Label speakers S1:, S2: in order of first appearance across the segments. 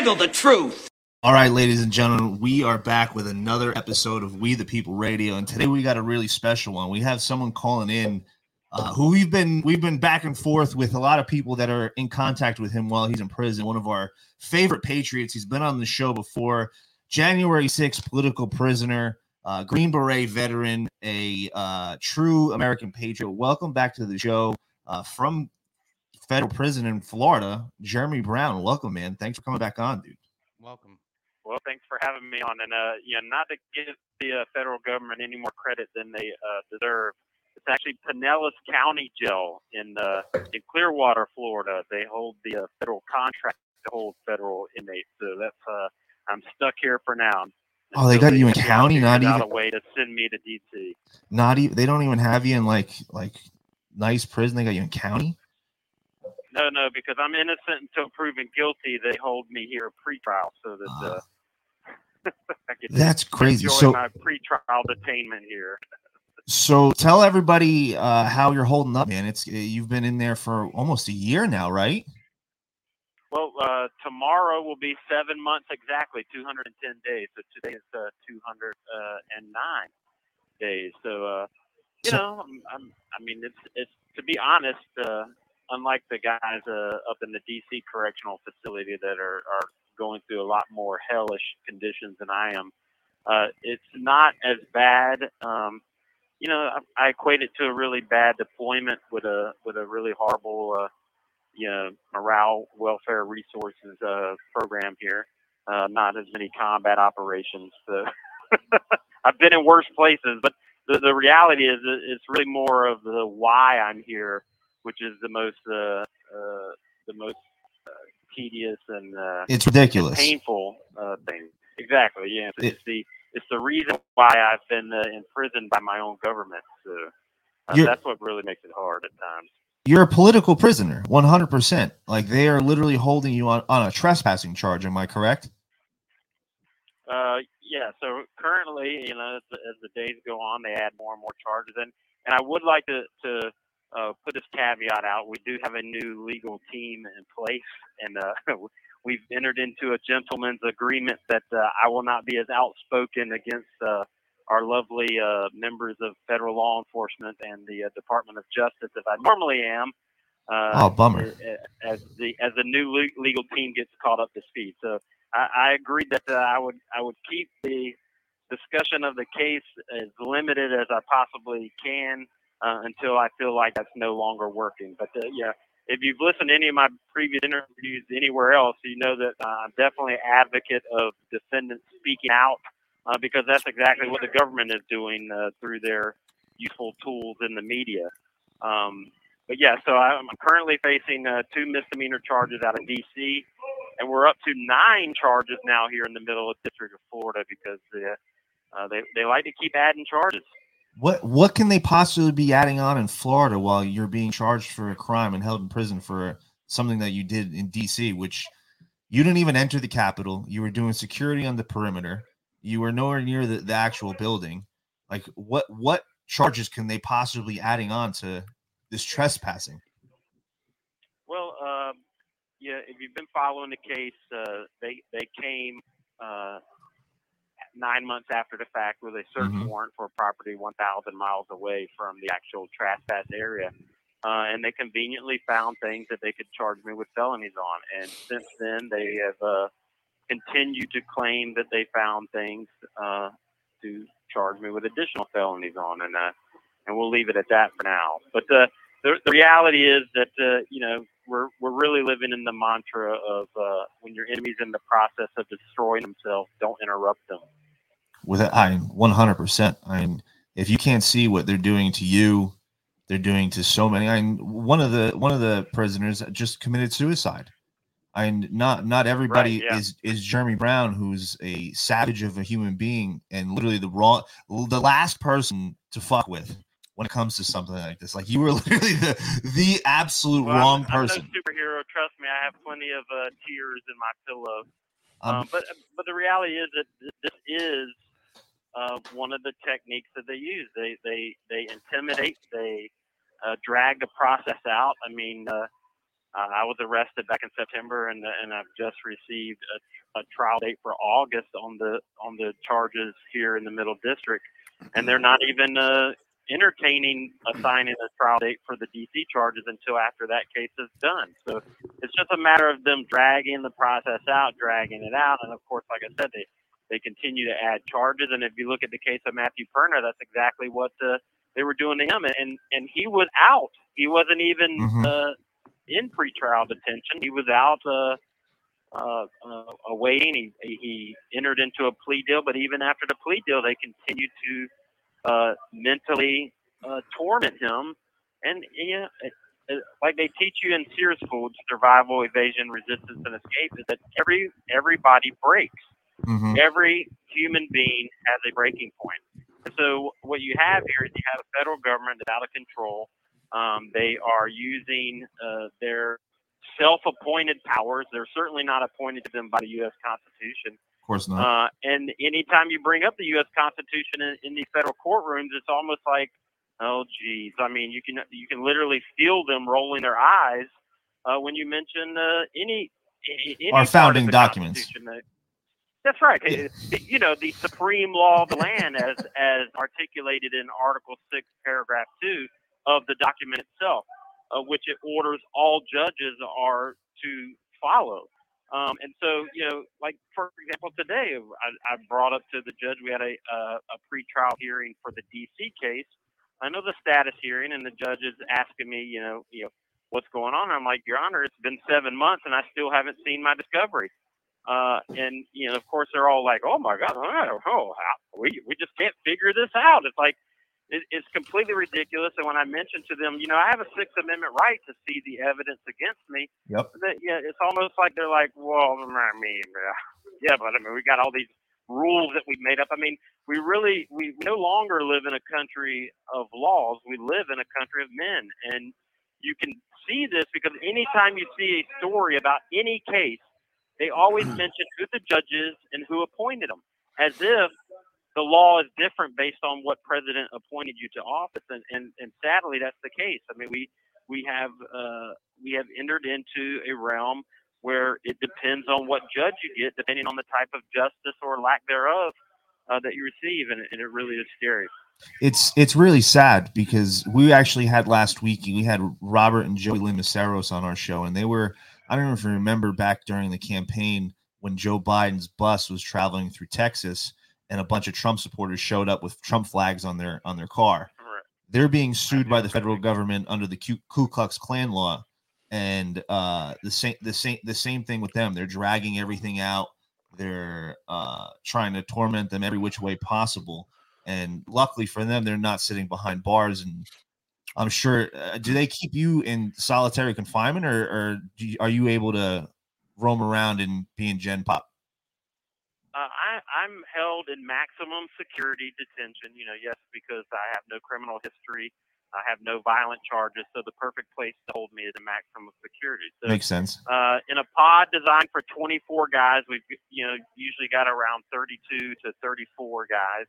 S1: handle the truth.
S2: All right, ladies and gentlemen, we are back with another episode of We the People Radio, and today we got a really special one. We have someone calling in uh, who we've been we've been back and forth with a lot of people that are in contact with him while he's in prison. One of our favorite patriots. He's been on the show before. January 6th, political prisoner, uh, Green Beret veteran, a uh, true American patriot. Welcome back to the show uh, from federal prison in Florida, Jeremy Brown. Welcome, man. Thanks for coming back on, dude.
S3: Welcome.
S4: Well, thanks for having me on. And uh, you know, not to give the uh, federal government any more credit than they uh, deserve. It's actually Pinellas County Jail in uh, in Clearwater, Florida. They hold the uh, federal contract to hold federal inmates. So that's uh, I'm stuck here for now.
S2: Oh, they got you in county, not
S4: out
S2: even
S4: a way to send me to DC.
S2: not even they don't even have you in like like nice prison. They got you in county.
S4: No, no, because I'm innocent until proven guilty. They hold me here pre-trial so that uh, I can
S2: That's crazy.
S4: enjoy
S2: So
S4: my pre-trial detainment here.
S2: so tell everybody uh, how you're holding up, man. It's you've been in there for almost a year now, right?
S4: Well, uh, tomorrow will be seven months exactly, 210 days. So today is uh, 209 days. So, uh, you
S2: So-
S4: know, I'm, I'm, I mean, it's, it's to be honest, uh, unlike the guys uh, up in the DC correctional facility that are, are going through a lot more hellish conditions than I am, uh, it's not as bad. Um, you know, I, I equate it to a really bad deployment with a with a really horrible, uh, you know, morale welfare resources uh, program here. Uh, not as many combat operations. So I've been in worse places, but the, the reality is it's really more of the why I'm here, which is the most uh, uh, the most uh, tedious and uh,
S2: It's ridiculous.
S4: painful uh, thing. Exactly. Yeah. It's,
S2: It-
S4: it's the it's the reason why I've been uh, imprisoned by my own government. So that's what really makes it hard at times.
S2: You're a political prisoner, 100%. Like they are literally holding you on, on a trespassing charge. Am I correct?
S4: Uh, yeah. So currently, you know, as the, as the days go on, they add more and more charges in. And I would like to to uh, put this caveat out. We do have a new legal team in place, and uh, we've entered into a gentleman's agreement that uh, I will not be as outspoken against uh, our lovely uh, members of federal law enforcement and the uh, Department of Justice as I normally am. Uh,
S2: Oh, bummer.
S4: As the as the new le- legal team gets caught up to speed, so I, I agreed that uh, I would I would keep the discussion of the case as limited as I possibly can uh, until I feel like that's no longer working. But uh, yeah, if you've listened to any of my previous interviews anywhere else, you know that I'm definitely an advocate of defendants speaking out uh, because that's exactly what the government is doing uh, through their useful tools in the media. Um, but yeah, so I'm currently facing uh, two misdemeanor charges out of D.C and we're up to nine charges now here in the middle of the District of Florida because uh, uh, they they like to keep adding charges.
S2: What what can they possibly be adding on in Florida while you're being charged for a crime and held in prison for something that you did in DC, which you didn't even enter the Capitol. You were doing security on the perimeter. You were nowhere near the, the actual building. Like what what charges can they possibly adding on to this trespassing?
S4: Well, um, yeah, if you've been following the case, uh, they they came uh, nine months after the fact with a search
S2: Mhm.
S4: warrant for a property 1,000 miles away from the actual trespass area. Uh, and they conveniently found things that they could charge me with felonies on. And since then, they have uh, continued to claim that they found things uh, to charge me with additional felonies on. And uh, and we'll leave it at that for now. But uh, the, the reality is that uh, you know we're we're really living in the mantra of uh, when your enemy's in the process of destroying themselves, don't interrupt them.
S2: With it, I 100%. I mean, if you can't see what they're doing to you, they're doing to so many. I mean, one of the one of the prisoners just committed suicide. I mean, not not everybody
S4: yeah.
S2: is is Jeremy Brown, who's a savage of a human being, and literally the wrong, the last person to fuck with when it comes to something like this. Like you were literally the the absolute
S4: Well,
S2: wrong
S4: I'm,
S2: person.
S4: I'm no superhero. Trust me, I have plenty of uh, tears in my pillow.
S2: Um,
S4: Um, but but the reality is that this is uh, one of the techniques that they use. They they they intimidate. They uh, drag the process out. I mean, uh, Uh, I was arrested back in September, and and I've just received a, a trial date for August on the on the charges here in the Middle District, and they're not even uh, entertaining assigning a trial date for the DC charges until after that case is done. So it's just a matter of them dragging the process out, dragging it out, and of course, like I said, they they continue to add charges. And if you look at the case of Matthew Perna, that's exactly what uh, they were doing to him, and and he was out. He wasn't even.
S2: Mhm.
S4: Uh, in pretrial detention. He was out uh, uh, uh, awaiting. He, he entered into a plea deal, but even after the plea deal, they continued to uh, mentally uh, torment him. And yeah, it, it, like they teach you in SERE School, survival, evasion, resistance, and escape, is that every everybody breaks.
S2: Mhm.
S4: Every human being has a breaking point. And so what you have here is you have a federal government that's out of control. Um, they are using uh, their self-appointed powers. They're certainly not appointed to them by the U.S. Constitution.
S2: Course not.
S4: Uh, and anytime you bring up the U.S. Constitution in, in these federal courtrooms, it's almost like, oh, geez. I mean, you can you can literally feel them rolling their eyes uh, when you mention uh, any, any
S2: Our founding documents.
S4: That- That's right.
S2: Yeah.
S4: You know, the supreme law of the land, as as articulated in Article Six, Paragraph Two of the document itself, uh, which it orders all judges are to follow. Um, and so, you know, like for example, today I, I brought up to the judge we had a uh, a pretrial hearing for the DC case. I know the status hearing, and the judge is asking me, you know, you know, what's going on. I'm like, Your Honor, it's been seven months, and I still haven't seen my discovery. Uh, and you know, of course, they're all like, "Oh my God, oh, we we just can't figure this out." It's like it, it's completely ridiculous. And when I mentioned to them, you know, I have a Sixth Amendment right to see the evidence against me,
S2: Yep.
S4: that yeah, it's almost like they're like, well, I mean, uh, yeah, but I mean, we got all these rules that we've made up. I mean, we really we no longer live in a country of laws. We live in a country of men, and you can see this because anytime you see a story about any case, they always mention who the judge is and who appointed them, as if the law is different based on what president appointed you to office. And and, and sadly, that's the case. I mean, we we have uh, we have entered into a realm where it depends on what judge you get, depending on the type of justice or lack thereof uh, that you receive, and, and it really is scary.
S2: it's it's really sad because we actually had last week we had Robert and Joey Lynn Mesaros on our show and they were I don't know if you remember back during the campaign when Joe Biden's bus was traveling through Texas and a bunch of Trump supporters showed up with Trump flags on their on their car. They're being sued by the federal government under the Ku, Ku Klux Klan law, and uh, the same the same the same thing with them. They're dragging everything out. They're uh, trying to torment them every which way possible and luckily for them they're not sitting behind bars and i'm sure uh, do they keep you in solitary confinement or, or do you, are you able to roam around and be in gen pop
S4: Uh, I, I'm held in maximum security detention. You know, yes, because I have no criminal history, I have no violent charges, so the perfect place to hold me is in maximum security. So,
S2: makes sense
S4: uh, in a pod designed for 24 guys, we've you know usually got around 32 to 34 guys.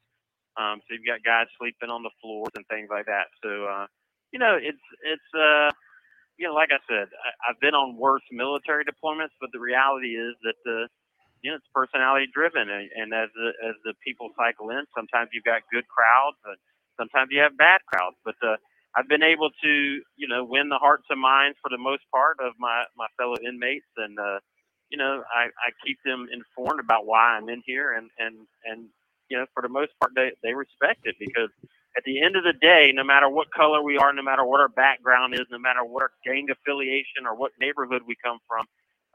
S4: Um, so you've got guys sleeping on the floors and things like that. So uh, you know, it's it's uh, you know, like I said, I, I've been on worse military deployments, but the reality is that the you know it's personality driven, and, and as the as the people cycle in, sometimes you've got good crowds, and sometimes you have bad crowds. But uh, I've been able to you know win the hearts and minds for the most part of my my fellow inmates, and uh, you know I, I keep them informed about why I'm in here, and and and you know for the most part they they respect it because at the end of the day, no matter what color we are, no matter what our background is, no matter what our gang affiliation or what neighborhood we come from,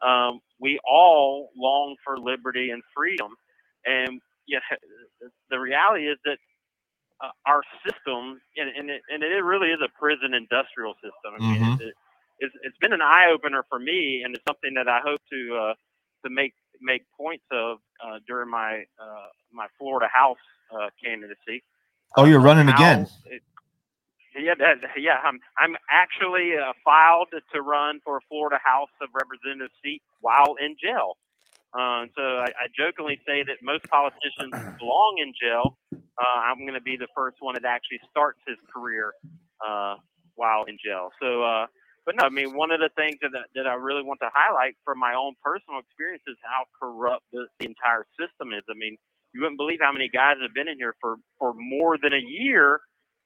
S4: um, we all long for liberty and freedom. And yeah, the reality is that uh, our system, and, and, it, and it really is a prison industrial system. I mean,
S2: Mhm.
S4: it, it's, it's been an eye opener for me, and it's something that I hope to uh, to make make points of uh, during my uh, my Florida House uh, candidacy.
S2: oh you're
S4: Uh,
S2: running
S4: how
S2: again
S4: it- yeah, that, yeah. I'm I'm actually uh, filed to run for a Florida House of Representatives seat while in jail. Uh, so I, I jokingly say that most politicians belong in jail. Uh, I'm going to be the first one that actually starts his career uh, while in jail. So uh, but no, I mean, one of the things that that I really want to highlight from my own personal experience is how corrupt the, the entire system is. I mean, you wouldn't believe how many guys have been in here for for more than a year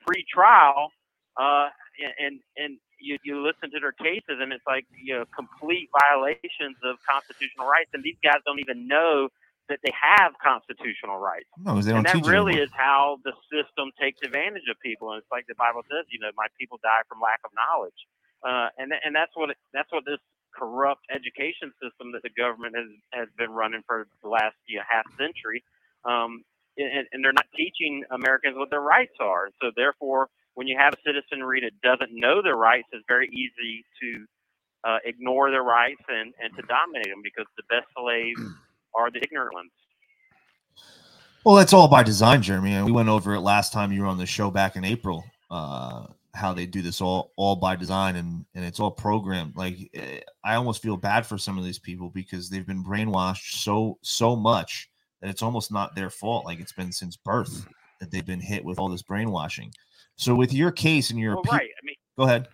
S4: pre-trial, uh, and and you you listen to their cases, and it's like you know complete violations of constitutional rights, and these guys don't even know that they have constitutional rights.
S2: No, they don't
S4: and that really is how the system takes advantage of people. And it's like the Bible says, you know, my people die from lack of knowledge. Uh, and and that's what it, that's what this corrupt education system that the government has has been running for the last you know, half century. Um, and, and they're not teaching Americans what their rights are. So therefore, when you have a citizenry that doesn't know their rights, it's very easy to uh, ignore their rights and, and to dominate them because the best slaves are the ignorant ones.
S2: Well, that's all by design, Jeremy. And we went over it last time you were on the show back in April. Uh, how they do this all all by design and and it's all programmed. Like eh, I almost feel bad for some of these people because they've been brainwashed so so much that it's almost not their fault. Like it's been since birth that they've been hit with all this brainwashing. So with your case and your
S4: Well,
S2: pe-
S4: right. I mean,
S2: go ahead.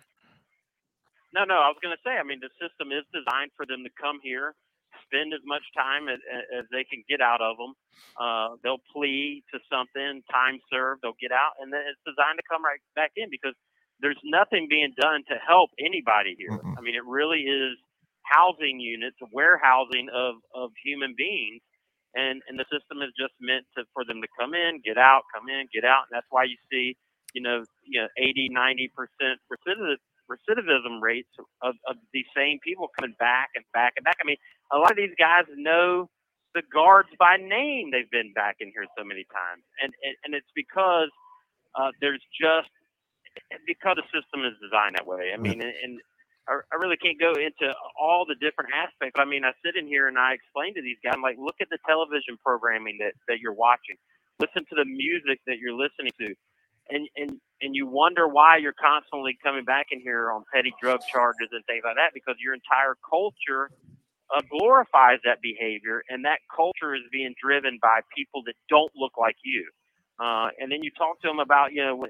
S4: No, no, I was going to say, I mean, the system is designed for them to come here, spend as much time as, as they can get out of them. Uh, they'll plea to something, time served, they'll get out, and then it's designed to come right back in because there's nothing being done to help anybody here.
S2: Mm-mm.
S4: I mean, it really is housing units, warehousing of, of human beings. And, and the system is just meant to, for them to come in, get out, come in, get out. And that's why you see, you know, you know, 80, 90% recidiv- recidivism rates of, of these same people coming back and back and back. I mean, a lot of these guys know the guards by name. They've been back in here so many times, and and, and it's because uh, there's just because the system is designed that way. I mean, and, and I, I really can't go into all the different aspects. I mean, I sit in here and I explain to these guys, I'm like, look at the television programming that that you're watching. Listen to the music that you're listening to and and and you wonder why you're constantly coming back in here on petty drug charges and things like that because your entire culture uh, glorifies that behavior, and that culture is being driven by people that don't look like you. Uh, and then you talk to them about, you know,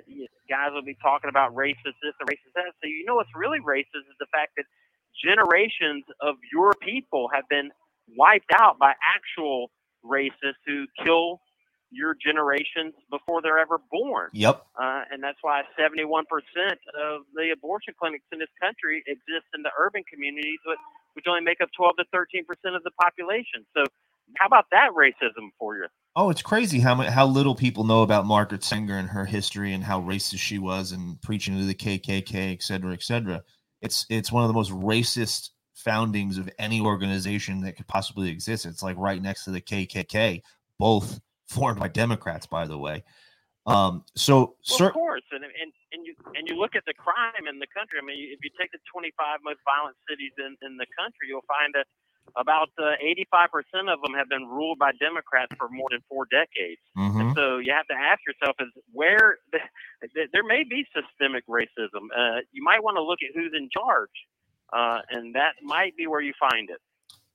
S4: guys will be talking about racist this and racist that. So you know what's really racist is the fact that generations of your people have been wiped out by actual racists who kill your generations before they're ever born.
S2: Yep.
S4: Uh, and that's why 71% of the abortion clinics in this country exist in the urban communities, which, which only make up 12 to 13% of the population. So, how about that racism for you?
S2: Oh, it's crazy how how little people know about Margaret Sanger and her history and how racist she was and preaching to the KKK, et cetera, et cetera. It's it's one of the most racist foundings of any organization that could possibly exist. It's like right next to the KKK, both formed by Democrats, by the way. Um, so,
S4: Well,
S2: cer-
S4: of course, and, and and you and you look at the crime in the country. I mean, if you take the 25 most violent cities in, in the country, you'll find that about uh, 85% of them have been ruled by Democrats for more than four decades.
S2: mhm.
S4: And so you have to ask yourself: Is where th- there may be systemic racism? Uh, you might want to look at who's in charge, uh, and that might be where you find it.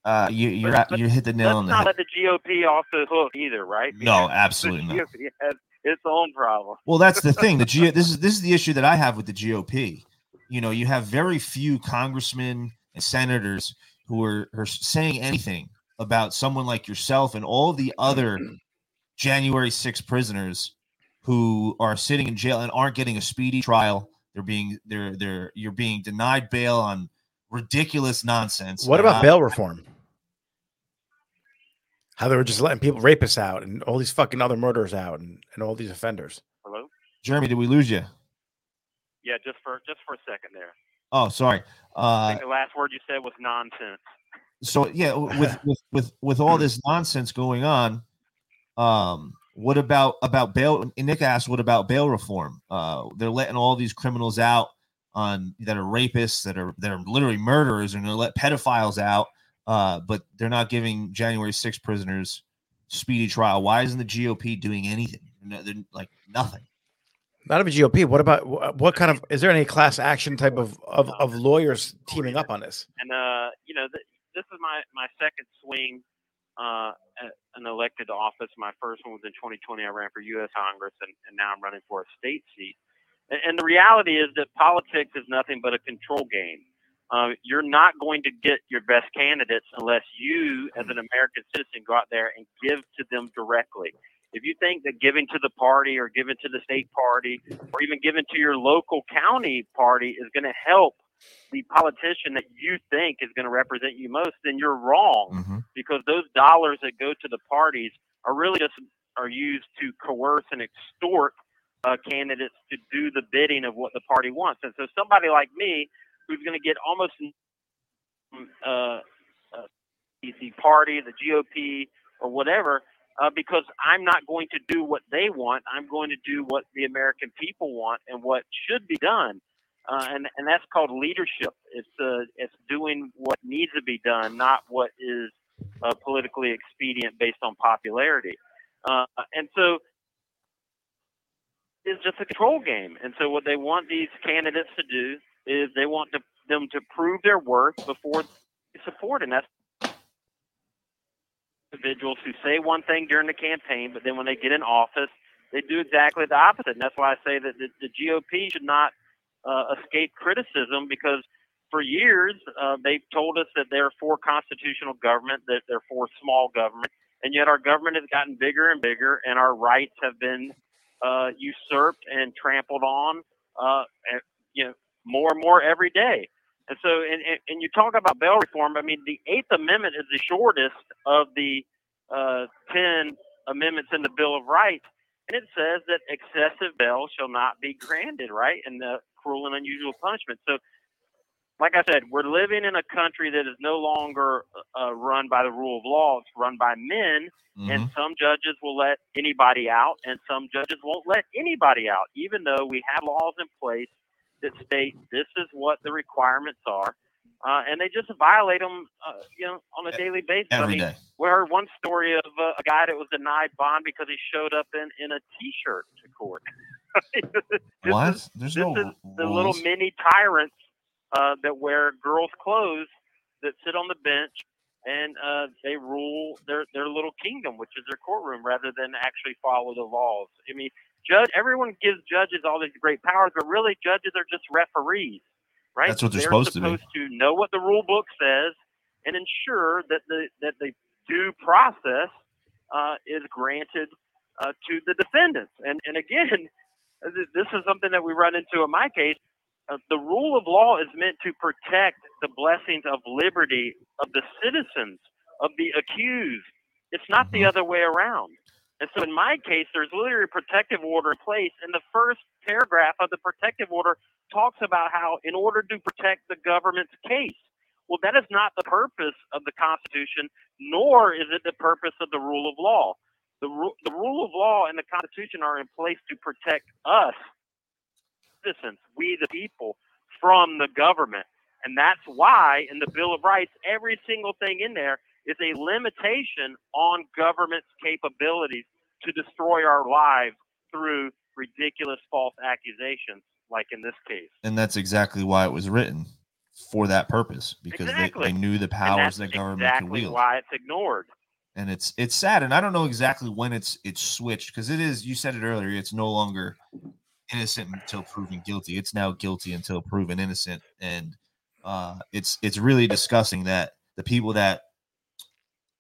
S2: Uh, you you're
S4: but-
S2: at,
S4: but
S2: you hit the nail
S4: Let's
S2: on the
S4: not
S2: head.
S4: let the GOP off the hook either, right?
S2: No,
S4: Because
S2: absolutely
S4: the
S2: not.
S4: GOP has its own problem.
S2: Well, that's the thing. The G- this is this is the issue that I have with the GOP. You know, you have very few congressmen and senators who are, are saying anything about someone like yourself and all the other January 6 prisoners who are sitting in jail and aren't getting a speedy trial. They're being they're they're you're being denied bail on ridiculous nonsense.
S1: What about
S2: I-
S1: bail reform? How they were just letting people rapists out and all these fucking other murderers out and, and all these offenders.
S4: Hello.
S2: Jeremy? Did we lose you?
S4: Yeah, just for just for a second there.
S2: Oh, sorry.
S4: I
S2: Uh,
S4: think the last word you said was nonsense.
S2: so yeah with with with with all this nonsense going on um what about about bail and nick asked what about bail reform uh they're letting all these criminals out on that are rapists that are that are literally murderers and they're let pedophiles out uh but they're not giving january 6 prisoners speedy trial why isn't the gop doing anything No, they're like nothing
S1: Not of a GOP. What about what kind of is there any class action type of of, of lawyers teaming up on this?
S4: And uh, you know, th- this is my my second swing uh, at an elected office. My first one was in 2020. I ran for U.S. Congress, and, and now I'm running for a state seat. And, and the reality is that politics is nothing but a control game. Uh, you're not going to get your best candidates unless you, as an American citizen, go out there and give to them directly. If you think that giving to the party or giving to the state party or even giving to your local county party is going to help the politician that you think is going to represent you most, then you're wrong
S2: Mm-hmm.
S4: because those dollars that go to the parties are really just are used to coerce and extort uh, candidates to do the bidding of what the party wants. And so somebody like me, who's going to get almost uh, uh, the party, the GOP, or whatever, uh, because I'm not going to do what they want. I'm going to do what the American people want and what should be done. Uh, and and that's called leadership. It's uh, it's doing what needs to be done, not what is uh, politically expedient based on popularity. Uh, and so it's just a control game. And so what they want these candidates to do is they want to, them to prove their worth before they support. And that's individuals who say one thing during the campaign, but then when they get in office, they do exactly the opposite. And that's why I say that the, the GOP should not uh, escape criticism because for years uh, they've told us that they're for constitutional government, that they're for small government, and yet our government has gotten bigger and bigger, and our rights have been uh, usurped and trampled on, uh, and, you know, more and more every day. And so, and, and, you talk about bail reform. I mean, the Eighth Amendment is the shortest of the uh, ten amendments in the Bill of Rights, and it says that excessive bail shall not be granted, right? And the cruel and unusual punishment. So, like I said, we're living in a country that is no longer uh, run by the rule of law. It's run by men,
S2: Mm-hmm.
S4: and some judges will let anybody out, and some judges won't let anybody out, even though we have laws in place that state this is what the requirements are, uh, and they just violate them, uh, you know, on a daily basis. I mean,
S2: day.
S4: we heard one story of uh, a guy that was denied bond because he showed up in in a t-shirt to court.
S2: What?
S4: is-
S2: There's
S4: this
S2: no
S4: is the little mini tyrants uh, that wear girls' clothes that sit on the bench and uh, they rule their their little kingdom, which is their courtroom, rather than actually follow the laws. I mean, judge. Everyone gives judges all these great powers, but really, judges are just referees, right?
S2: That's what they're supposed to be.
S4: supposed to know what the rule book says and ensure that the that the due process uh, is granted uh, to the defendants. And and again, this is something that we run into in my case. Uh, the rule of law is meant to protect the blessings of liberty of the citizens, of the accused. It's not the
S2: Mhm.
S4: other way around. And so in my case, there's literally a protective order in place. And the first paragraph of the protective order talks about how, in order to protect the government's case, well, that is not the purpose of the Constitution, nor is it the purpose of the rule of law. The, ru- the rule of law and the Constitution are in place to protect us, citizens, we the people, from the government. And that's why in the Bill of Rights, every single thing in there is a limitation on government's capabilities to destroy our lives through ridiculous false accusations, like in this case.
S2: and that's exactly why it was written for that purpose because
S4: Exactly.
S2: they, they knew the powers that government
S4: exactly
S2: could wield.
S4: why it's ignored.
S2: and it's it's sad and i don't know exactly when it's it's switched because it is you said it earlier it's no longer innocent until proven guilty it's now guilty until proven innocent and uh it's it's really disgusting that the people that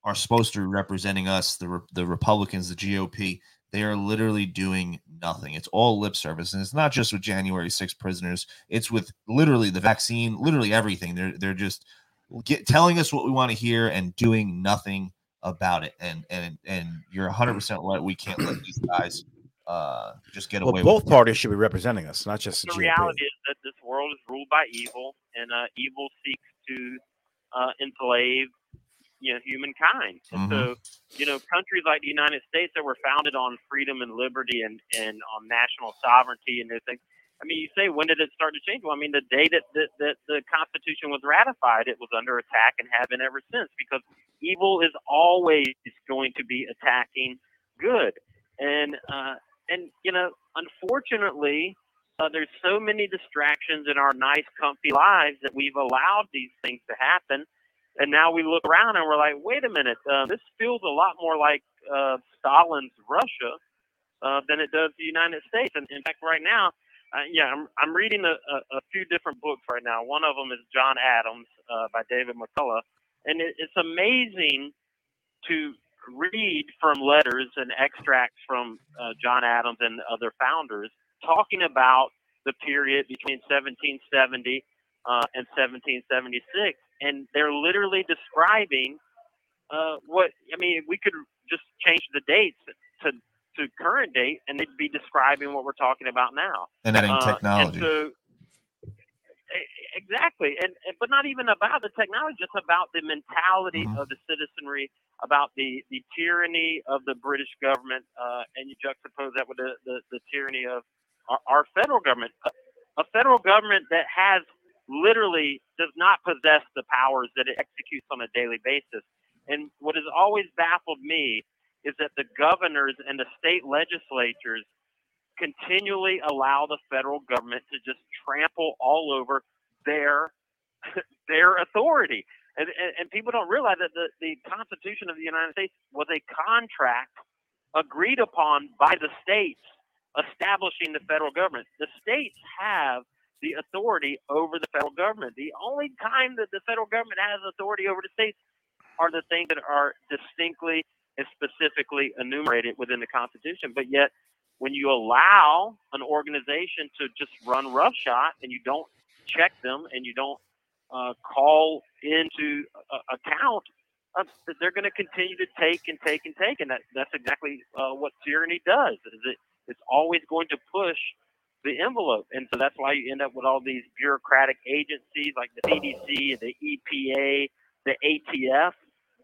S2: are supposed to be representing us the Re- the republicans the gop they are literally doing nothing it's all lip service and it's not just with january 6 prisoners it's with literally the vaccine literally everything they're they're just get telling us what we want to hear and doing nothing about it. And and and you're 100 percent right. We can't let these guys uh just get away
S1: Well,
S2: away
S1: both
S2: with
S1: parties should be representing us, not just the,
S4: the
S1: GOP.
S4: reality is that this world is ruled by evil, and uh, evil seeks to uh, enslave, you know, humankind. And so, you know, countries like the United States that were founded on freedom and liberty and and on national sovereignty and those things. I mean, you say when did it start to change? Well, I mean, the day that, that, that the Constitution was ratified, it was under attack and have been ever since because evil is always going to be attacking good. And uh, and you know, unfortunately, uh, there's so many distractions in our nice, comfy lives that we've allowed these things to happen. And now we look around and we're like, wait a minute, uh, this feels a lot more like uh, Stalin's Russia uh, than it does the United States. And in fact, right now, uh, yeah, I'm I'm reading a, a, a, few different books right now. One of them is John Adams uh, by David McCullough, and it, it's amazing to read from letters and extracts from uh, John Adams and other founders talking about the period between 1770 uh, and 1776, and they're literally describing uh, what I mean. We could just change the dates to to current date, and they'd be describing what we're talking about now.
S2: And adding uh, technology.
S4: And so, exactly, and, and, but not even about the technology, just about the mentality mm-hmm. of the citizenry, about the the tyranny of the British government, uh, and you juxtapose that with the the, the tyranny of our, our federal government, a, a federal government that has literally does not possess the powers that it executes on a daily basis. And what has always baffled me is that the governors and the state legislatures continually allow the federal government to just trample all over their their authority. And, and, and people don't realize that the, the Constitution of the United States was a contract agreed upon by the states establishing the federal government. The states have the authority over the federal government. The only time that the federal government has authority over the states are the things that are distinctly and specifically enumerated within the Constitution. But yet, when you allow an organization to just run roughshod and you don't check them and you don't uh, call into account, uh, they're going to continue to take and take and take, and that, that's exactly uh, what tyranny does. Is it? It's always going to push the envelope, and so that's why you end up with all these bureaucratic agencies like the CDC, the EPA, the ATF.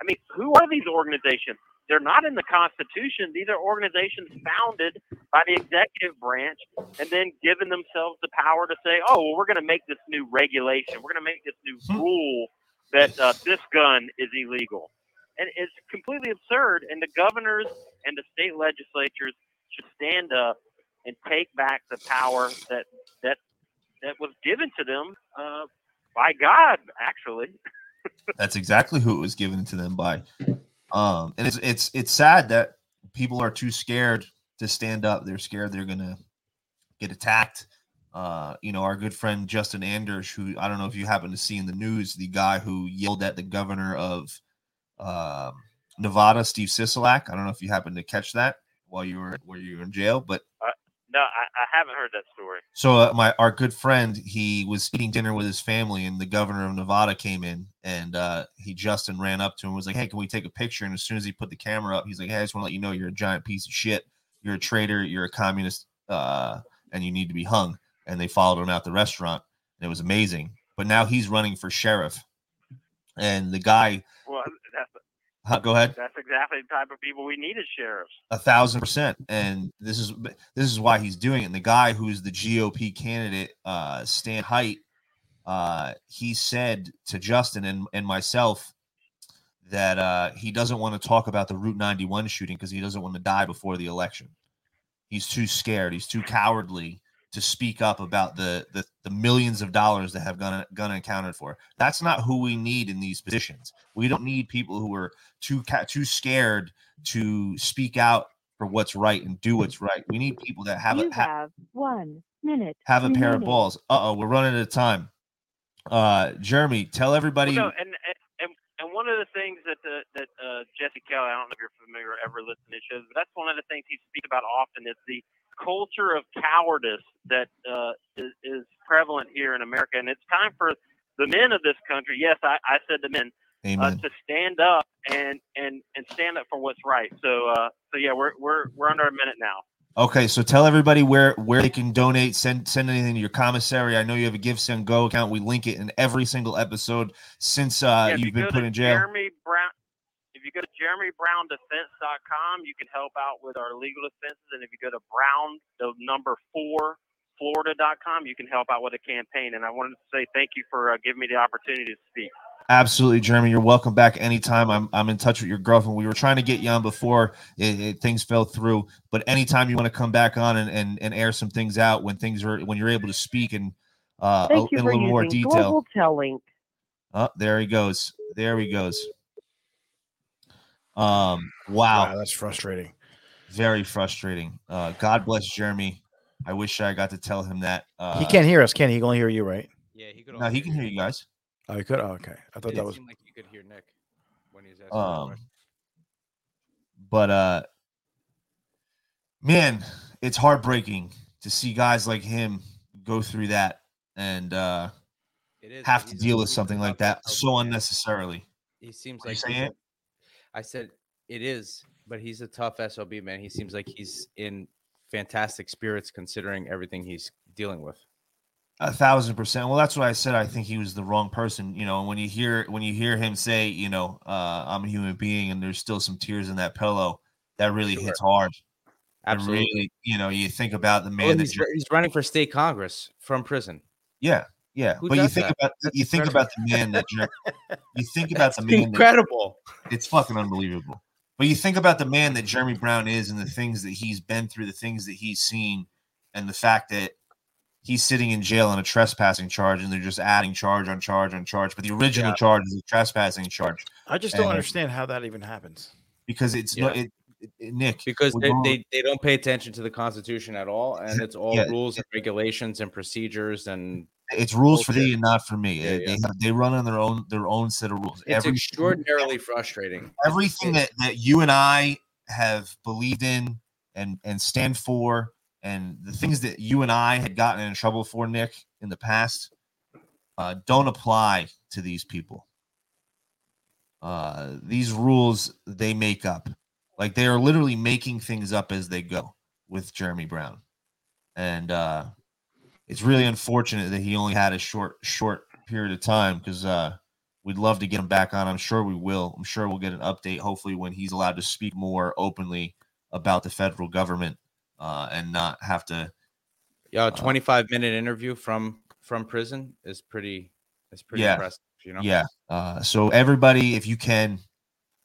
S4: I mean, who are these organizations? They're not in the Constitution. These are organizations founded by the executive branch and then given themselves the power to say, oh, well, we're going to make this new regulation. We're going to make this new hmm. rule that uh, this gun is illegal. And it's completely absurd. And the governors and the state legislatures should stand up and take back the power that that that was given to them uh, by God, actually.
S2: That's exactly who it was given to them by. Um, and it's it's it's sad that people are too scared to stand up. They're scared they're gonna get attacked. Uh, you know, our good friend Justin Anders, who I don't know if you happen to see in the news, the guy who yelled at the governor of uh, Nevada, Steve Sisolak. I don't know if you happened to catch that while you were where you were in jail, but
S4: no, I, I, haven't heard that story.
S2: So uh, my our good friend, he was eating dinner with his family, and the governor of Nevada came in, and uh, he Justin ran up to him, and was like, "Hey, can we take a picture?" And as soon as he put the camera up, he's like, "Hey, I just want to let you know you're a giant piece of shit. You're a traitor. You're a communist, uh, and you need to be hung." And they followed him out the restaurant, and it was amazing. But now he's running for sheriff, and the guy. Go ahead.
S4: That's exactly the type of people we need as sheriffs.
S2: A thousand percent, and this is this is why he's doing it. And the guy who's the GOP candidate, uh, Stan Hite, uh, he said to Justin and, and myself that uh, he doesn't want to talk about the Route 91 shooting because he doesn't want to die before the election. He's too scared. He's too cowardly to speak up about the the, the millions of dollars that have gone gone accounted for. That's not who we need in these positions. We don't need people who are too too scared to speak out for what's right and do what's right. We need people that have
S3: you
S2: a
S3: have one minute.
S2: Have a pair of balls. Uh oh, we're running out of time. Uh, Jeremy, tell everybody.
S4: Well, no, and, and and one of the things that the, that uh, Jesse Kelly, I don't know if you're familiar or ever listened to shows, but that's one of the things he speaks about often is the culture of cowardice that uh, is, is prevalent here in America, and it's time for the men of this country. Yes, I, I said the men uh, to stand up and and and stand up for what's right. So uh, so yeah, we're we're we're under a minute now.
S2: Okay, so tell everybody where where they can donate. Send send anything to your commissary. I know you have a Give Send Go account. We link it in every single episode since uh, yeah, you've been put in jail.
S4: Jeremy Brown you go to jeremybrown.defense.com, you can help out with our legal defenses. And if you go to brown, the number four, florida.com, you can help out with a campaign. And I wanted to say thank you for uh, giving me the opportunity to speak.
S2: Absolutely, Jeremy. You're welcome back anytime. I'm, I'm in touch with your girlfriend. We were trying to get you on before it, it, things fell through, but anytime you want to come back on and, and, and air some things out when things are when you're able to speak and uh,
S3: Thank
S2: a,
S3: you
S2: in a little more detail.
S3: Global
S2: Oh, there he goes. There he goes. Um, wow. wow
S1: that's frustrating.
S2: Very frustrating. Uh, God bless Jeremy. I wish I got to tell him that. Uh,
S1: he can't hear us, can he? He can only hear you, right?
S5: Yeah, he could.
S2: No, he can hear you guys.
S1: Oh, he could. Oh, okay. I thought
S5: It
S1: that was.
S5: seemed like you could hear Nick when he's asking.
S2: Um, but uh, man, it's heartbreaking to see guys like him go through that and uh,
S5: It is,
S2: have to deal with something like that so unnecessarily.
S5: He seems
S2: Are you
S5: like
S2: saying
S5: he's a-
S2: it?
S5: I said it is, but he's a tough sob man. He seems like he's in fantastic spirits considering everything he's dealing with.
S2: A thousand percent. Well, that's what I said. I think he was the wrong person. You know, when you hear when you hear him say, you know, uh, I'm a human being, and there's still some tears in that pillow, that really
S5: Sure.
S2: hits hard.
S5: Absolutely.
S2: really, you know, you think about the
S5: Well,
S2: man that
S5: he's, he's running for state congress from prison.
S2: Yeah, yeah.
S5: Who
S2: but you think
S5: that?
S2: about you think
S5: incredible.
S2: about the man that Jer- you think about the
S5: It's
S2: man that,
S5: incredible.
S2: it's fucking unbelievable. But you think about the man that Jeremy Brown is and the things that he's been through, the things that he's seen, and the fact that he's sitting in jail on a trespassing charge and they're just adding charge on charge on charge. But the original
S5: Yeah.
S2: charge is a trespassing charge
S1: I just don't
S2: and-
S1: understand how that even happens.
S2: because it's no
S5: Yeah.
S2: it, it, it- Nick
S5: because they,
S2: going-
S5: they, they don't pay attention to the constitution at all and it's all
S2: Yeah.
S5: rules and regulations and procedures and
S2: it's rules for thee and not for me.
S5: Yeah,
S2: They-
S5: yeah.
S2: They, they run on their own their own set of rules.
S5: it's extraordinarily frustrating
S2: everything that, that you and I have believed in and and stand for, and the things that you and I had gotten in trouble for, Nick, in the past, uh, don't apply to these people. Uh, these rules they make up, like they are literally making things up as they go with Jeremy Brown, and uh, it's really unfortunate that he only had a short short period of time because uh, We'd love to get him back on. I'm sure we will. I'm sure we'll get an update, hopefully, when he's allowed to speak more openly about the federal government uh, and not have to.
S5: yeah
S2: Uh,
S5: a 25 minute interview from from prison is pretty is pretty
S2: Yeah.
S5: impressive you know
S2: Yeah. Uh, so, everybody, if you can,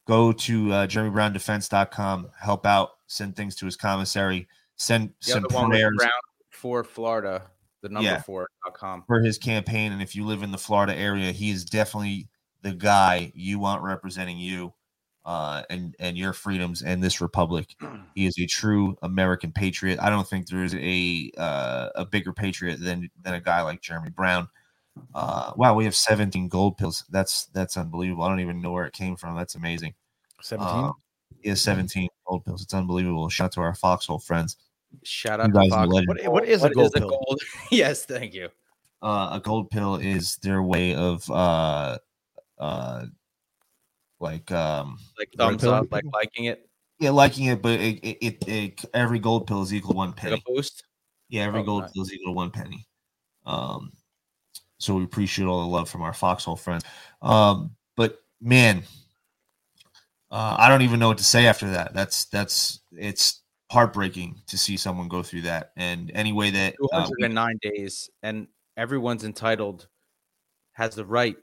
S2: go to uh, JeremyBrownDefense.com, help out, send things to his commissary, send,
S5: the one
S2: prayers
S5: Brown for florida the number
S2: Yeah.
S5: four dot com
S2: for his campaign. And if you live in the Florida area, he is definitely the guy you want representing you uh, and and your freedoms and this republic. He is a true American patriot. I don't think there is a uh, a bigger patriot than than a guy like Jeremy Brown. Uh, wow, we have 17 gold pills. That's that's unbelievable. I don't even know where it came from. That's amazing.
S1: 17.
S2: Um, he has 17 gold pills. It's unbelievable. Shout out to our foxhole friends.
S5: Shout out
S2: guys
S5: to Fox.
S1: What, what is a gold
S5: a
S1: pill?
S5: gold yes thank you.
S2: Uh, a gold pill is their way of uh uh like um
S5: like thumbs up like liking it?
S2: Yeah liking it but it, it, it, it every gold pill is equal to one
S5: like
S2: penny.
S5: a boost?
S2: Yeah every
S5: Oh,
S2: gold
S5: nice.
S2: pill is equal to one penny. Um so we appreciate all the love from our foxhole friends um but man uh, i don't even know what to say after that. That's that's it's heartbreaking to see someone go through that. And any way that uh, we-
S5: 209 days and everyone's entitled has the right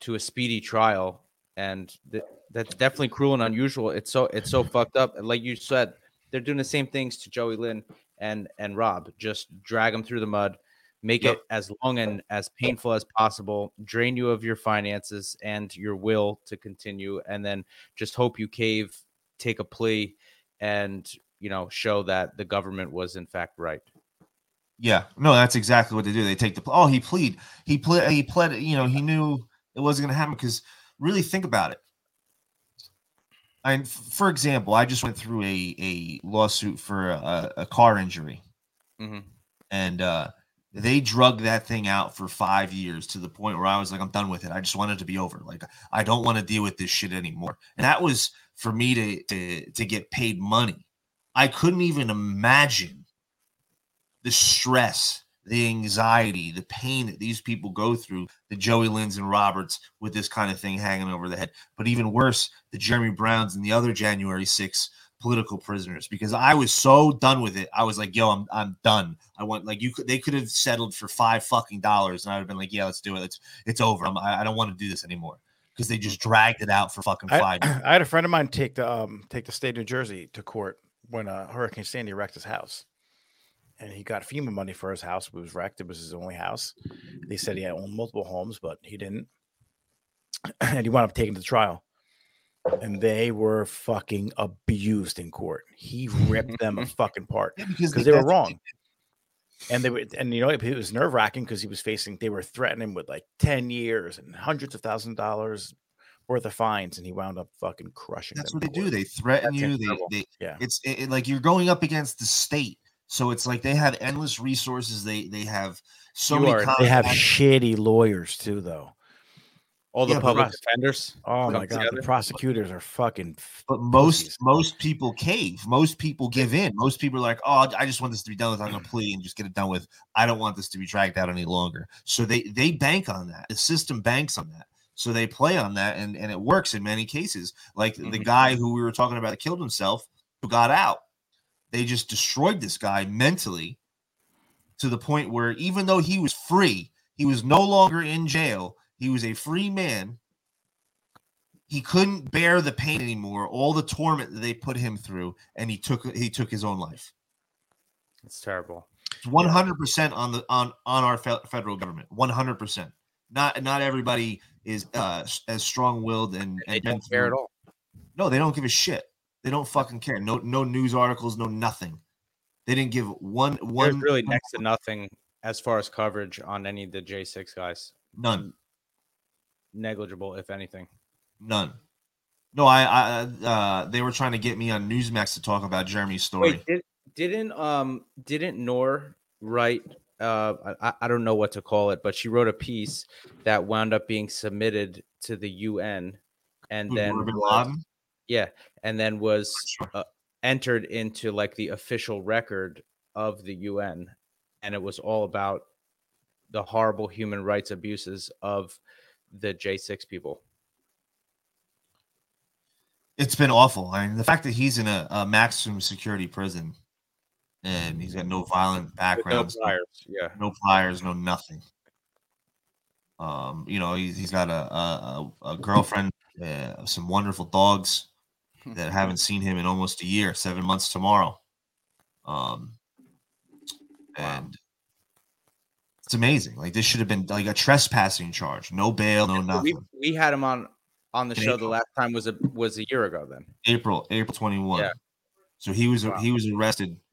S5: to a speedy trial. And th- that's definitely cruel and unusual. It's so it's so fucked up. And like you said they're doing the same things to joey lynn and and rob. Just drag them through the mud make
S2: Yep.
S5: it as long and as painful as possible drain you of your finances and your will to continue and then just hope you cave take a plea and you know show that the government was in fact right
S2: Yeah, no, that's exactly what they do. They take the oh, he plead, he pled, he pled. You know, he knew it wasn't going to happen because really think about it. I, for example, I just went through a a lawsuit for a, a car injury,
S5: hmm
S2: and uh, they drug that thing out for five years to the point where I was like, I'm done with it. I just want it to be over. Like, I don't want to deal with this shit anymore. And that was for me to to to get paid money. I couldn't even imagine the stress, the anxiety, the pain that these people go through, the Joey Lynn's and Roberts with this kind of thing hanging over the head. But even worse, the Jeremy Browns and the other January 6 political prisoners because I was so done with it. I was like, yo, I'm I'm done. I want like you could they could have settled for five fucking dollars and I'd have been like, yeah, let's do it. It's it's over. I'm, I I don't want to do this anymore because they just dragged it out for fucking
S1: I,
S2: five. years.
S1: I had a friend of mine take the um take the state of New Jersey to court when uh, Hurricane Sandy wrecked his house, and he got FEMA money for his house. It was wrecked. It was his only house. They said he had owned multiple homes, but he didn't, and he wound up taking to trial. And they were fucking abused in court. He ripped them a fucking part
S2: Yeah, because
S1: because they were wrong. and they were, and you know, it was nerve wracking because he was facing. They were threatening him with like ten years and hundreds of thousand dollars worth of fines, and he wound up fucking crushing.
S2: That's
S1: them
S2: what
S1: in
S2: they do. They threaten
S5: That's
S2: you. They,
S5: incredible.
S2: they
S1: Yeah.
S2: it's it, it- like you're going up against the state. So it's like they have endless resources. They they have so
S5: You
S2: many.
S5: are-
S1: They have shitty lawyers too, though.
S5: All the
S2: Yeah,
S5: public
S1: Russ-
S5: defenders.
S1: Oh my god,
S5: together.
S1: the prosecutors are fucking.
S2: But most
S1: pussies.
S2: most people cave. Most people give in. Most people are like, "Oh, I just want this to be done with. I'm mm. gonna plea and just get it done with. I don't want this to be dragged out any longer." So they they bank on that. The system banks on that. So they play on that, and and it works in many cases. Like the
S5: Mhm.
S2: guy who we were talking about that killed himself, who got out. They just destroyed this guy mentally to the point where even though he was free, he was no longer in jail. He was a free man he couldn't bear the pain anymore, all the torment that they put him through, and he took he took his own life.
S5: It's terrible.
S2: It's One hundred percent on the on on our federal government. One hundred percent. Not not everybody is uh as strong willed and, and been
S5: don't care at all.
S2: No, they don't give a shit. They don't fucking care. No no news articles. No nothing. They didn't give one
S5: There's
S2: one
S5: really next to nothing as far as coverage on any of the J6 guys.
S2: none
S5: Negligible, if anything.
S2: none. No, I I uh they were trying to get me on Newsmax to talk about Jeremy's story.
S5: Wait, did, didn't um didn't Nor write uh I, I don't know what to call it, but she wrote a piece that wound up being submitted to the UN and then was- yeah, and then was uh, entered into like the official record of the UN, and it was all about the horrible human rights abuses of the J6 people.
S2: It's been awful. I mean, the fact that he's in a, a maximum security prison and he's got no violent
S5: With no
S2: backgrounds, no,
S5: yeah.
S2: no priors, no nothing. Um, you know, he's, he's got a a, a- a girlfriend, uh, some wonderful dogs that haven't seen him in almost a year, seven months tomorrow. Um, and it's amazing. Like this should have been like a trespassing charge, no bail, no
S5: we,
S2: nothing.
S5: we had him on on the
S2: In
S5: show the last time was a was a year ago then
S2: April, April twenty one.
S5: Yeah.
S2: So he was
S5: Wow.
S2: he was arrested, sh-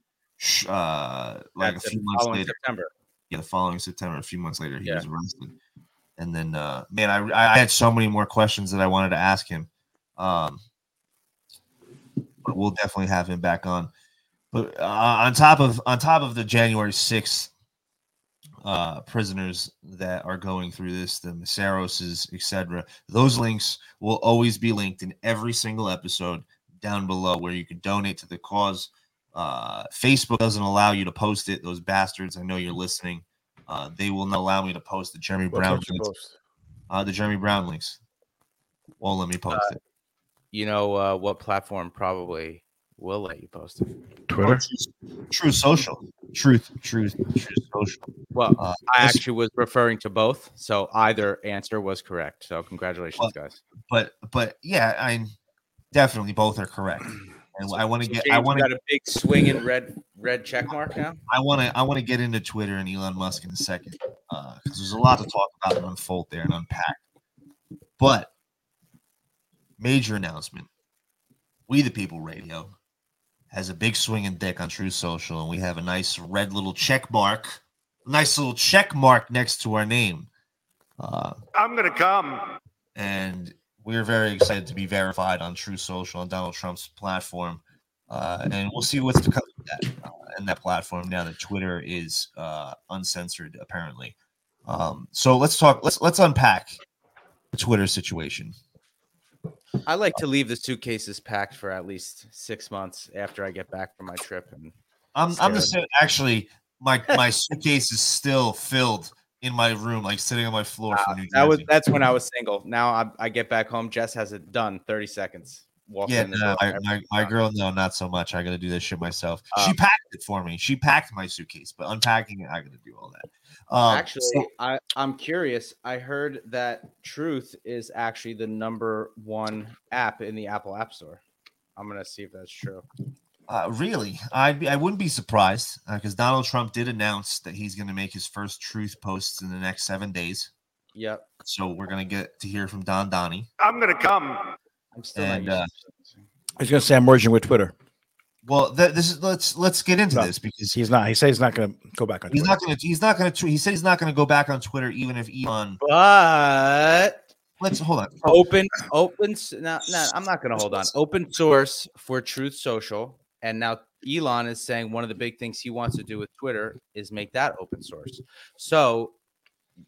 S2: uh, like
S5: That's
S2: a few months later.
S5: september
S2: Yeah, the following September, a few months later, he
S5: Yeah.
S2: was arrested. And then, uh, man, I I had so many more questions that I wanted to ask him. Um, but we'll definitely have him back on. But uh, on top of on top of the January sixth uh, prisoners that are going through this, the Mesaroses, etc. Those links will always be linked in every single episode down below, where you can donate to the cause. Uh, Facebook doesn't allow you to post it. Those bastards. I know you're listening. Uh, they will not allow me to post the Jeremy
S1: What's
S2: Brown links. Uh, the Jeremy Brown links. Won't let me post it.
S5: you know uh, what platform probably will let you post it
S1: Twitter.
S2: Truth, Truth Social. Truth. Truth. Truth Social.
S5: well
S2: Uh,
S5: i actually was referring to both so either answer was correct so congratulations
S2: Well,
S5: guys
S2: but but yeah, I definitely both are correct. And I want to
S5: So
S2: get
S5: James,
S2: I want to
S5: got a big swinging red red check mark now
S2: I want to I want to get into Twitter and Elon Musk in a second because there's a lot to talk about and unfold there and unpack. But major announcement: We the People Radio has a big swinging dick on Truth Social, and we have a nice red little check mark, nice little check mark next to our name. Uh,
S6: I'm gonna come.
S2: and we're very excited to be verified on Truth Social on Donald Trump's platform. Uh, and we'll see what's to come of that uh, and that platform now that Twitter is uh, uncensored, apparently. Um, so let's talk. Let's let's unpack the Twitter situation.
S5: i like to leave the suitcases packed for at least six months after i get back from my trip and
S2: I'm I'm the
S5: Scared.
S2: same. Actually, my my suitcase is still filled in my room, like sitting on my floor Jersey.
S5: that was that's when i was single now I, I get back home jess has it done 30 seconds Walk
S2: Yeah, no, my, my, my girl, no, not so much. I got to do this shit myself. she
S5: Um,
S2: packed it for me. She packed my suitcase, but unpacking it, I got to do all that. Um,
S5: actually
S2: so-
S5: I, i'm curious i heard that truth is actually the number one app in the apple app store i'm gonna see if that's true
S2: Uh, really, I'd be, I wouldn't be surprised because Donald Trump did announce that he's going to make his first truth posts in the next seven days.
S5: yep
S2: So we're going to get to hear from Don Donnie.
S6: I'm gonna come.
S5: i'm still
S2: And, uh,
S1: I was gonna say I'm merging with Twitter.
S2: Well, th- this is let's let's get into
S1: No,
S2: this because
S1: He's not. He said he's not going to go back on.
S2: he's
S1: Twitter.
S2: not going to he's not going to he said he's not going to go back on Twitter even if Elon.
S5: But
S2: Let's hold on.
S5: open open s- no, no i'm not gonna hold on open source for truth social and now elon is saying one of the big things he wants to do with twitter is make that open source so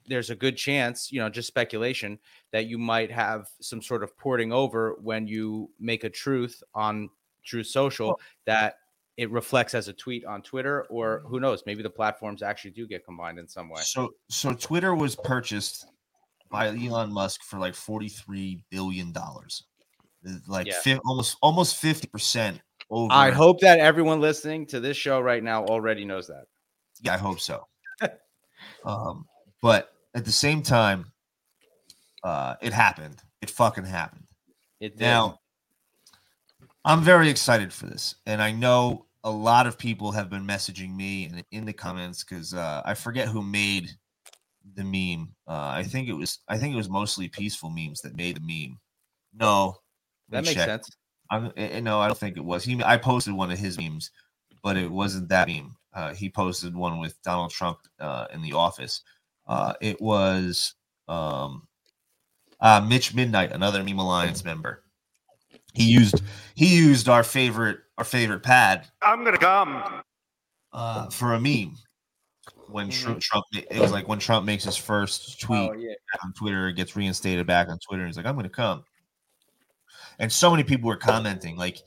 S5: there's a good chance you know just speculation that you might have some sort of porting over when you make a truth on truth social that it reflects as a tweet on twitter or who knows maybe the platforms actually do get combined in some way
S2: So so Twitter was purchased by Elon Musk for like 43 billion dollars. Like
S5: Yeah.
S2: fi- almost almost 50% over
S5: i hope that everyone listening to this show right now already knows that
S2: Yeah, I hope so. um, but at the same time, uh, it happened. It fucking happened.
S5: it did.
S2: Now, I'm very excited for this, and I know a lot of people have been messaging me in, in the comments because uh, I forget who made the meme. Uh, I think it was I think it was mostly peaceful memes that made the meme. No,
S5: that makes
S2: check.
S5: sense
S2: I'm, eh, no, I don't think it was. He I posted one of his memes, but it wasn't that meme. Uh, he posted one with Donald Trump uh, in the office. Uh, it was um, uh, Mitch Midnight, another Meme Alliance member. He used he used our favorite our favorite pad
S4: I'm gonna come.
S2: uh, for a meme. When Tru- Trump, it was like when Trump makes his first tweet
S5: oh yeah
S2: on Twitter, gets reinstated back on Twitter. He's like, I'm going to come. And so many people were commenting, like,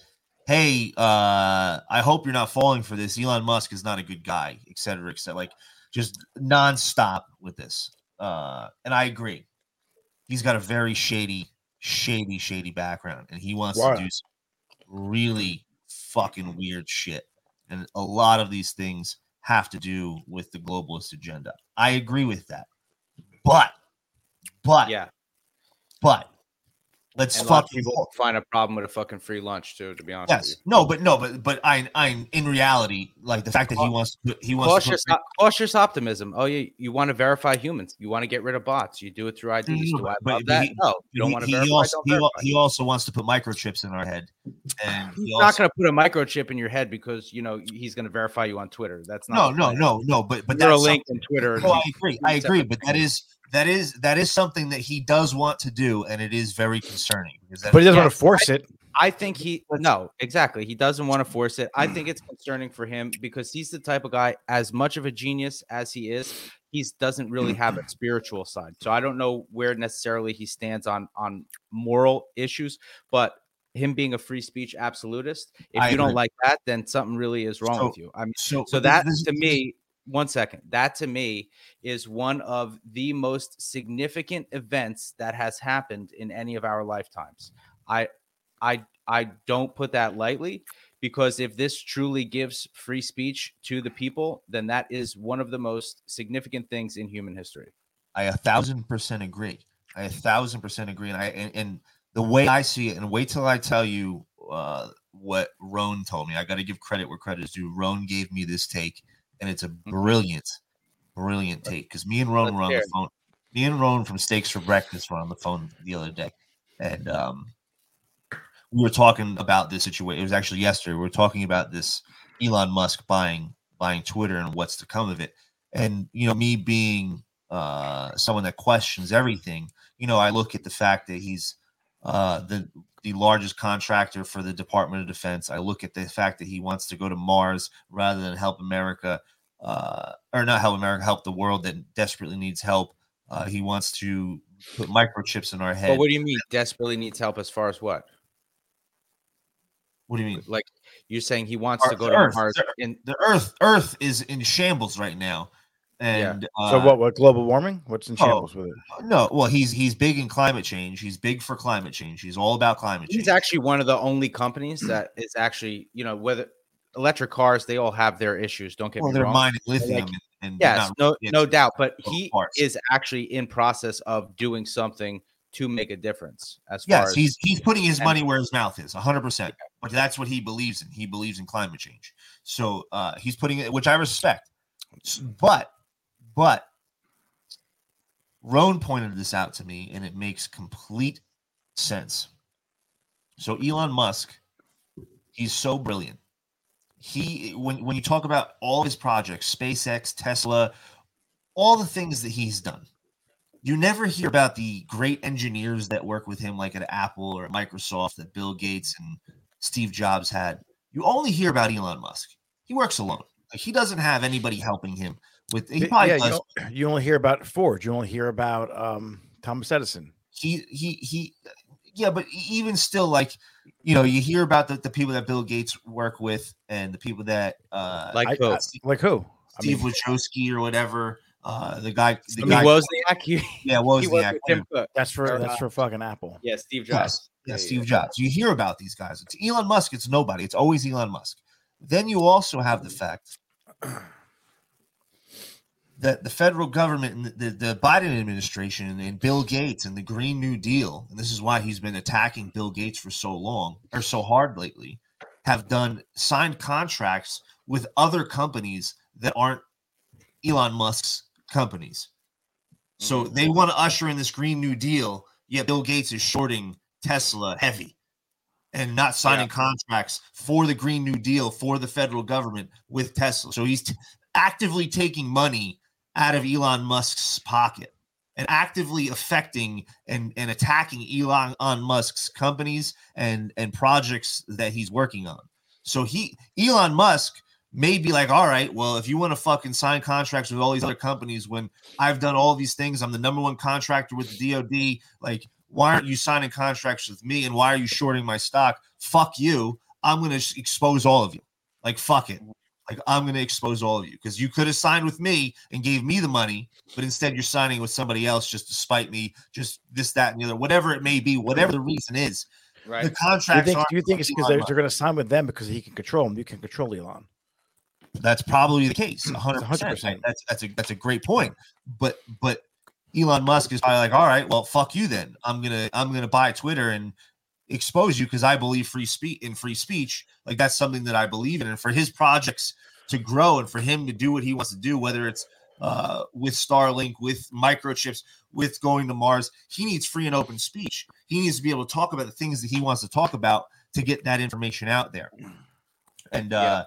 S2: hey, uh, I hope you're not falling for this. Elon Musk is not a good guy, et cetera, et cetera. Like, just nonstop with this. Uh, and I agree. He's got a very shady, shady, shady background, and he wants
S1: Wow.
S2: to do some really fucking weird shit. And a lot of these things have to do with the globalist agenda. I agree with that. But, but,
S5: yeah
S2: but let's
S5: and a lot of
S2: fucking
S5: people find a problem with a fucking free lunch too to be honest
S2: yes, no, but no, but but I, I, in reality, like the fact that he wants, to, he wants
S5: cautious,
S2: to. Put,
S5: cautious optimism oh yeah you want to verify humans you want to get rid of bots you do it through IDs
S2: no,
S5: do I
S2: but-
S5: love
S2: but
S5: that
S2: he-
S5: no you don't want to
S2: he
S5: verify
S2: also, he, al-
S5: verify.
S2: he also wants to put microchips in our head, and he
S5: He's
S2: also,
S5: not going to put a microchip in your head because you know he's going to verify you on Twitter. That's
S2: no,
S5: not the
S2: no, no, no, but but
S5: You're a link in Twitter.
S2: Oh, no, I agree. I agree, but that is that is that is something that he does want to do, and it is very concerning because that
S1: But he doesn't
S5: Yeah,
S1: want to force it.
S5: I think he no exactly. He doesn't want to force it. I think it's concerning for him because he's the type of guy, as much of a genius as he is, he doesn't really have a spiritual side. So I don't know where necessarily he stands on on moral issues, but him being a free speech absolutist, if
S2: I
S5: you don't like that, then something really is wrong
S2: So-
S5: with you. I mean,
S2: so
S5: so that
S2: this-
S5: to me one second that to me is one of the most significant events that has happened in any of our lifetimes i i i don't put that lightly because if this truly gives free speech to the people then that is one of the most significant things in human history
S2: I a thousand percent agree. I a thousand percent agree, and I and, and the way I see it, and wait till I tell you uh, what Roan told me. I got to give credit where credit is due. Roan gave me this take, and it's a brilliant, brilliant take. Because me and Roan
S5: Let's
S2: were on
S5: hear
S2: the phone. Me and Roan from Steaks for Breakfast were on the phone the other day, and um, we were talking about this situation. It was actually yesterday. We were talking about this Elon Musk buying buying Twitter and what's to come of it. And you know, me being uh, someone that questions everything, you know, I look at the fact that he's uh, the the largest contractor for the Department of Defense. I look at the fact that he wants to go to Mars rather than help America, uh, or not help America, help the world that desperately needs help. Uh, he wants to put microchips in our head.
S5: but what do you mean desperately needs help as far as what
S2: what do you mean?
S5: like you're saying he wants to go to
S2: Earth,
S5: mars
S2: the-
S5: in
S2: The Earth, Earth is in shambles right now, and
S1: So
S2: uh,
S1: what? What global warming? What's in
S2: oh,
S1: shambles with it?
S2: No, well, he's he's big in climate change. He's big for climate change. He's all about climate change.
S5: He's actually one of the only companies that is actually, you know, whether electric cars, they all have their issues. Don't get
S2: well,
S5: me
S2: they're
S5: wrong.
S2: mining lithium, and, and
S5: yes,
S2: not
S5: no, no doubt. But he
S2: parts.
S5: is actually in process of doing something to make a difference. As far
S2: Yes,
S5: as
S2: he's he's putting his money where his mouth is, hundred percent. But that's what he believes in. He believes in climate change. So uh, he's putting it, which I respect. But but Roan pointed this out to me, and it makes complete sense. So Elon Musk, he's so brilliant. he when when you talk about all his projects, SpaceX, Tesla, all the things that he's done, you never hear about the great engineers that work with him, like at Apple or at Microsoft, that Bill Gates and Steve Jobs had. You only hear about Elon Musk. He works alone. Like he doesn't have anybody helping him with. He probably
S1: yeah, you,
S2: does.
S1: you only hear about Ford. You only hear about um, Thomas Edison.
S2: he he he yeah but even still like you know you hear about the, the people that bill gates work with and the people that uh
S5: Like
S1: I-
S5: who?
S1: I- like who? I
S2: steve
S1: mean,
S2: wachowski or whatever uh the guy the
S5: I mean,
S2: guy
S5: Wozniak, he,
S2: yeah what was
S5: he
S2: the
S5: was Tim Cook.
S1: that's for
S5: or,
S1: that's
S5: uh,
S1: for fucking Apple.
S5: Yeah, Steve
S2: yes
S5: Jobs.
S2: yeah,
S5: Yeah,
S2: steve
S5: yeah.
S2: jobs you hear about these guys it's elon musk it's nobody it's always elon musk then you also have the fact that the federal government and the, the Biden administration and, Bill Gates and the Green New Deal, and this is why he's been attacking Bill Gates for so long or so hard lately, have done signed contracts with other companies that aren't Elon Musk's companies. So mm-hmm. they want to usher in this Green New Deal, yet Bill Gates is shorting Tesla heavy and not signing contracts for the Green New Deal for the federal government with Tesla. So he's t- actively taking money out of Elon Musk's pocket and actively affecting and, and attacking Elon on Musk's companies and, and projects that he's working on. So he Elon Musk may be like, all right, well, if you want to fucking sign contracts with all these other companies when I've done all these things, I'm the number one contractor with the DoD, like why aren't you signing contracts with me and why are you shorting my stock? Fuck you. I'm going to expose all of you. Like, fuck it. Like, I'm going to expose all of you because you could have signed with me and gave me the money, but instead you're signing with somebody else just to spite me, just this, that, and the other, whatever it may be, whatever the reason is. The
S5: Right.
S1: Do you
S2: contracts
S1: think,
S2: aren't
S1: do you think it's because they're, they're going to sign with them because he can control them? You can control Elon.
S2: That's probably the case. 100%.
S1: 100%.
S2: That's that's a that's a great point. But but Elon Musk is probably like, all right, well, fuck you then. I'm gonna I'm gonna buy Twitter and expose you because I believe free speech in free speech. Like that's something that I believe in. And for his projects to grow and for him to do what he wants to do, whether it's uh, with Starlink, with microchips, with going to Mars, he needs free and open speech. He needs to be able to talk about the things that he wants to talk about to get that information out there. And uh,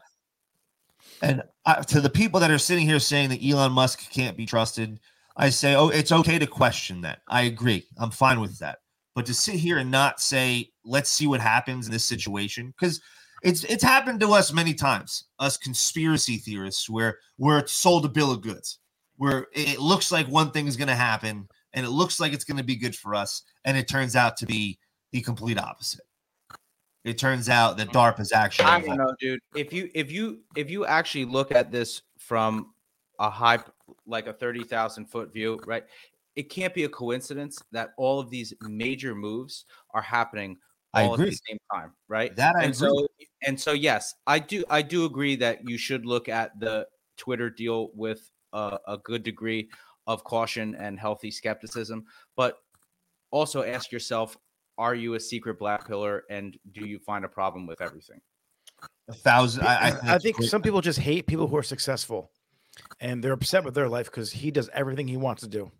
S2: and uh, to the people that are sitting here saying that Elon Musk can't be trusted, I say, oh, it's okay to question that. I agree. I'm fine with that. But to sit here and not say, let's see what happens in this situation, because it's it's happened to us many times, us conspiracy theorists, where we're sold a bill of goods, where it looks like one thing is going to happen and it looks like it's going to be good for us, and it turns out to be the complete opposite. It turns out that DARPA is actually
S5: I don't know, dude. If you if you if you actually look at this from a high like a 30,000 foot view, right? It can't be a coincidence that all of these major moves are happening
S2: I
S5: all at the same time, right?
S2: That I
S5: and
S2: agree.
S5: so and so yes, I do I do agree that you should look at the Twitter deal with a, a good degree of caution and healthy skepticism, but also ask yourself are you a secret black pillar and do you find a problem with everything?
S2: a thousand. I, I,
S1: I, think some people just hate people who are successful, and they're upset with their life because he does everything he wants to do.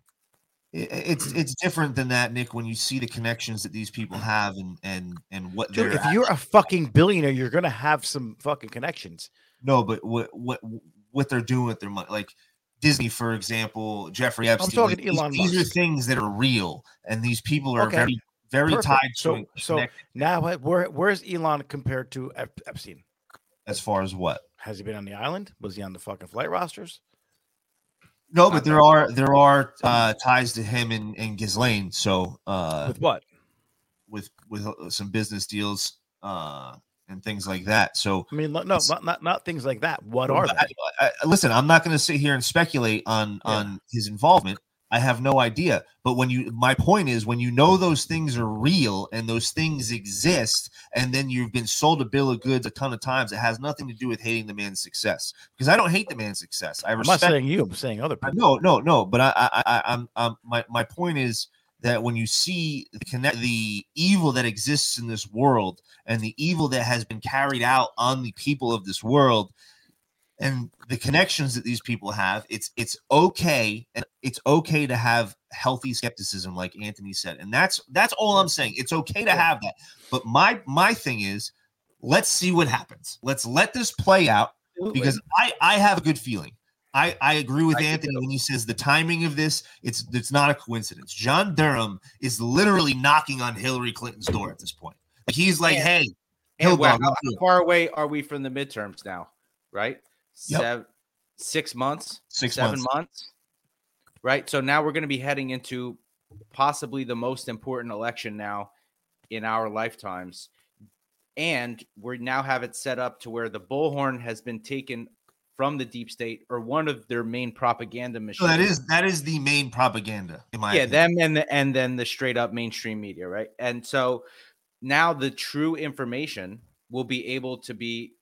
S2: It's it's different than that, Nick. When you see the connections that these people have and and and what
S1: Dude,
S2: they're
S1: if you're a fucking billionaire, you're gonna have some fucking connections.
S2: no, but what what what they're doing with their money, like Disney, for example, Jeffrey Epstein.
S1: talking
S2: like, these-
S1: Elon
S2: these, are things that are real, and these people are
S1: Okay,
S2: very very
S1: perfect.
S2: tied to
S1: So- so- Now, where where's Elon compared to Ep- Epstein?
S2: as far as what.
S1: Has he been on the island? Was he on the fucking flight rosters?
S2: No, but there are there are uh, ties to him and and Ghislaine. So uh,
S1: with what?
S2: with with uh, some business deals uh, and things like that. So
S1: I mean, no, no, not, not not things like that. What are?
S2: I, I, listen, I'm not going to sit here and speculate on
S1: Yeah.
S2: on his involvement. I have no idea. But when you, my point is, when you know those things are real and those things exist, and then you've been sold a bill of goods a ton of times, it has nothing to do with hating the man's success. Because I don't hate the man's success. I
S1: I'm not saying you. I'm saying other people.
S2: no, no, no. But I, I, I I'm, I'm, my, my point is that when you see the connect, the evil that exists in this world, and the evil that has been carried out on the people of this world, and the connections that these people have, it's it's okay, and it's okay to have healthy skepticism, like Anthony said, and that's that's all I'm saying. It's okay to have that. But my my thing is, let's see what happens. Let's let this play out because I I have a good feeling. I I agree with
S5: I
S2: Anthony when he says the timing of this it's it's not a coincidence. John Durham is literally knocking on Hillary Clinton's door at this point. He's like. "Hey,
S5: And
S2: Hold
S5: where-
S2: on,
S5: how, how far away are we from the midterms now? Right?
S2: Yep.
S5: Seven, six months,
S2: Six
S5: seven
S2: months.
S5: months. Right. So now we're going to be heading into possibly the most important election now in our lifetimes. And we now have it set up to where the bullhorn has been taken from the deep state or one of their main propaganda
S2: So
S5: machines.
S2: that is that is the main propaganda in my
S5: yeah
S2: opinion.
S5: them and the, and then the straight up mainstream media right and so now the true information will be able to be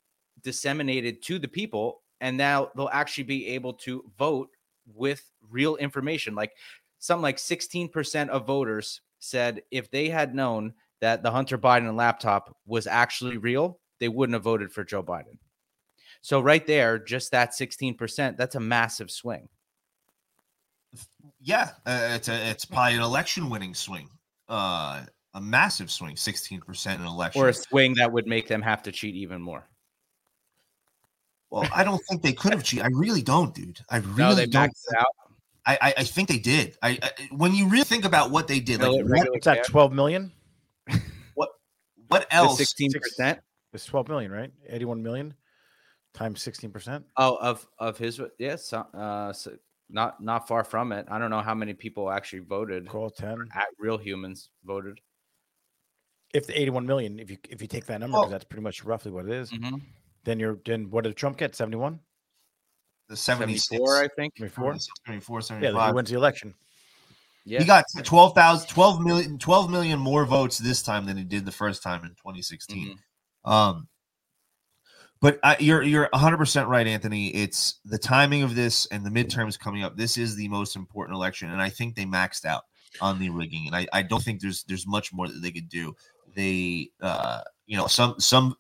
S5: disseminated to the people and now they'll actually be able to vote with real information like something like 16% of voters said if they had known that the hunter biden laptop was actually real they wouldn't have voted for joe biden so right there just that 16% that's a massive swing
S2: Yeah, uh, it's a it's probably an election winning swing. Uh a massive swing, 16% in election.
S5: or a swing that would make them have to cheat even more
S2: well, I don't think they could have cheated. I really don't, dude. I really
S5: no, they
S2: don't.
S5: maxed out.
S2: I, I I think they did. I, I when you really think about what they did,
S5: Fill
S2: like
S5: it
S2: what,
S5: regular
S1: What's that? Twelve million?
S2: what what else?
S5: Sixteen percent.
S1: It's twelve million, right? Eighty-one million times sixteen percent.
S5: Oh, of of his yes, uh, so not not far from it. I don't know how many people actually voted.
S1: Call ten.
S5: At real humans voted.
S1: If the eighty-one million, if you if you take that number,
S2: Oh.
S1: because that's pretty much roughly what it is,
S5: Mhm.
S1: Then you're then what did Trump get? Seventy-one,
S2: The 76,
S5: Seventy-four, I think.
S1: seventy-four.
S2: 74,
S1: Yeah,
S2: 75.
S1: then he wins the election.
S5: Yeah,
S2: He got 12,000 12 million 12 million more votes this time than he did the first time in 2016.
S5: Mhm.
S2: Um, but I, you're you're 100 percent right, Anthony. It's the timing of this and the midterms coming up. This is the most important election, and I think they maxed out on the rigging, and I, I don't think there's there's much more that they could do. They, uh, you know, some some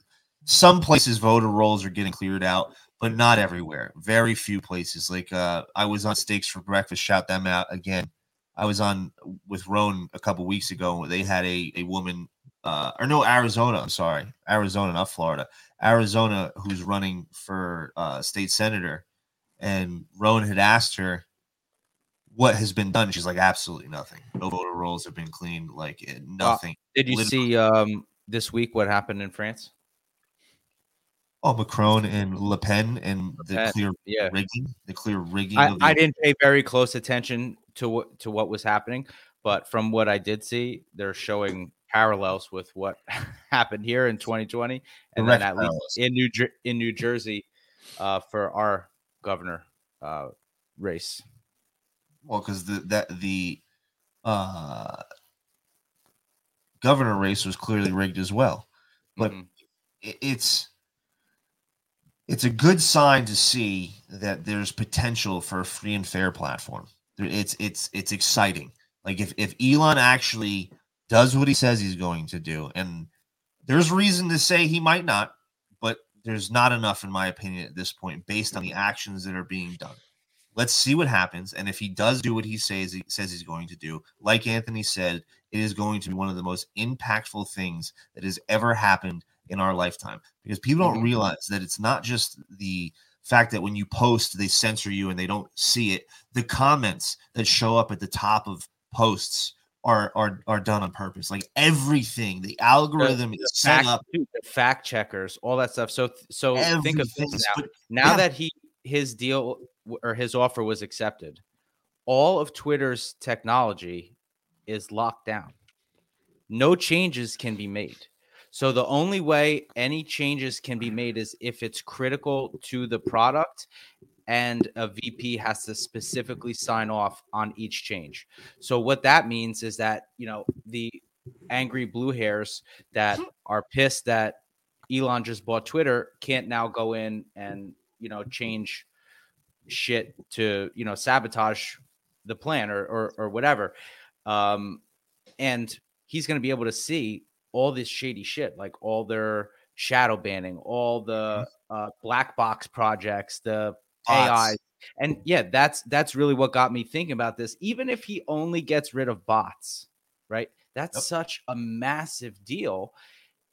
S2: some places voter rolls are getting cleared out, but not everywhere. Very few places. Like uh, I was on Steaks for Breakfast. Shout them out again. I was on with Roan a couple weeks ago. They had a a woman uh, or no Arizona. I'm sorry, Arizona, not Florida. Arizona, who's running for uh, state senator, and Roan had asked her what has been done. She's like, absolutely nothing. No voter rolls have been cleaned. Like nothing.
S5: Did you
S2: Literally.
S5: see um this week what happened in France?
S2: Oh, Macron and Le Pen and the
S5: Pen,
S2: clear
S5: Yeah,
S2: rigging, the clear rigging.
S5: I,
S2: the,
S5: I didn't pay very close attention to what to what was happening, but from what I did see, they're showing parallels with what happened here in 2020, and then at least in New Jer- in New Jersey uh, for our governor uh, race.
S2: well because the that the uh governor race was clearly rigged as well. But
S5: Mhm.
S2: i- it's it's a good sign to see that there's potential for a free and fair platform. It's it's it's exciting. Like if if Elon actually does what he says he's going to do, and there's reason to say he might not, but there's not enough, in my opinion, at this point, based on the actions that are being done. Let's see what happens, and if he does do what he says he says he's going to do, like Anthony said, it is going to be one of the most impactful things that has ever happened in our lifetime because people don't
S5: Mhm.
S2: realize that it's not just the fact that when you post they censor you and they don't see it the comments that show up at the top of posts are are are done on purpose like everything the algorithm is set
S5: fact,
S2: up
S5: dude, the fact checkers, all that stuff. So so think of this now. now
S2: Yeah.
S5: that he his deal or his offer was accepted all of twitter's technology is locked down no changes can be made so the only way any changes can be made is if it's critical to the product and a vp has to specifically sign off on each change. So what that means is that you know the angry blue hairs that are pissed that Elon just bought Twitter can't now go in and you know change shit to you know sabotage the plan or or, or whatever. Um and he's going to be able to see all this shady shit like all their shadow banning all the uh, black box projects the
S2: Bots.
S5: ai and yeah that's that's really what got me thinking about this even if he only gets rid of bots right that's
S2: Yep.
S5: such a massive deal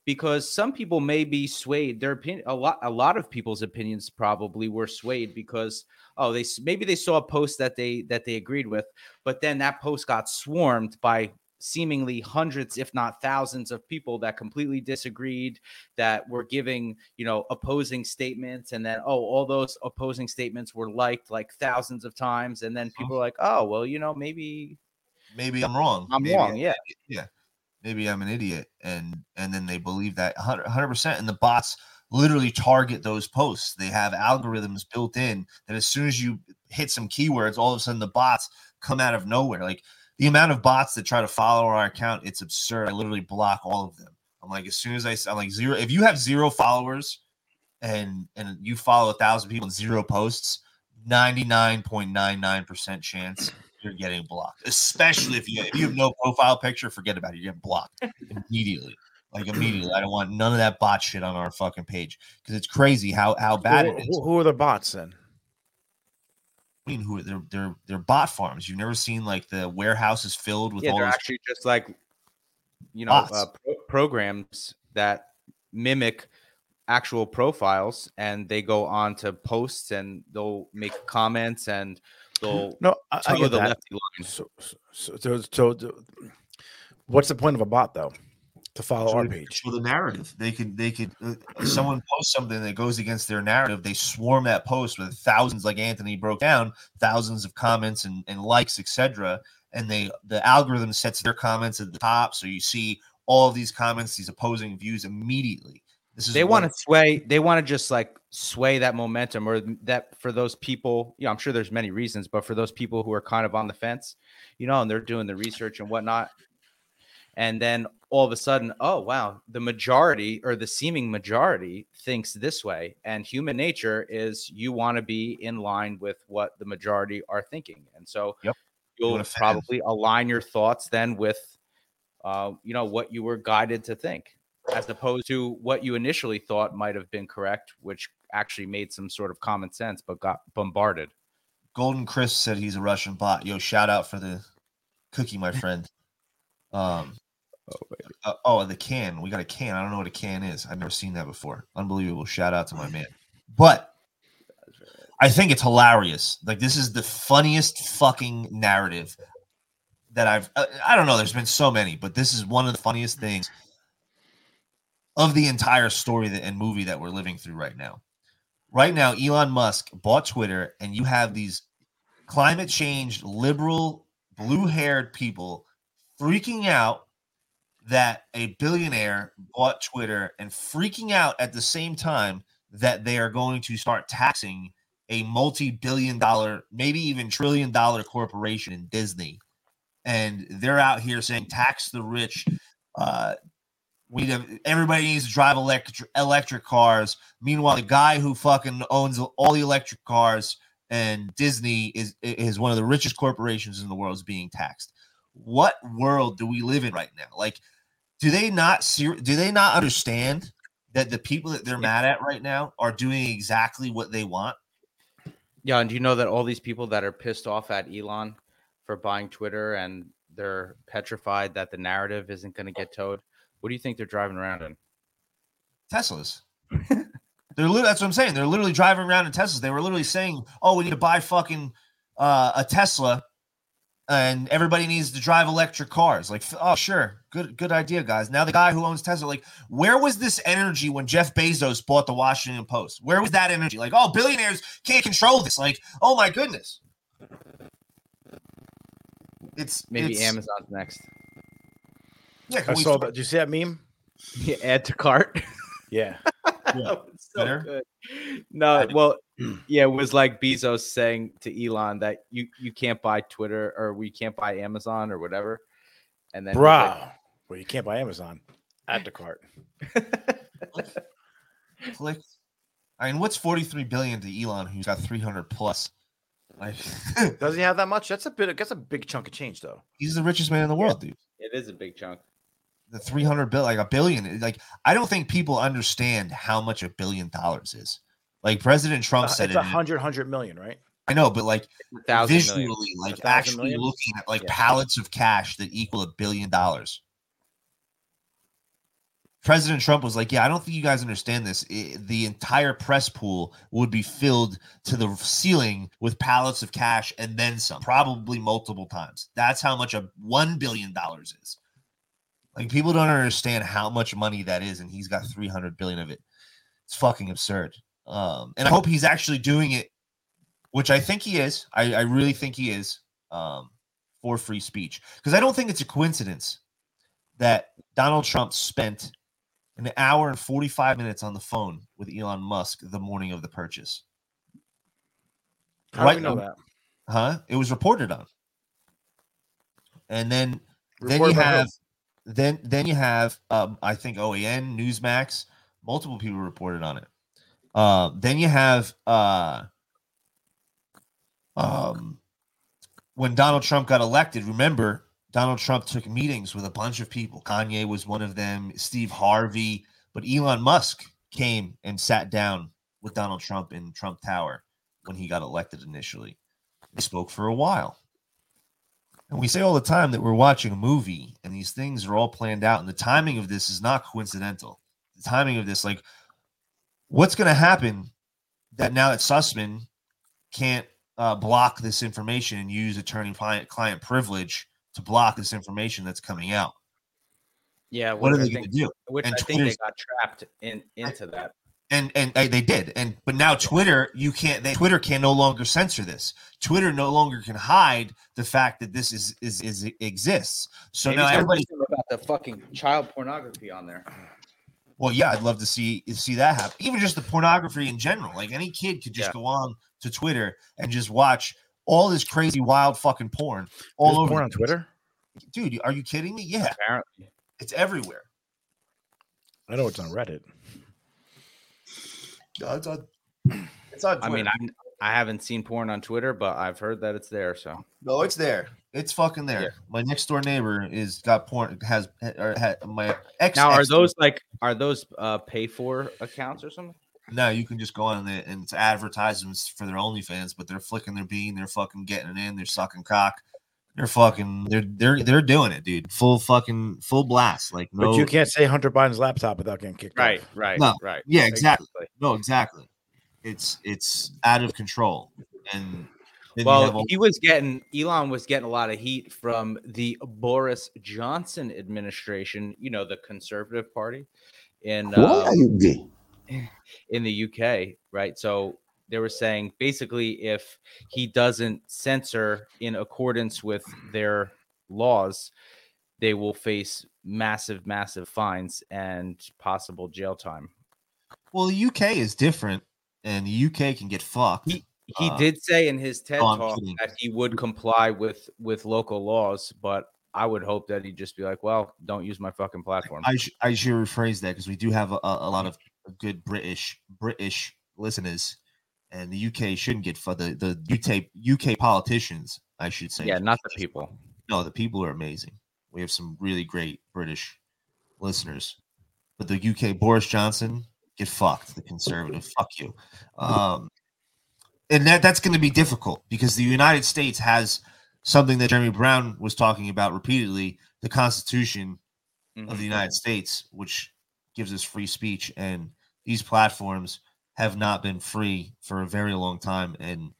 S5: because some people may be swayed. Their opinion, a lot, a lot of people's opinions probably were swayed because oh, they maybe they saw a post that they that they agreed with, but then that post got swarmed by seemingly hundreds if not thousands of people that completely disagreed that were giving you know opposing statements and then oh all those opposing statements were liked like thousands of times and then uh-huh. people are like oh well you know maybe
S2: Maybe I'm wrong.
S5: i'm
S2: Maybe
S5: wrong
S2: I-
S5: yeah
S2: maybe I'm an idiot, and and then they believe that 100 percent, and the bots literally target those posts. They have algorithms built in that as soon as you hit some keywords, all of a sudden the bots come out of nowhere. Like the amount of bots that try to follow our account, it's absurd. I literally block all of them. I'm like, as soon as I, I'm like zero. If you have zero followers, and and you follow a thousand people and zero posts, 99.99 percent chance you're getting blocked. Especially if you if you have no profile picture, forget about it. You're getting blocked immediately. Like immediately. I don't want none of that bot shit on our fucking page because it's crazy how how bad
S1: who,
S2: it is.
S1: who are the bots then?
S2: I mean, who they're they're they're bot farms. You've never seen like the warehouses filled with
S5: yeah
S2: all
S5: they're
S2: those
S5: actually just like you know
S2: Bots.
S5: uh, pro- programs that mimic actual profiles and they go on to posts and they'll make comments and they'll
S1: No, I, I get
S5: the
S1: that.
S5: lefty line
S1: So, so, so, so, so what's the point of a bot though? To follow
S2: show
S1: our page.
S2: show the narrative. They could they could uh, someone posts something that goes against their narrative. They swarm that post with thousands, like Anthony broke down, thousands of comments and, and likes, etc. And they the algorithm sets their comments at the top, so you see all of these comments, these opposing views immediately. This is
S5: they want to sway they want to just like sway that momentum or that for those people you know i'm sure there's many reasons but for those people who are kind of on the fence you know and they're doing the research and whatnot and then all of a sudden oh wow the majority or the seeming majority thinks this way and human nature is you want to be in line with what the majority are thinking and so
S2: Yep. You
S5: you'll probably align your thoughts then with uh, you know what you were guided to think as opposed to what you initially thought might have been correct which actually made some sort of common sense but got bombarded
S2: Golden Chris said he's a Russian bot. Yo, shout out for the cookie, my friend. Um, uh, oh, the can. We got a can. I don't know what a can is. I've never seen that before. Unbelievable. Shout out to my man. But I think it's hilarious. Like this is the funniest fucking narrative that I've. Uh, I don't know. There's been so many, but this is one of the funniest things of the entire story that, and movie that we're living through right now. Right now, Elon Musk bought Twitter, and you have these climate change liberal, blue haired people freaking out that a billionaire bought Twitter and freaking out at the same time that they are going to start taxing a multi billion dollar, maybe even trillion dollar corporation in Disney. And they're out here saying tax the rich. Uh, we have, everybody needs to drive electric electric cars. Meanwhile, the guy who fucking owns all the electric cars and Disney is is one of the richest corporations in the world is being taxed. What world do we live in right now? Like, do they not ser- do they not understand that the people that they're mad at right now are doing exactly what they want?
S5: yeah and do you know that all these people that are pissed off at elon for buying twitter and they're petrified that the narrative isn't going to get towed what do you think they're driving around in
S2: Teslas. they're li- that's what I'm saying. They're literally driving around in Teslas. They were literally saying, "Oh, we need to buy fucking uh, a Tesla, and everybody needs to drive electric cars." Like, oh, sure, good, good idea, guys. Now the guy who owns Tesla, like, where was this energy when Jeff Bezos bought the Washington Post? Where was that energy? Like, oh, billionaires can't control this. Like, oh my goodness. It's
S5: maybe
S2: it's-
S5: amazon's next
S2: Yeah, can
S1: I
S2: we
S1: saw that. Did you see that meme?
S5: yeah, add to cart
S1: Yeah.
S5: That was so
S2: Better?
S5: good. No, well, Hmm. yeah, it was like Bezos saying to Elon that you you can't buy Twitter or we can't buy Amazon or whatever. And then he's like,
S1: Well, you can't buy Amazon. Add to cart.
S2: click. I mean, what's 43 billion to Elon, who's got 300 plus? Like,
S1: Does he have that much? That's a bit. That's a big chunk of change, though.
S2: he's the richest man in the world, dude.
S5: it is a big chunk.
S2: The 300 bill, like a billion. Like, I don't think people understand how much a billion dollars is. Like President Trump
S1: Uh,
S2: said
S1: it's
S2: it.
S1: a hundred, hundred million, right?
S2: I know, but like visually,
S5: million.
S2: like actually
S1: million?
S2: looking at like
S5: Yeah.
S2: pallets of cash that equal a billion dollars. President Trump was like, "Yeah, I don't think you guys understand this. I- the entire press pool would be filled to the ceiling with pallets of cash and then some, probably multiple times. That's how much a one billion dollars is. Like people don't understand how much money that is, and he's got three hundred billion of it. It's fucking absurd. Um, and I hope he's actually doing it, which I think he is. I, I really think he is um, for free speech because I don't think it's a coincidence that Donald Trump spent an hour and 45 minutes on the phone with Elon Musk the morning of the purchase.
S1: How do we know
S2: now-
S1: that?
S2: Huh? It was reported on. And then then you have then then you have um, I think OAN, Newsmax, multiple people reported on it. Uh, then you have uh, um, when Donald Trump got elected. Remember, Donald Trump took meetings with a bunch of people. Kanye was one of them. Steve Harvey, but Elon Musk came and sat down with Donald Trump in Trump Tower when he got elected initially. They spoke for a while. And we say all the time that we're watching a movie and these things are all planned out. And the timing of this is not coincidental. The timing of this, like, what's going to happen that now that Sussman can't uh, block this information and use attorney client client privilege to block this information that's coming out?
S5: Yeah,
S2: What are
S5: I
S2: they going to do?
S5: Which
S2: And
S5: I think they got trapped in into that.
S2: and and they they did and but now twitter you can't they twitter can no longer censor this twitter no longer can hide the fact that this is is, is exists so
S5: Maybe
S2: now everybody
S5: about the fucking child pornography on there.
S2: Well yeah i'd love to see see that happen even just the pornography in general like any kid could just
S5: Yeah.
S2: go on to twitter and just watch all this crazy wild fucking porn all
S1: There's
S2: over
S1: porn on. Twitter.
S2: dude are you kidding me yeah
S5: Apparently,
S2: it's everywhere
S1: I know it's on Reddit.
S2: it's on, it's on
S5: I mean, I'm, I haven't seen porn on Twitter, but I've heard that it's there. So
S2: No, it's there. It's fucking there.
S5: Yeah.
S2: My next door neighbor is got porn. Has or had my ex.
S5: now, are
S2: ex-
S5: those like are those uh, pay for accounts or something?
S2: No, you can just go on it and it's advertisements for their OnlyFans, but they're flicking their bean. They're fucking getting it in. They're sucking cock. They're fucking. They're they're they're doing it, dude. Full fucking full blast. Like no.
S1: But you can't say Hunter Biden's laptop without getting kicked
S5: Right,
S1: off.
S5: right,
S2: No.
S5: right.
S2: Yeah, exactly. No, exactly. It's it's out of control. And then you have
S5: Well,
S2: all-
S5: he was getting Elon was getting a lot of heat from the Boris Johnson administration. You know, the Conservative Party in uh,
S6: are you gay?
S5: in the UK, right? So they were saying basically if he doesn't censor in accordance with their laws, they will face massive, massive fines and possible jail time.
S2: well, the UK is different, and the UK can get fucked.
S5: He- He
S2: Uh,
S5: did say in his TED
S2: I'm
S5: talk that he would comply with with local laws, but I would hope that he'd just be like, "Well, don't use my fucking platform."
S2: I, sh- I should rephrase that because we do have a, a, a lot of good British British listeners, and the UK shouldn't get for the the UK UK politicians. I should say.
S5: yeah, not the people.
S2: No, the people are amazing. We have some really great British listeners, but the UK Boris Johnson get fucked. The conservative, fuck you. Um, and that that's going to be difficult because the United States has something that Jeremy Brown was talking about repeatedly: the Constitution
S5: Mhm.
S2: of the United States, which gives us free speech. And these platforms have not been free for a very long time. And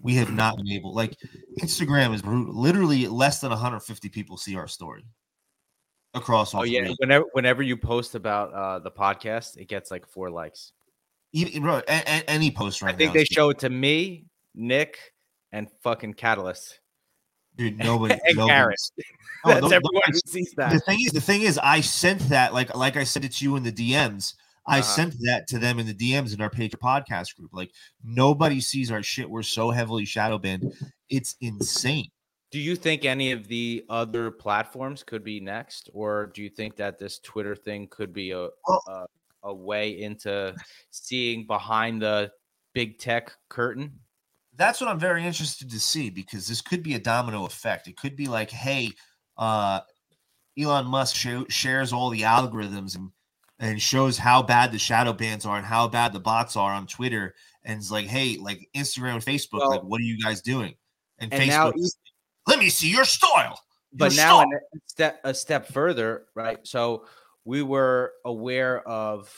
S2: we have not been able, like, Instagram is brutal. Literally, less than 150 people see our story across all
S5: Oh yeah, whenever whenever you post about uh, the podcast, it gets like four likes.
S2: Even, bro, a- a- any post right
S5: I think
S2: now.
S5: they show it to me, Nick, and fucking Catalyst
S2: dude, nobody.
S5: and
S2: nobody-. Oh,
S5: That's
S2: no-
S5: everyone who sees that.
S2: the thing is, the thing is, I sent that like like I sent it to you in the DMs. I
S5: Uh-huh.
S2: sent that to them in the DMs in our page podcast group. Like nobody sees our shit. We're so heavily shadow banned. It's insane.
S5: Do you think any of the other platforms could be next, or do you think that this Twitter thing could be a
S2: Well-
S5: a, a way into seeing behind the big tech curtain?
S2: That's what I'm very interested to see because this could be a domino effect. It could be like, hey, uh, Elon Musk sho- shares all the algorithms and and shows how bad the shadow bans are and how bad the bots are on Twitter, and it's like, hey, like Instagram and Facebook, like, what are you guys doing? And,
S5: And
S2: Facebook, let me see your style.
S5: but
S2: Your
S5: now
S2: style.
S5: a step a step further, right? So we were aware of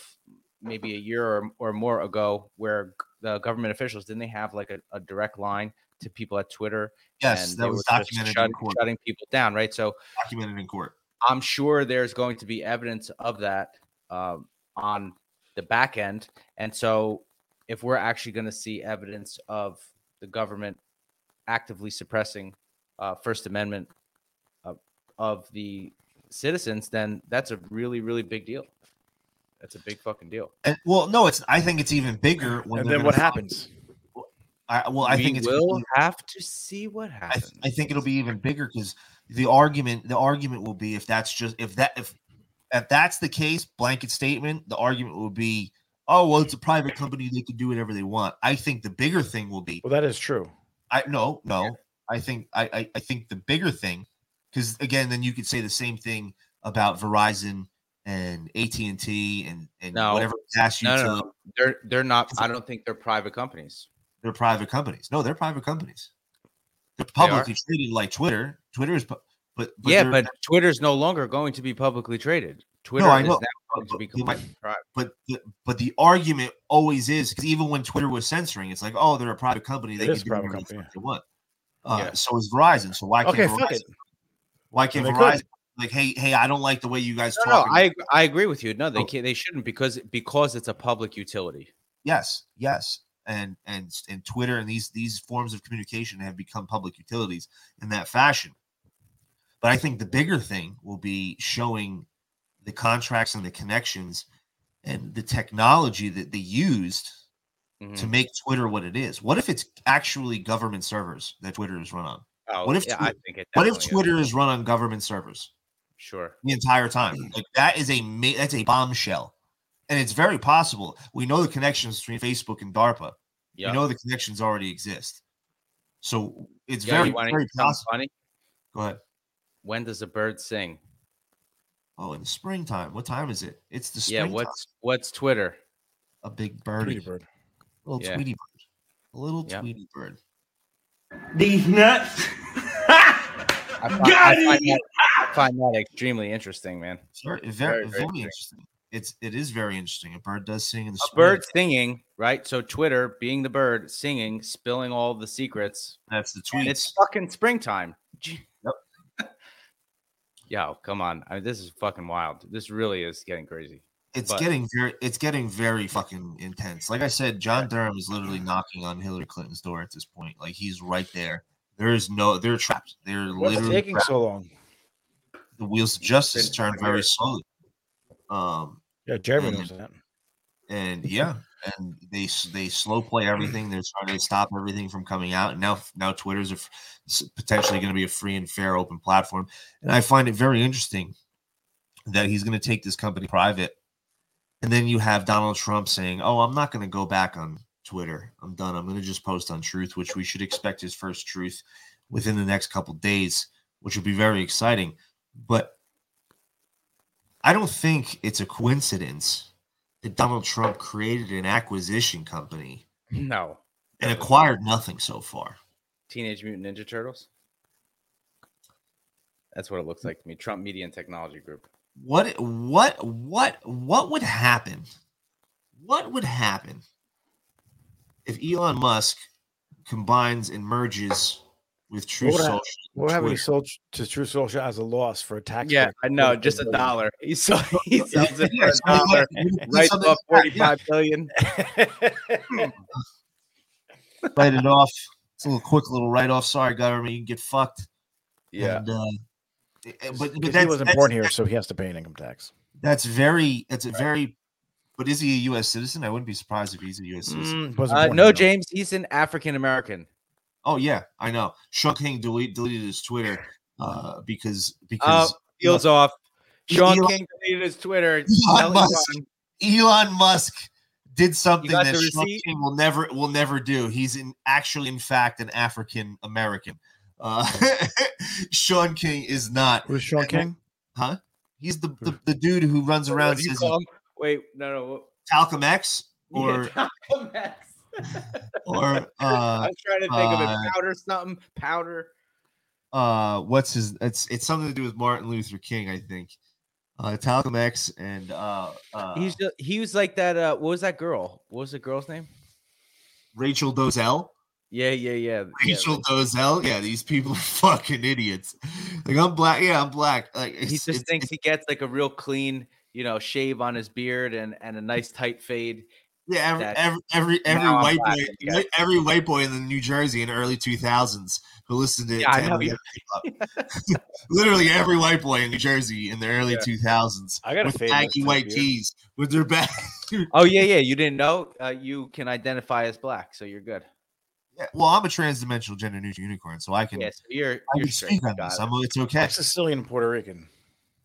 S5: maybe a year or, or more ago where the government officials didn't they have like a, a direct line to people at Twitter
S2: Yes, that was documented
S5: shut-
S2: in court.
S5: shutting people down, right? So
S2: Documented in court.
S5: I'm sure there's going to be evidence of that um, on the back end. And so, if we're actually going to see evidence of the government actively suppressing uh, First Amendment uh, of the citizens, then that's a really, really big deal. That's a big fucking deal.
S2: And well, no, it's. I think it's even bigger when.
S1: and then what
S2: gonna-
S1: happens?
S2: I, well, I
S5: we
S2: think it's.
S5: We'll
S2: even-
S5: have to see what happens.
S2: th- I think it'll be even bigger because the argument the argument will be if that's just if that if if that's the case blanket statement the argument will be oh well it's a private company they can do whatever they want i think the bigger thing will be
S1: Well, that is true.
S2: i no no i think i i, I think the bigger thing because again then you could say the same thing about verizon and at&t and and
S5: No.
S2: whatever gas
S5: no, no, no, they're they're not. I don't think they're private companies.
S2: they're private companies no they're private companies they're
S5: They
S2: publicly traded like twitter twitter is but, but
S5: yeah,
S2: they're-
S5: but Twitter's no longer going to be publicly traded. Twitter
S2: I
S5: is
S2: know,
S5: now
S2: but-
S5: going to
S2: but
S5: be
S2: they might-
S5: private.
S2: but the, but the argument always is because even when Twitter was censoring, it's like, oh, they're a private company; they
S1: It
S2: can
S1: is a
S2: do
S1: private
S2: whatever
S1: company,
S2: they want. Uh,
S5: Yeah.
S2: So is Verizon. So why can't
S1: Okay,
S2: Verizon?
S1: fuck it.
S2: Why can't
S1: Then they
S2: Verizon?
S1: could.
S2: Like, hey, hey, I don't like the way you guys
S5: No, no,
S2: talk.
S5: I I agree with you. No, they
S2: Oh.
S5: can't, they shouldn't because because it's a public utility.
S2: yes, yes, and and and Twitter and these these forms of communication have become public utilities in that fashion. But I think the bigger thing will be showing the contracts and the connections and the technology that they used
S5: Mhm.
S2: to make Twitter what it is. What if it's actually government servers that Twitter is run on?
S5: Oh,
S2: what if
S5: yeah,
S2: Twi-
S5: I think it
S2: What if
S5: definitely is.
S2: Twitter is run on government servers
S5: Sure.
S2: the entire time? Like that is a ma- that's a bombshell, and it's very possible. We know the connections between Facebook and DARPA.
S5: Yeah.
S2: We know the connections already exist, so it's
S5: Yo,
S2: very
S5: you
S2: very possible.
S5: funny.
S2: Go ahead.
S5: When does a bird sing?
S2: Oh, in the springtime. What time is it? It's the
S5: Yeah.
S2: springtime.
S5: What's what's Twitter?
S2: a big birdie,
S1: Tweety bird.
S2: A little
S5: Yeah.
S2: Tweety bird, a little
S5: Yeah.
S2: Tweety bird.
S6: These nuts.
S5: I find,
S6: Got
S5: I find, that, I find that extremely interesting, man.
S2: Very, very,
S5: Very,
S2: very,
S5: very
S2: interesting. It's it is very interesting. A bird does sing in the
S5: A
S2: spring.
S5: bird singing, right? So Twitter, being the bird, singing, spilling all the secrets.
S2: That's the
S5: tweet.
S2: tweets.
S5: it's fucking springtime.
S2: Yep.
S5: Yo, come on. I mean, this is fucking wild. This really is getting crazy.
S2: It's
S5: but-
S2: getting very it's getting very fucking intense. Like I said, John Durham is literally knocking on Hillary Clinton's door at this point. Like he's right there. There is no they're trapped. They're
S1: What's
S2: literally
S1: taking
S2: trapped.
S1: so long?
S2: the wheels of justice turn very
S5: years.
S2: slowly. Um
S1: Yeah, Jeremy
S2: And-
S1: knows that.
S2: and yeah, and they they slow play everything. They're trying to stop everything from coming out. And now now Twitter's a f- s- potentially going to be a free and fair open platform. And I find it very interesting that he's going to take this company private. And then you have Donald Trump saying, "Oh, I'm not going to go back on Twitter. I'm done. I'm going to just post on Truth, which we should expect his first Truth within the next couple days, which would be very exciting." But I don't think it's a coincidence that Donald Trump created an acquisition company
S5: No.
S2: and acquired nothing so far.
S5: Teenage Mutant Ninja Turtles. That's what it looks like to me. Trump Media and Technology Group.
S2: What what what what would happen? What would happen if Elon Musk combines and merges with True
S1: What would
S2: Social?
S1: hap- What happened? He
S2: Twitter?
S1: sold to Truth Social as a loss for a tax.
S5: Yeah. I know. Just a dollar. He, sold, he sells it for a dollar.
S2: like-
S5: Right
S2: something
S5: off
S2: like that, yeah.
S5: 45 billion.
S2: write it off. It's a little quick little write off. Sorry, government, you can get fucked.
S5: Yeah.
S2: And, uh, but but
S1: 'Cause
S2: that's,
S1: he wasn't
S2: that's-
S1: born here, so he has to pay an income tax.
S2: That's very. That's a very. But is he a U.S. citizen? I wouldn't be surprised if he's a U.S. citizen.
S1: Mm, wasn't
S5: Uh, no,
S1: here.
S5: James. He's an African American.
S2: Oh yeah, I know. Shaun King delete, deleted his Twitter uh, because because
S5: Oh, Heels off. Sean
S2: Elon-
S5: King deleted his Twitter.
S2: Elon Musk.
S5: Elon.
S2: Elon Musk did something that
S5: the
S2: Sean? King will never will never do. He's in actually, in fact, an African American. Uh, Shaun King is not,
S1: Who's Shaun King?
S2: huh? He's the, the, the dude who runs
S5: What
S2: around says
S5: call? Wait, no, no. what-
S2: Talcum X or
S5: Yeah, Malcolm X.
S2: or
S5: I
S2: uh
S5: was trying to think of
S2: uh,
S5: it. Powder something. Powder.
S2: uh what's his it's it's something to do with Martin Luther King, I think. uh, Talcum X, and uh, uh,
S5: He's just, he was like that. Uh, what was that girl? What was the girl's name?
S2: Rachel Dolezal.
S5: Yeah, yeah, yeah. yeah,
S2: Rachel Dolezal. Yeah, these people are fucking idiots. Like I'm black. Yeah, I'm black. Like
S5: he just
S2: it's-
S5: thinks he gets like a real clean, you know, shave on his beard and and a nice tight fade.
S2: Yeah, every every every, every white
S5: black
S2: boy,
S5: and
S2: every, every white boy in the New Jersey in the early two thousands who listened to,
S5: Yeah, I
S2: to
S5: know,
S2: Eminem literally every white boy in New Jersey in the early
S5: Yeah.
S2: two thousands
S1: I got a
S2: with
S1: fade.
S2: baggy white tees with their back.
S5: Oh yeah, yeah. You didn't know? Uh, you can identify as black, so you're good.
S2: Yeah, well, I'm a trans-dimensional gender neutral unicorn, so I can
S5: Yeah, so you're
S2: I
S5: you're
S2: can
S5: straight.
S2: speak on
S5: Got
S2: this. I'm, it's okay.
S1: Sicilian and Puerto Rican.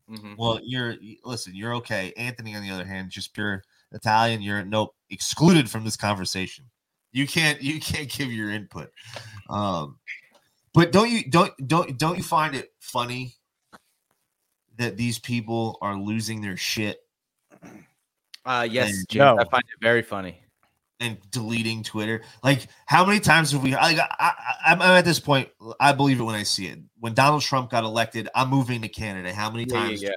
S5: Mhm.
S2: Well, you're listen, you're okay. Anthony, on the other hand, just pure Italian. You're nope excluded from this conversation. You can't you can't give your input. Um, but don't you don't don't don't you find it funny that these people are losing their shit
S5: Uh, yes,
S2: And-
S5: James, I find it very funny.
S2: And deleting Twitter? Like, how many times have we? Like, I, I, I'm I'm at this point. I believe it when I see it. When Donald Trump got elected, I'm moving to Canada. How many
S5: Yeah, yeah,
S2: times?
S5: yeah.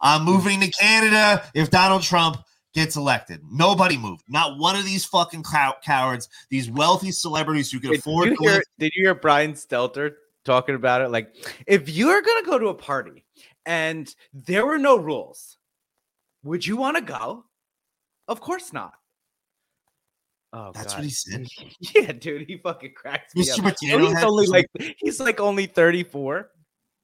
S2: I'm moving to Canada if Donald Trump gets elected. Nobody moved. Not one of these fucking cow- cowards. These wealthy celebrities who can
S5: Did
S2: afford
S5: you
S2: to
S5: hear, did you hear Brian Stelter talking about it? Like, if you're gonna go to a party and there were no rules, would you want to go? Of course not. Oh,
S2: That's
S5: God.
S2: what he said.
S5: Yeah, dude, he fucking cracks me
S2: Mr.
S5: up.
S2: Potato
S5: he's only like he's like only 34.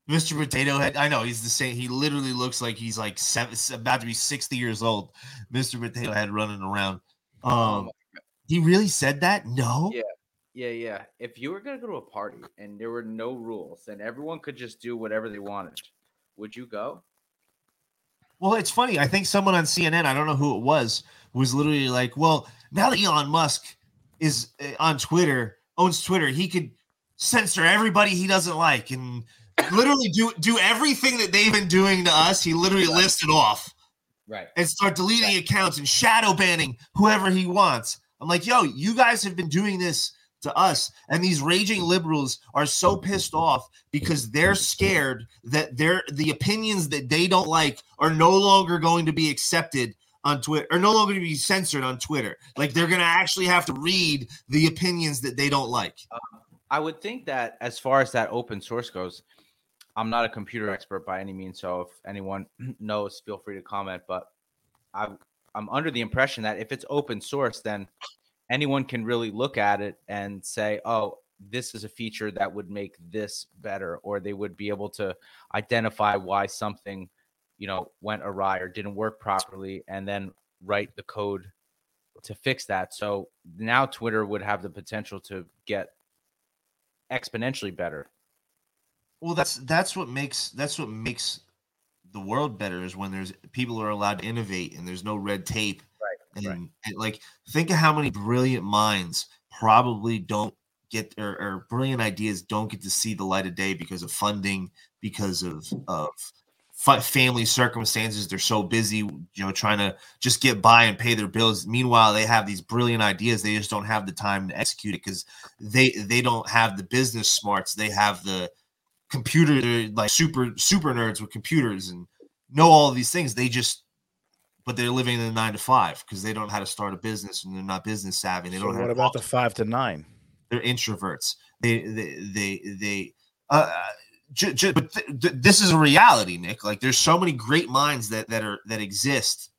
S2: Mr. Potato Head. I know he's the same. He literally looks like he's like seven, about to be 60 years old. Mr. Potato Head running around.
S5: Oh
S2: Um,
S5: my
S2: he really said that? No.
S5: Yeah. Yeah, yeah. If you were gonna go to a party and there were no rules and everyone could just do whatever they wanted, would you go?
S2: Well, it's funny. I think someone on CNN, I don't know who it was, was literally like, "Well, now that Elon Musk is uh, on Twitter, owns Twitter, he could censor everybody he doesn't like and literally do do everything that they've been doing to us. He literally listed off
S5: Right.
S2: and start deleting accounts and shadow banning whoever he wants. I'm like, yo, you guys have been doing this to us, and these raging liberals are so pissed off because they're scared that their the opinions that they don't like are no longer going to be accepted on Twitter or no longer to be censored on Twitter. Like they're gonna actually have to read the opinions that they don't like.
S5: Uh, I would think that as far as that open source goes, I'm not a computer expert by any means. So if anyone knows, feel free to comment. But I, I'm under the impression that if it's open source, then anyone can really look at it and say, oh, this is a feature that would make this better, or they would be able to identify why something, you know, went awry or didn't work properly, and then write the code to fix that. So now Twitter would have the potential to get exponentially better.
S2: Well, that's that's what makes that's what makes the world better is when there's people are allowed to innovate and there's no red tape. And,
S5: right.
S2: and like think of how many brilliant minds probably don't get or, or brilliant ideas don't get to see the light of day because of funding, because of of fa- family circumstances. They're so busy, you know, trying to just get by and pay their bills. Meanwhile, they have these brilliant ideas. They just don't have the time to execute it because they they don't have the business smarts. They have the computer like super super nerds with computers and know all these things. They just but they're living in the nine to five because they don't know how to start a business and they're not business savvy. They
S1: So
S2: don't know
S1: what about the five to nine?
S2: they're introverts. They they they they uh j- j- but th- th- this is a reality, Nick. Like there's so many great minds that that are that exist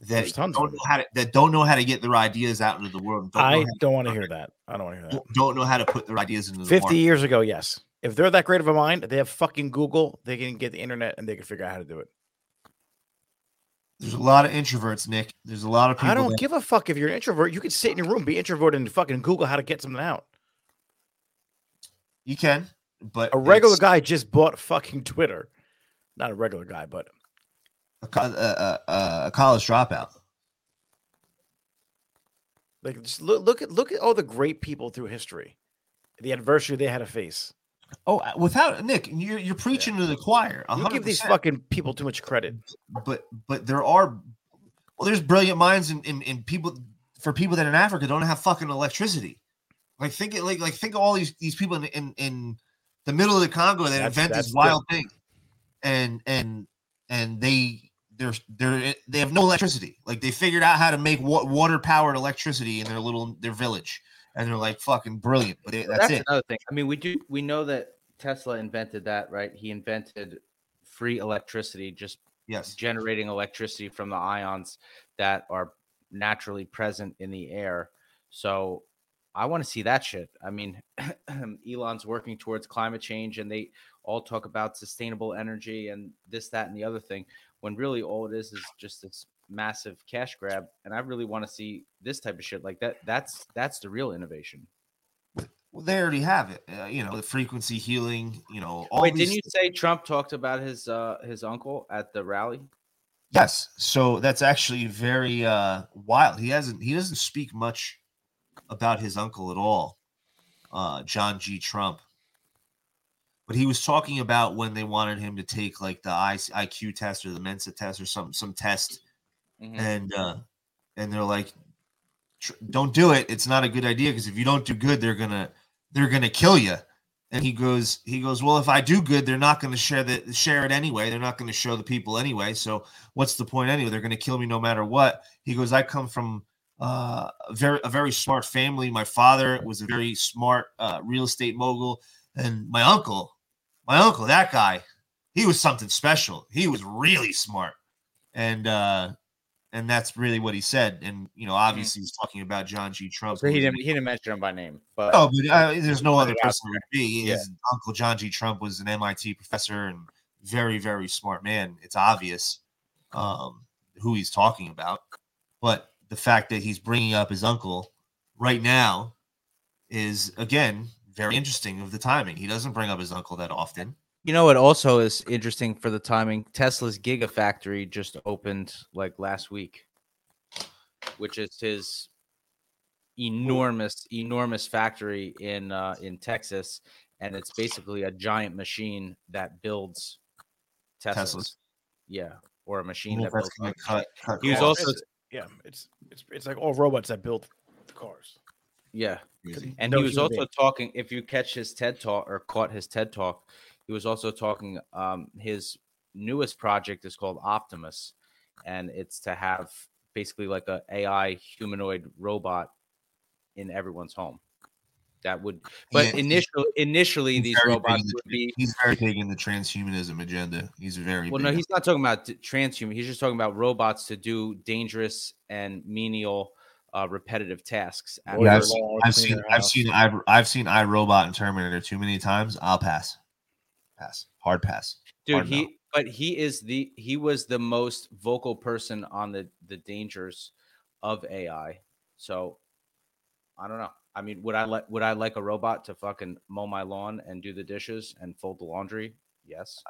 S2: that
S1: There's tons of
S2: don't know how to that don't know how to get their ideas out into the world. Don't,
S1: I don't want to hear that. I don't want to hear that.
S2: don't know how to put their ideas into the
S1: 50
S2: market.
S1: years ago, yes. If they're that great of a mind, they have fucking Google. They can get the internet and they can figure out how to do it.
S2: There's a lot of introverts, Nick. There's a lot of people.
S1: I don't
S2: that-
S1: give a fuck if you're an introvert. You can sit in your room, be introverted, and fucking Google how to get something out.
S2: you can, but
S1: A regular guy just bought fucking Twitter. Not a regular guy, but
S2: a, co- a, a, a college dropout.
S1: like just look, look at look at all the great people through history, the adversity they had to face.
S2: Oh, uh, without Nick, you're you're preaching to the choir.
S1: You give these fucking people too much credit.
S2: but but there are well there's brilliant minds in, in, in people for people that in africa don't have fucking electricity like think it like like think of all these these people in in, in the middle of the congo that
S1: That's-
S2: invent
S1: that's
S2: this
S1: the-
S2: wild thing and and and they they're they're they have no electricity. Like they figured out how to make wa- water powered electricity in their little their village, and they're like fucking brilliant. But that's,
S5: That's,
S2: it.
S5: another thing. I mean, we do we know that Tesla invented that, right? He invented free electricity, just
S2: Yes.
S5: generating electricity from the ions that are naturally present in the air. So I want to see that shit. I mean, Elon's working towards climate change and they all talk about sustainable energy and this, that, and the other thing, when really all it is is just this massive cash grab. And I really want to see this type of shit like that. That's that's the real innovation.
S2: Well, they already have it. Uh, you know, the frequency healing. You know, all
S5: Wait, didn't you say Trump talked about his uh his uncle at the rally?
S2: Yes. So that's actually very uh wild. He hasn't he doesn't speak much about his uncle at all. Uh John G. Trump. But he was talking about when they wanted him to take like the IQ test or the Mensa test or some some test
S5: Mhm.
S2: and uh and they're like don't do it. It's not a good idea because if you don't do good they're to they're to kill you. And he goes he goes, "Well, if I do good, they're not to share the share it anyway. They're not to show the people anyway. So what's the point anyway? They're to kill me no matter what. He goes, I come from uh, a very a very smart family. My father was a very smart uh, real estate mogul, and my uncle, my uncle, that guy, he was something special. He was really smart, and uh, and that's really what he said. And you know, obviously, he's talking about John G. Trump.
S5: So he didn't he didn't mention him by name, but
S2: no, but uh, there's no other
S5: Put it out
S2: person would be. His uncle John G. Trump was an MIT professor and very, very smart man. It's obvious um, who he's talking about, but the fact that he's bringing up his uncle right now is again very interesting of the timing. He doesn't bring up his uncle that often.
S5: You know what also is interesting for the timing? Tesla's Gigafactory just opened like last week, which is his enormous, enormous factory in uh, in Texas, and it's basically a giant machine that builds Teslas.
S2: Teslas.
S5: Yeah, or a machine
S2: wonder
S5: that
S2: if
S5: builds.
S2: gonna cut, cut
S5: He was
S2: costs.
S5: also-
S1: It's- yeah, it's it's it's like all robots that build the cars.
S5: Yeah, and
S1: No
S5: he was also
S1: being.
S5: talking. If you catch his TED talk or caught his TED talk, he was also talking. Um, his newest project is called Optimus, and it's to have basically like a AI humanoid robot in everyone's home. That would, but
S2: Yeah,
S5: initially, initially these robots
S2: the-
S5: would be.
S2: He's very big in the transhumanism agenda. He's very
S5: Well,
S2: big
S5: no, he's not talking about transhuman. He's just talking about robots to do dangerous and menial, uh, repetitive tasks.
S2: Yeah, I've seen, I've seen, I've seen, I've, I've seen iRobot and Terminator too many times. I'll pass, pass, hard pass.
S5: dude
S2: Hard no.
S5: he but he is the he was the most vocal person on the the dangers of ai so i don't know i mean would i like would i like a robot to fucking mow my lawn and do the dishes and fold the laundry yes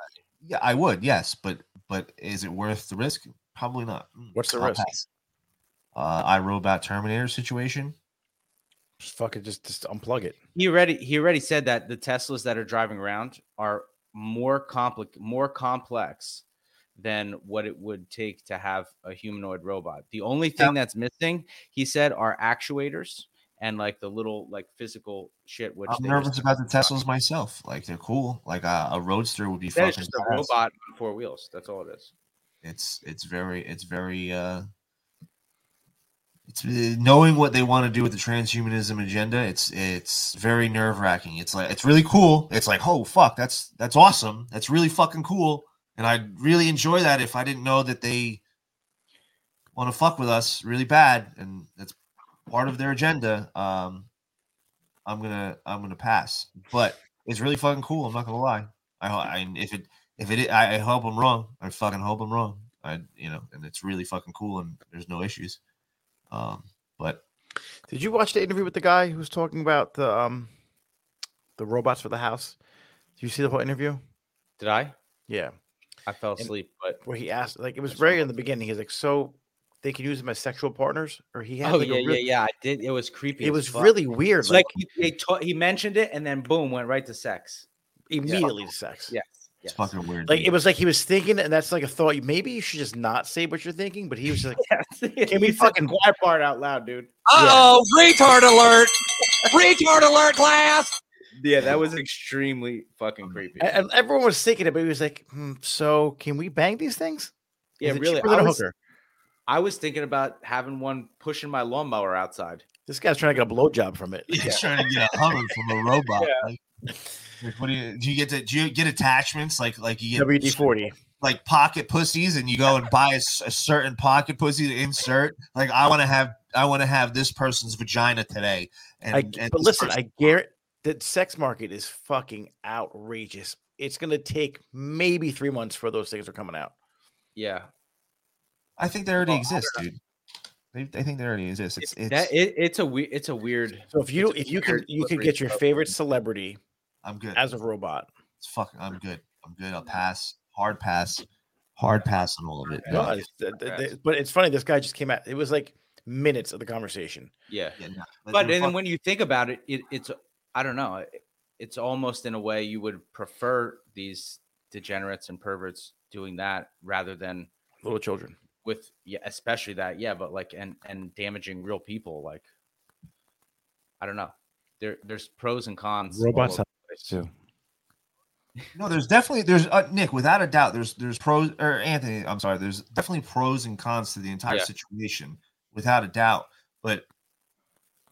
S2: Yeah, I would, yes, but but is it worth the risk? Probably not. Mm,
S1: What's the
S2: I'll
S1: risk?
S2: pass. Uh, iRobot Terminator situation.
S1: Just fucking just just unplug it.
S5: he already he already said that the teslas that are driving around are more complex more complex than what it would take to have a humanoid robot the only thing that's missing he said are actuators and like the little like physical shit which
S2: I'm nervous about the Teslas myself. Like they're cool. Like a, a Roadster would be
S5: that
S2: fucking.
S5: just a robot on four wheels that's all it is
S2: It's it's very it's very uh it's uh, knowing what they want to do with the transhumanism agenda. It's it's very nerve wracking. It's like it's really cool. It's like oh fuck that's that's awesome. That's really fucking cool. And I'd really enjoy that if I didn't know that they want to fuck with us really bad, and that's part of their agenda. Um, I'm gonna I'm gonna pass, but it's really fucking cool. I'm not gonna lie. I, I if it if it I, I hope I'm wrong. I fucking hope I'm wrong. I you know, and it's really fucking cool, and there's no issues. Um, but
S1: Did you watch the interview with the guy who was talking about the um the robots for the house? Did you see the whole interview?
S5: did i
S1: Yeah.
S5: i fell
S1: And-
S5: asleep but
S1: Where he asked like it was very in the beginning. He's like, so they can use them as sexual partners? Or he had
S5: oh
S1: like
S5: yeah
S1: a real-
S5: yeah yeah i did it was creepy
S1: It was
S5: fuck.
S1: really weird.
S5: it's
S1: like,
S5: like he, they ta- he mentioned it and then boom went right to sex
S1: immediately to sex.
S5: yes
S2: it's fucking weird.
S1: Like
S2: dude.
S1: it was like he was thinking, and that's like a thought. Maybe you should just not say what you're thinking, but he was like,
S5: Yes.
S1: Can we fucking-
S5: the quiet part out loud, dude?
S7: Uh-oh, retard alert! retard alert, class!
S5: Yeah, that was extremely fucking creepy.
S1: and, and everyone was thinking it, but he was like, hmm, so can we bang these things?
S5: Yeah,
S1: Is it
S5: really.
S1: cheaper than
S5: I
S1: a
S5: was,
S1: hooker?
S5: I was thinking about having one pushing my lawnmower outside.
S1: This guy's trying to get a blowjob from it.
S2: He's trying to get a Hummer from a robot. Like, like, what do you do? You get to do you get attachments like like you get
S1: WD forty.
S2: like pocket pussies, and you go and buy a certain pocket pussy to insert. Like I want to have I want to have this person's vagina today. And,
S1: I,
S2: and
S1: but listen,
S2: person-
S1: I guarantee the sex market is fucking outrageous. It's gonna take maybe three months for those things are coming out.
S5: Yeah,
S2: I think they already
S5: Well,
S2: exist, dude. They, I think they already exist. It's it's.
S5: that it, it's a weird. It's a weird.
S1: So if you if you can you can get your
S5: slope.
S1: favorite celebrity
S2: I'm good.
S1: as a robot.
S2: It's fucking. I'm good. I'm good. I'll pass. Hard pass. Hard pass on all of it.
S1: No,
S2: No,
S1: it's- but it's funny. This guy just came out. It was like minutes of the conversation.
S5: Yeah,
S2: yeah, no,
S5: but
S2: they're
S5: then
S2: fuck-
S5: when you think about it, it, it's I don't know. it- It's almost in a way you would prefer these degenerates and perverts doing that rather than
S1: Little children.
S5: with yeah, especially that yeah, but like and and damaging real people. Like I don't know. There there's pros and cons.
S1: Robots have
S5: the
S1: too.
S2: No, there's definitely there's uh, Nick without a doubt. There's there's pros or Anthony. I'm sorry. There's definitely pros and cons to the entire
S5: Yeah.
S2: situation, without a doubt. But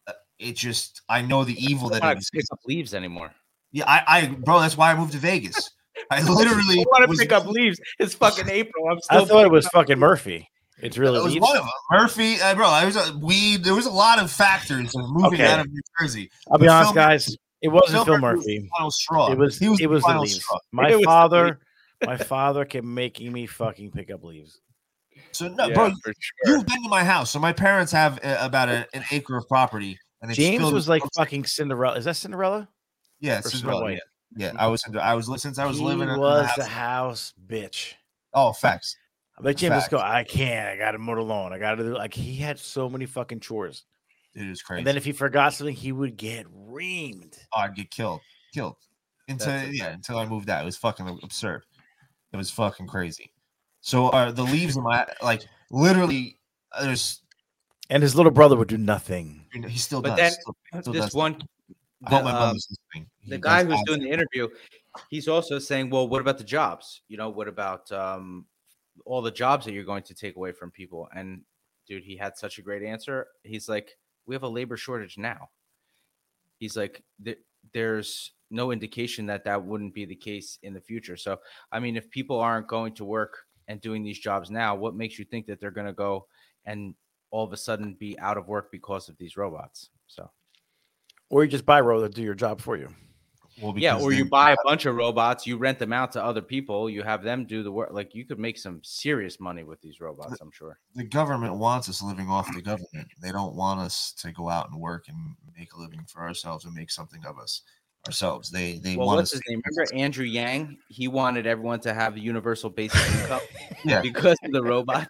S2: uh, it just I know the evil
S5: I
S2: that it
S5: pick up leaves anymore.
S2: Yeah, I, I bro, that's why I moved to Vegas. I literally
S5: I want to
S2: was-
S5: pick up leaves. It's fucking April. I'm
S1: I thought it was fucking Murphy. It's really
S2: It was one of them. Murphy, uh, bro. I was a weed. There was a lot of factors of moving
S1: Okay.
S2: out of New Jersey.
S1: I'll be
S2: But
S1: honest, guys. It wasn't Phil Murphy.
S2: final straw.
S1: It was
S2: he was
S1: it was the leaves.
S2: straw.
S1: My
S5: It was the
S1: father, my father kept making me fucking pick up leaves.
S2: So no,
S5: Yeah,
S2: bro,
S5: sure.
S2: you've been to my house. So my parents have uh, about a, an acre of property, and
S1: James was like fucking Cinderella. Is that Cinderella?
S2: yeah,
S1: or
S2: Cinderella, yeah, yeah. I was I was since I was
S1: he
S2: living in
S1: was
S2: the house.
S1: house bitch.
S2: Oh, facts.
S1: I bet James go. I can't. I got to mow the lawn. I got to do. Like he had so many fucking chores.
S2: Dude, it was crazy.
S1: And then if he forgot something, he would get reamed.
S2: oh, I'd get killed, killed. Until
S5: That's
S2: yeah, until I moved out, it was fucking absurd. It was fucking crazy. So uh, the leaves in my like literally, uh, there's
S1: And his little brother would do nothing.
S2: he still
S5: But
S2: does.
S5: then
S2: still, still
S5: this
S2: does.
S5: one,
S2: I hope
S5: the,
S2: my
S5: um,
S2: mom is
S5: the guy who's doing the interview, he's also saying, "Well, what about the jobs? You know, what about um, all the jobs that you're going to take away from people?" And dude, he had such a great answer. He's like, "We have a labor shortage now." He's like, "There's no indication that that wouldn't be the case in the future." So, I mean, if people aren't going to work and doing these jobs now, what makes you think that they're going to go and all of a sudden be out of work because of these robots? So.
S1: Or you just buy Ro to do your job for you.
S2: Well,
S5: Yeah, or you buy a bunch of robots, you rent them out to other people, you have them do the work. Like you could make some serious money with these robots, I'm sure.
S2: the government wants us living off the government. They don't want us to go out and work and make a living for ourselves and make something of us ourselves. They they
S5: Well,
S2: want
S5: what's
S2: us.
S5: his name? Remember Andrew Yang? He wanted everyone to have the universal basic income
S2: Yeah.
S5: because of the robots.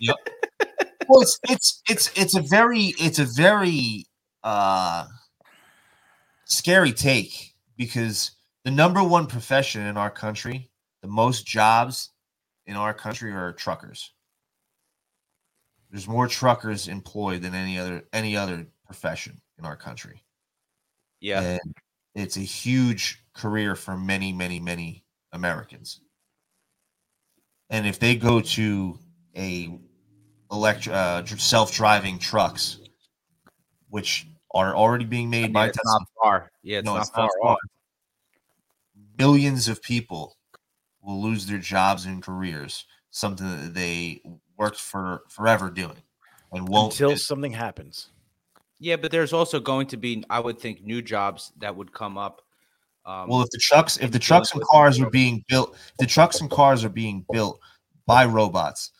S5: yep.
S2: Well, it's it's it's it's a very it's a very uh scary take because the number one profession in our country, the most jobs in our country are truckers. There's more truckers employed than any other any other profession in our country.
S5: Yeah.
S2: And it's a huge career for many, many, many Americans. And if they go to a elect uh, self-driving trucks, which are already being made
S5: I mean,
S2: by
S5: it's
S2: Tesla,
S5: not far. Yeah, it's
S2: No,
S5: not
S2: it's
S5: far
S2: not
S5: off.
S2: millions of people will lose their jobs and careers, something that they worked for forever doing, and won't.
S1: Until something happens.
S5: Yeah, but there's also going to be, I would think, new jobs that would come up. Um,
S2: Well, if the trucks, if the trucks and cars are being built, the trucks and cars are being built by robots.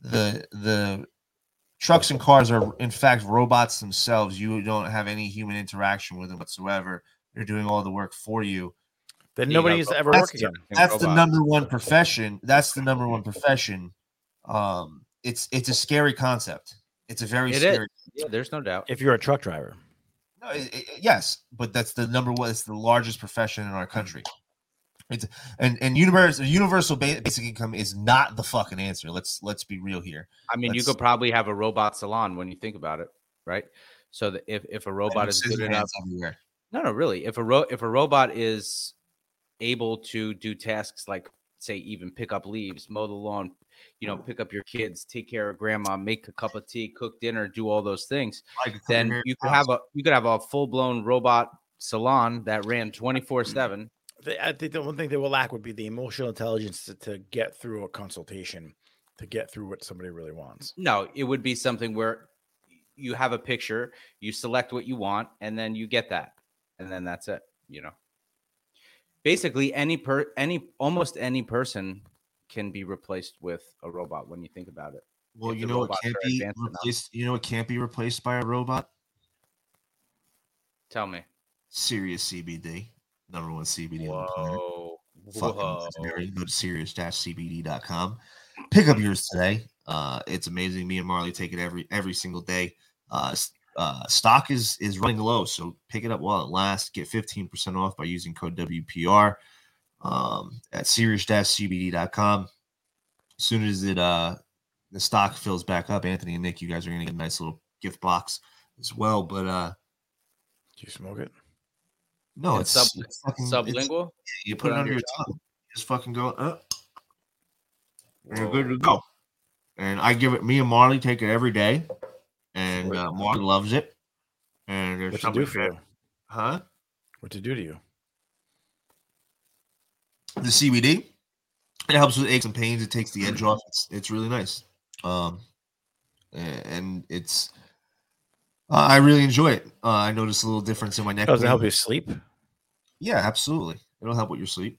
S2: The the trucks and cars are in fact robots themselves. You don't have any human interaction with them whatsoever. They're doing all the work for you.
S1: Then
S5: You
S1: nobody
S5: have
S1: ever
S2: That's
S1: work again.
S5: and
S2: That's the number one profession. That's the number one profession. Um, it's it's a scary concept. It's a very
S5: It is.
S2: scary.
S5: yeah, there's no doubt.
S1: If you're a truck driver.
S2: No, it- it- yes, but that's the number one. It's the largest profession in our country. It's and and universal universal basic income is not the fucking answer. Let's let's be real here.
S5: I mean, you
S2: Let's-
S5: could probably have a robot salon when you think about it, right? So that if, if a robot is good enough,
S2: everywhere.
S5: no, no, really, if a ro- if a robot is able to do tasks like say even pick up leaves, mow the lawn, you know, pick up your kids, take care of grandma, make a cup of tea, cook dinner, do all those things,
S2: Like,
S5: then you could have a you could have a full blown robot salon that ran twenty four seven.
S1: They- I think the one thing they will lack would be the emotional intelligence to, to get through a consultation, to get through what somebody really wants.
S5: No, it would be something where you have a picture, you select what you want, and then you get that, and then that's it. You know, basically any per any almost any person can be replaced with a robot when you think about it.
S2: Well,
S5: if
S2: you know what
S5: robots
S2: can't be
S5: advanced enough.
S2: replaced. You know what can't be replaced by a robot?
S5: Tell me.
S2: Serious CBD, number one CBD on the planet.
S5: Whoa.
S2: Fucking legendary. Go to serious-cbd.com. Pick up yours today. Uh, it's amazing. Me and Marley take it every every single day. Uh, uh, stock is is running low, so pick it up while it lasts. Get 15% off by using code WPR um, at serious-cbd.com. As soon as it uh the stock fills back up, Anthony and Nick, you guys are gonna get a nice little gift box as well. But uh
S1: Do you smoke it?
S2: No,
S5: It's
S2: it's,
S5: sub-
S2: it's fucking it's-
S5: Sublingual.
S2: you put it under your
S5: tongue.
S2: tongue. Just fucking go up. And you're good to go. And I give it me and Marley take it every day. And uh, Marley loves it. And there's
S1: What's it do for you?
S2: huh?
S1: What's it do to you?
S2: The CBD. It helps with aches and pains. It takes the edge off. It's it's really nice. Um and it's uh, I really enjoy it. Uh, I notice a little difference in my neck.
S1: Does it help you sleep?
S2: Yeah, absolutely. It'll help with your sleep.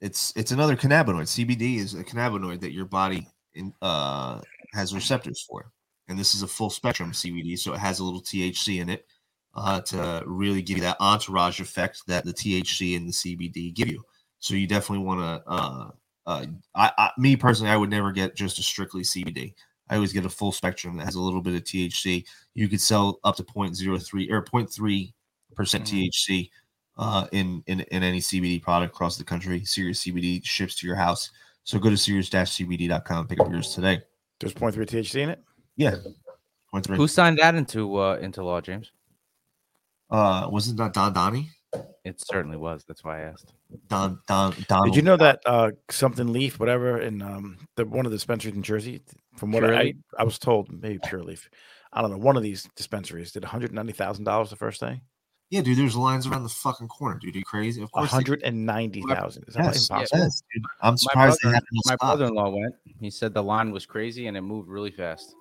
S2: It's it's another cannabinoid. CBD is a cannabinoid that your body in, uh, has receptors for, and this is a full spectrum CBD, so it has a little THC in it uh, to really give you that entourage effect that the THC and the CBD give you. So you definitely want to. Uh, uh, I, I, me personally, I would never get just a strictly CBD. I always get a full spectrum that has a little bit of THC. You could sell up to 0.03 or 0.3 percent
S5: Mhm.
S2: THC uh, in, in in any CBD product across the country. Serious CBD ships to your house. So go to serious-cbd.com, pick up yours today.
S1: There's 0.3 THC in it.
S2: Yeah. Point three.
S5: Who signed that into uh, into law, James?
S2: Uh, wasn't that Don Donnie?
S5: It certainly was. That's why I asked.
S2: Don Don Don.
S1: Did you know that uh, something leaf, whatever, in um, the one of the dispensaries in Jersey? From what
S5: Pure
S1: I,
S5: Leaf?
S1: I was told, maybe Pure Leaf. I don't know. One of these dispensaries did 190 thousand dollars the first day.
S2: Yeah, dude. There's lines around the fucking corner, dude. You crazy? Of course.
S1: 190 thousand. Is that
S2: Yes,
S1: impossible?
S2: yes, dude. I'm
S5: My
S2: surprised they
S5: brother,
S2: had enough
S5: my
S2: stock.
S5: brother-in-law went. He said the line was crazy and it moved really fast.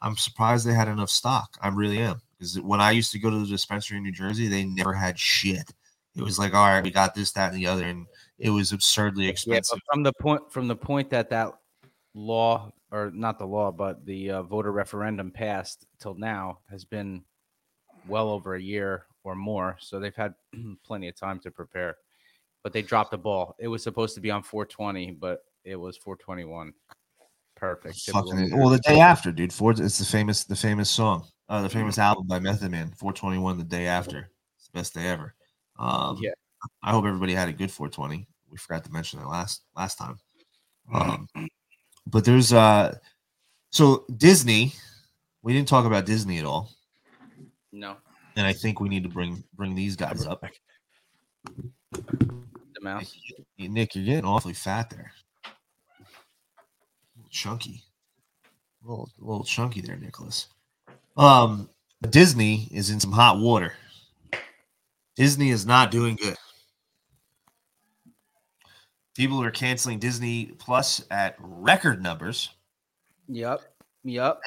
S2: I'm surprised they had enough stock. I really am. Because when I used to go to the dispensary in New Jersey, they never had shit. It was like, all right, we got this, that, and the other, and it was absurdly expensive.
S5: but from the point from the point that that law or not the law, but the uh, voter referendum passed till now has been well over a year or more. So they've had plenty of time to prepare. But they dropped the ball. It was supposed to be on 420, but it was 421. Perfect.
S2: Well, the day after, dude. Ford, it's the famous, the famous song, uh, the famous album by Method Man, 421. The day after, it's the best day ever. Um,
S5: Yeah.
S2: I hope everybody had a good 420. We forgot to mention that last last time. Um, but there's uh, so Disney. We didn't talk about Disney at all,
S5: no,
S2: and I think we need to bring bring these guys up.
S5: the mouse.
S2: Nick, you're getting awfully fat there. Chunky. A little, a little chunky there, Nicholas. Um, Disney is in some hot water. Disney is not doing good. People are canceling Disney Plus at record numbers.
S5: Yep. Yep.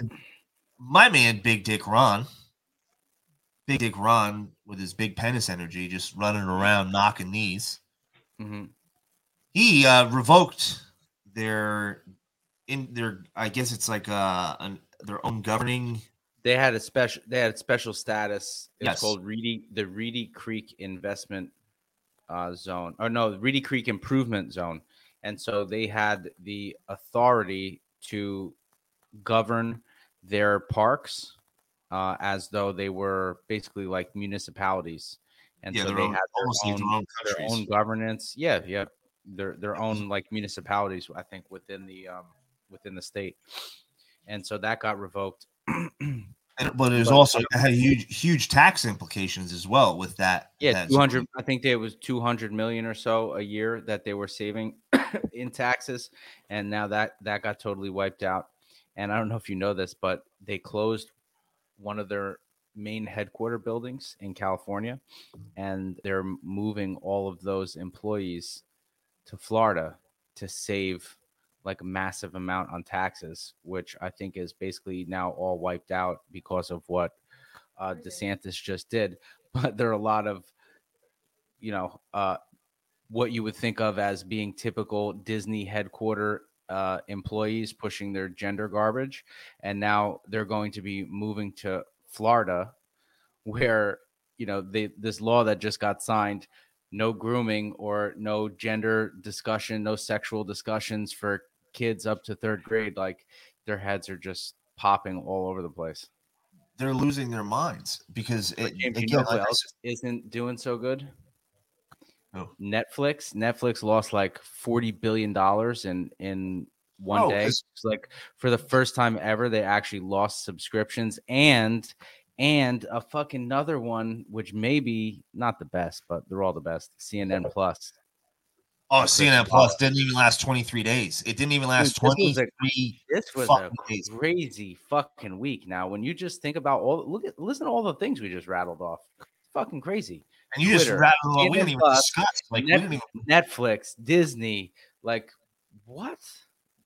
S2: My man, Big Dick Ron, Big Dick Ron with his big penis energy, just running around knocking knees.
S5: hmm
S2: he uh, revoked their in their i guess it's like uh an, their own governing
S5: They had a special. They had special status. It's
S2: Yes.
S5: called Reedy, the Reedy Creek Investment uh, Zone, or no, Reedy Creek Improvement Zone, and so they had the authority to govern their parks uh, as though they were basically like municipalities, and
S2: yeah
S5: so they
S2: own,
S5: had their own,
S2: their own
S5: their own governance. Yeah, yeah, their their own like municipalities. I think within the um, within the state, and so that got revoked.
S2: But it was
S5: but-
S2: also it had huge huge tax implications as well with that
S5: Yeah,
S2: that
S5: two hundred. I think there was two hundred million or so a year that they were saving in taxes, and now that that got totally wiped out. And I don't know if you know this, but they closed one of their main headquarter buildings in California, and they're moving all of those employees to Florida to save like a massive amount on taxes, which I think is basically now all wiped out because of what uh, DeSantis just did. But there are a lot of, you know, uh, what you would think of as being typical Disney headquarter uh, employees pushing their gender garbage, and now they're going to be moving to Florida, where you know they this law that just got signed, no grooming or no gender discussion, no sexual discussions for kids up to third grade. Like their heads are just popping all over the place.
S2: They're losing their minds because it,
S5: James, you
S2: again,
S5: know who else isn't doing so good? Netflix. Netflix lost like forty billion dollars in in one
S2: oh,
S5: day. It's like for the first time ever, they actually lost subscriptions and and a fucking another one, which maybe not the best, but they're all the best. CNN Plus.
S2: Oh,
S5: Chris
S2: CNN Plus didn't even last 23 days. It didn't even last
S5: Dude, this was a-
S2: 23
S5: This was a
S2: fucking days.
S5: crazy fucking week. Now, when you just think about all, look at listen to all the things we just rattled off. It's fucking crazy.
S2: And you just
S5: Twitter,
S2: rattled on. We
S5: CNN
S2: didn't even
S5: Plus,
S2: discuss. Like, we even.
S5: Netflix, Disney, like what?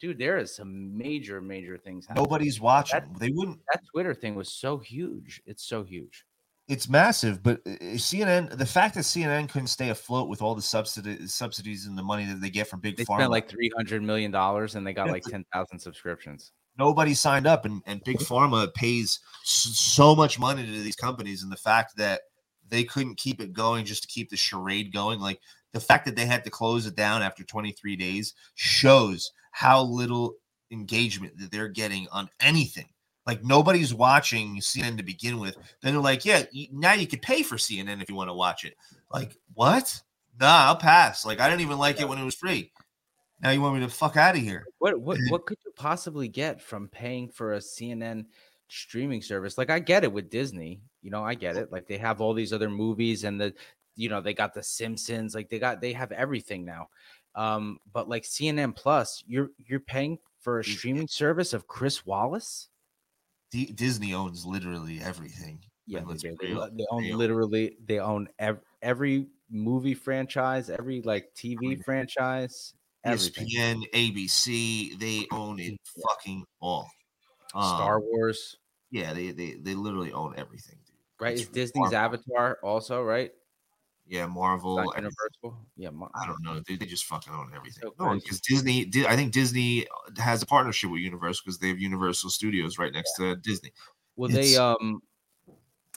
S5: Dude, there is some major, major things happening.
S2: Nobody's watching. They wouldn't.
S5: That Twitter thing was so huge. It's so huge.
S2: It's massive, but uh, CNN. The fact that CNN couldn't stay afloat with all the subsidy, subsidies and the money that they get from big
S5: They
S2: pharma,
S5: spent like three hundred million dollars and they got like ten thousand subscriptions.
S2: nobody signed up, and and big pharma pays so much money to these companies, and the fact that they couldn't keep it going just to keep the charade going, like the fact that they had to close it down after 23 days shows how little engagement that they're getting on anything. Like nobody's watching CNN to begin with. Then they're like, yeah, now you could pay for CNN if you want to watch it. Like, what? Nah, I'll pass. Like, I didn't even like it when it was free. Now you want me to fuck out of here?
S5: What what what could you possibly get from paying for a CNN streaming service? Like I get it with Disney, you know, I get it. Like they have all these other movies and the you know, they got the Simpsons, like they got they have everything now. Um, but like CNN Plus, you're you're paying for a streaming service of Chris Wallace?
S2: D- Disney owns literally everything.
S5: Yeah,
S2: Like,
S5: they,
S2: let's
S5: do.
S2: be
S5: they, own
S2: They own-
S5: literally they own ev- every movie franchise, every like TV franchise, everything.
S2: ESPN, ABC, they own it fucking all.
S5: Star
S2: Um,
S5: Wars,
S2: Yeah, they, they they literally own everything, dude.
S5: right?
S2: It's
S5: Is Disney's. Avatar also right?
S2: Yeah, Marvel.
S5: not. Universal. Yeah, Mar-
S2: I don't know. They, they just fucking own everything.
S5: So
S2: No, because Disney, I think Disney has a partnership with Universal because they have Universal Studios right next to Disney.
S5: Well,
S2: It's-
S5: they um,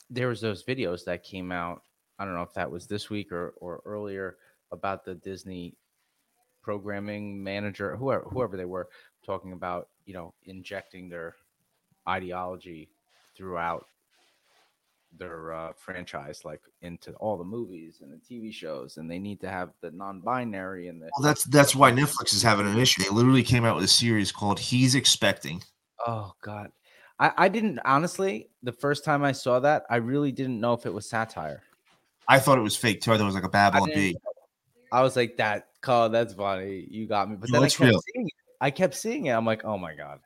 S5: there was those videos that came out. I don't know if that was this week or or earlier about the Disney programming manager, whoever whoever they were, talking about you know injecting their ideology throughout their uh, franchise, like into all the movies and the TV shows, and they need to have the non-binary and the
S2: Well, that's that's why Netflix is having an issue. They literally came out with a series called "He's Expecting."
S5: Oh God, I I didn't honestly. The first time I saw that, I really didn't know if it was satire.
S2: I thought it was fake too. I thought it was like a Babylon Bee.
S5: I was like, "That call, that's funny. You got me." But
S2: No,
S5: then I kept
S2: real.
S5: seeing it. I kept seeing it. I'm like, "Oh my god!"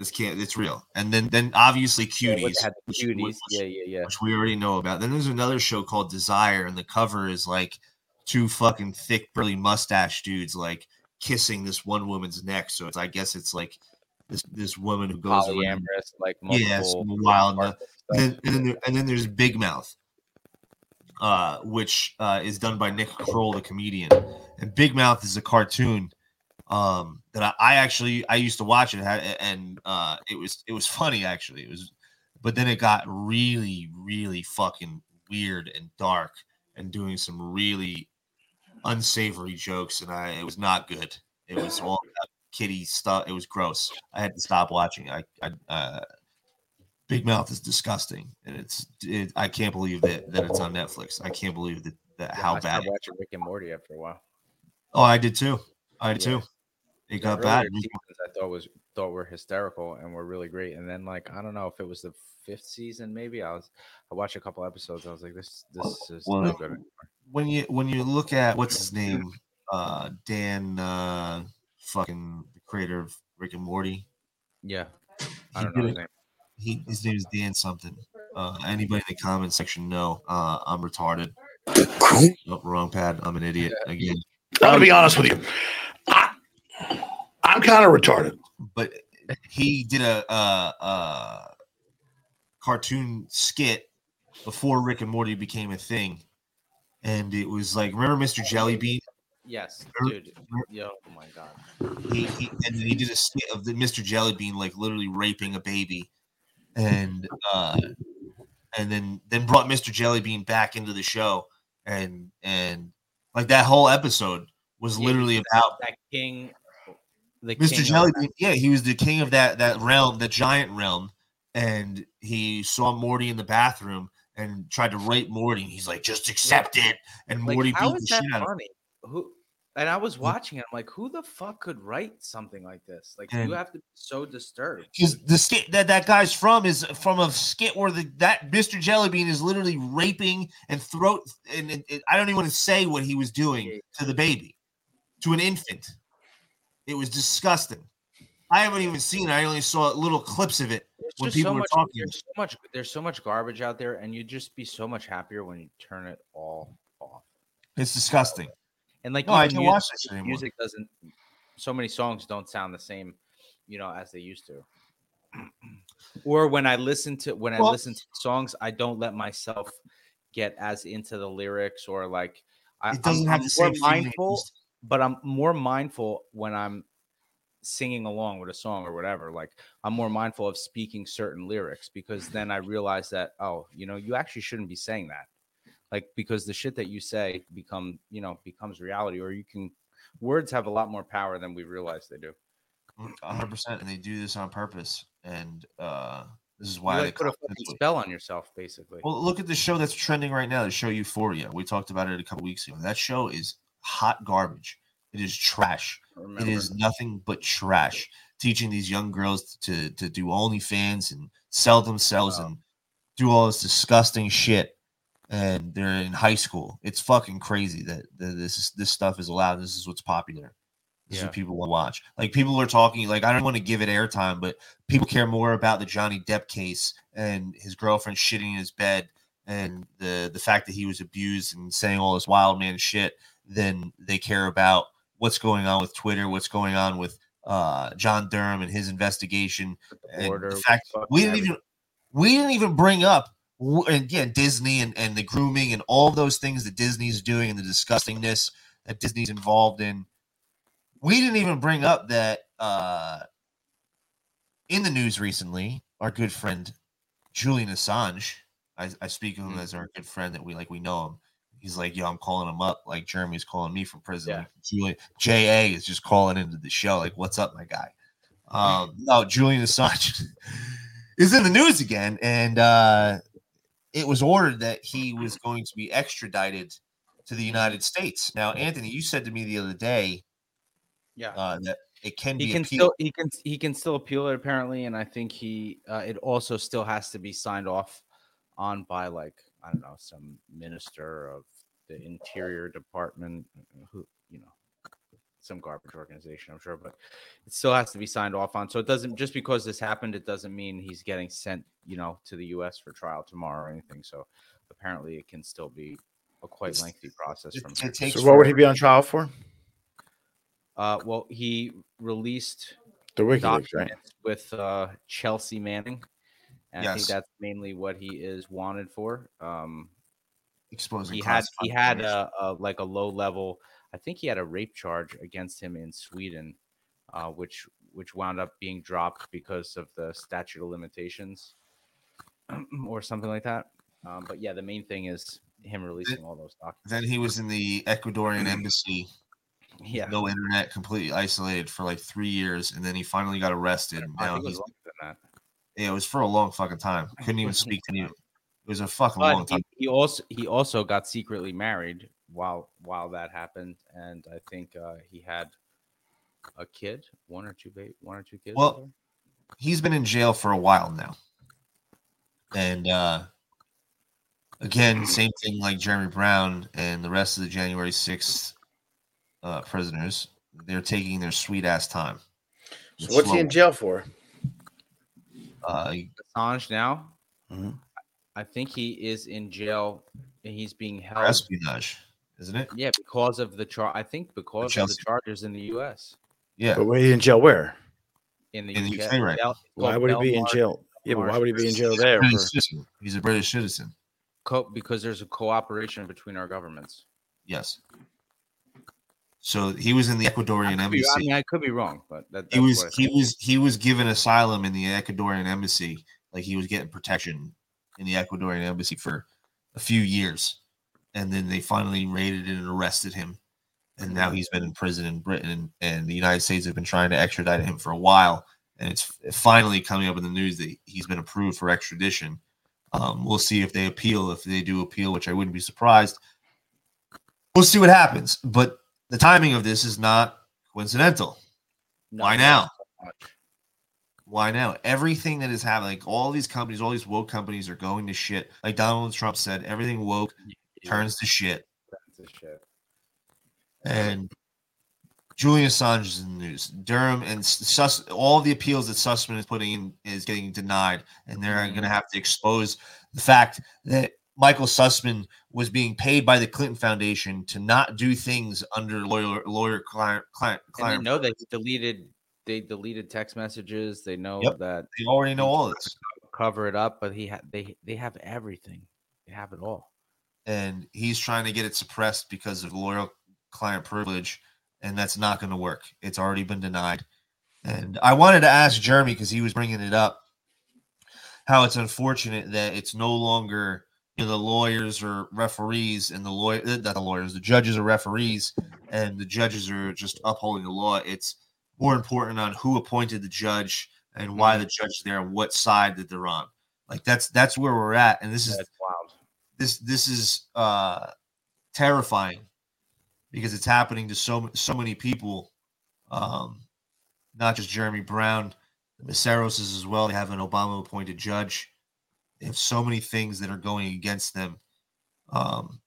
S2: This can't. It's real. And then then obviously cuties.
S5: when they had the
S2: which-
S5: cuties.
S2: which-
S5: Yeah, yeah, yeah.
S2: which we already know about. Then there's another show called Desire, and the cover is like two fucking thick, burly mustache dudes like kissing this one woman's neck. So it's I guess it's like this this woman who goes around.
S5: Polyamorous, like
S2: Yes, wild. And then, and, then there, and then there's Big Mouth, uh, which uh, is done by Nick Kroll, the comedian. And Big Mouth is a cartoon um, that I, I actually I used to watch it, and uh, it was it was funny actually. It was, but then it got really really fucking weird and dark, and doing some really unsavory jokes, and I it was not good. It was all kitty stuff. It was gross. I had to stop watching. I I uh, Big Mouth is disgusting, and it's it, I can't believe that that it's on Netflix. I can't believe that, that how
S5: I
S2: bad. It,
S5: watching Rick and Morty after a while.
S2: oh, I did too. I did
S5: Yeah.
S2: too. It got bad.
S5: seasons I thought was thought were hysterical and were really great. And then like I don't know if it was the fifth season, maybe I was I watched a couple episodes. I was like, this this is
S2: Well,
S5: no good. anymore.
S2: When you when you look at what's his name, uh, Dan, uh, fucking the creator of Rick and Morty.
S5: Yeah. I don't know his name.
S2: He his name is Dan something. Uh, anybody in the comment section know uh, I'm retarded. Oh, wrong pad. I'm an idiot again.
S8: I'll be honest with you. I, I'm kind of retarded.
S2: But he did a, uh uh cartoon skit before Rick and Morty became a thing, and it was like remember Mr. Jellybean?
S5: Yes, dude. Yo, oh my god.
S2: He, he and he did a skit of the Mr. Jellybean like literally raping a baby, and uh and then then brought Mr. Jellybean back into the show, and and like that whole episode was
S5: Yeah,
S2: literally about
S5: That king the
S2: Mr. Jellybean, yeah, he was the king of that that realm, the giant realm, and he saw Morty in the bathroom and tried to rape Morty. And he's like, "Just accept it." And
S5: like,
S2: Morty beat the shit out of him.
S5: funny? Who and I was watching it. I'm like, who the fuck could write something like this? Like,
S2: And-
S5: you have to be so disturbed.
S2: Because the skit that that guy's from is from a skit where the that Mr. Jellybean is literally raping and throat, and it- I don't even want to say what he was doing to the baby, to an infant. It was disgusting. I haven't even seen it. I only saw little clips of it
S5: There's
S2: when people
S5: so
S2: were
S5: much,
S2: talking.
S5: There's so much. There's so much garbage out there, and you'd just be so much happier when you turn it all off.
S2: It's disgusting.
S5: And like,
S2: No, I can't
S5: mu-
S2: watch shit anymore.
S5: Music doesn't. So many songs don't sound the same, you know, as they used to. or when I listen to when I listen to songs, I don't let myself get as into the lyrics or like. I,
S2: It doesn't
S5: I'm,
S2: have the same
S5: mindful. But I'm more mindful when I'm singing along with a song or whatever. Like I'm more mindful of speaking certain lyrics because then I realize that oh, you know, you actually shouldn't be saying that. Like because the shit that you say become, you know, becomes reality or you can words have a lot more power than we realize they do.
S2: Hundred percent, and they do this on purpose. And uh this is
S5: You
S2: why they
S5: put a fucking spell on yourself, basically.
S2: Well, look at the show that's trending right now. The show Euphoria. We talked about it a couple weeks ago. That show is hot garbage. It is trash. It is nothing but trash. Teaching these young girls to to do OnlyFans and sell themselves
S5: Wow.
S2: and do all this disgusting shit. And they're in high school. It's fucking crazy that, that this is, this stuff is allowed. This is what's popular. This is what people want to watch. Like people are talking. Like I don't want to give it airtime, but people care more about the Johnny Depp case and his girlfriend shitting in his bed and the the fact that he was abused and saying all this wild man shit than they care about what's going on with Twitter, what's going on with uh, John Durham and his investigation,
S5: the
S2: and the fact we didn't even we didn't even bring up and again Disney and, and the grooming and all those things that Disney's doing and the disgustingness that Disney's involved in. We didn't even bring up that uh, in the news recently, our good friend Julian Assange. I, I speak of him
S5: Mhm.
S2: as our good friend that we like. We know him. He's like, yo, I'm calling him up. Like Jeremy's calling me from prison.
S5: Yeah.
S2: Like, Julian JA is just calling into the show. Like, what's up, my guy? Um, no, Julian Assange is in the news again, and uh, it was ordered that he was going to be extradited to the United States. Now, Anthony, you said to me the other day
S5: Yeah.
S2: uh, that it can be
S5: he can
S2: appealed.
S5: still he can he can still appeal it apparently and i think he uh, it also still has to be signed off on by like i don't know some minister of the interior department uh, who you know some garbage organization i'm sure but it still has to be signed off on so it doesn't just because this happened it doesn't mean he's getting sent you know to the us for trial tomorrow or anything so apparently it can still be a quite
S2: It's-
S5: lengthy process
S2: it-
S5: from
S2: it
S5: here.
S2: takes
S1: So what would he be on trial for?
S5: uh well he released
S1: The WikiLeaks, right?
S5: documents with uh, Chelsea Manning. And I think that's mainly what he is wanted for. Um,
S2: exposing
S5: he had he had a, a like a low level. I think he had a rape charge against him in Sweden, uh, which which wound up being dropped because of the statute of limitations or something like that. Um, but yeah, the main thing is him releasing all those documents.
S2: Then he was in the Ecuadorian embassy,
S5: Yeah,
S2: no internet, completely isolated for like three years, and then he finally got arrested.
S5: I
S2: Now
S5: think it was
S2: he's
S5: longer than that.
S2: Yeah, it was for a long fucking time. Couldn't even speak to anyone. It was a fucking long time.
S5: he, he also he also got secretly married while while that happened, and I think uh, he had a kid, one or two, ba- one or two kids.
S2: Well,
S5: her.
S2: He's been in jail for a while now, and uh again, same thing like Jeremy Brown and the rest of the January sixth uh, prisoners. They're taking their sweet ass time.
S1: So what's he in jail for?
S2: Uh,
S5: Assange now.
S1: Mhm.
S5: I think he is in jail and he's being
S2: for
S5: held.
S2: espionage, isn't it?
S5: Yeah, because of the char. I think because of the charges in the U.S.
S2: Yeah.
S1: But where he in jail? Where?
S5: In the,
S2: In the
S5: UK,
S2: UK right
S5: Bel-
S1: Why
S5: called
S1: would he be in jail? Yeah, but why would he be in jail
S2: He's
S1: there?
S2: British
S1: For.
S2: He's a British citizen.
S5: Co- because there's a cooperation between our governments.
S2: Yes. So he was in the Ecuadorian
S5: I, could be, I
S2: embassy.
S5: mean, I could be wrong, but that,
S2: he was he was he was given asylum in the Ecuadorian embassy, like he was getting protection in the Ecuadorian embassy for a few years, and then they finally raided and arrested him, and now he's been in prison in Britain, and the United States have been trying to extradite him for a while, and it's finally coming up in the news that he's been approved for extradition. Um, we'll see if they appeal. If they do appeal, which I wouldn't be surprised, we'll see what happens. But the timing of this is not coincidental.
S5: No,
S2: Why now? Why now? Everything that is happening, like all these companies, all these woke companies are going to shit. Like Donald Trump said, everything woke
S5: Yeah,
S2: turns to shit.
S5: that's a shit.
S2: And Julian Assange is in the news. Durham and Sus, all the appeals that Sussmann is putting in is getting denied, and they're mm-hmm. going to have to expose the fact that Michael Sussmann was being paid by the Clinton Foundation to not do things under lawyer lawyer client client
S5: And they know they deleted. They deleted text messages. They know
S2: Yep.
S5: that
S2: They already know all this.
S5: cover it up, but he ha- they they have everything. They have it all.
S2: and he's trying to get it suppressed because of loyal client privilege, and that's not going to work. It's already been denied. And I wanted to ask Jeremy because he was bringing it up, how it's unfortunate that it's no longer you know, the lawyers or referees and the lawyer, uh, not the lawyers, the judges are referees, and the judges are just upholding the law. It's more important on who appointed the judge and why the judge is there and what side that they're on. Like that's that's where we're at, and this is
S5: That's wild.
S2: this this is uh terrifying because it's happening to so so many people um not just jeremy brown the Mesaros as well they have an obama appointed judge they have so many things that are going against them um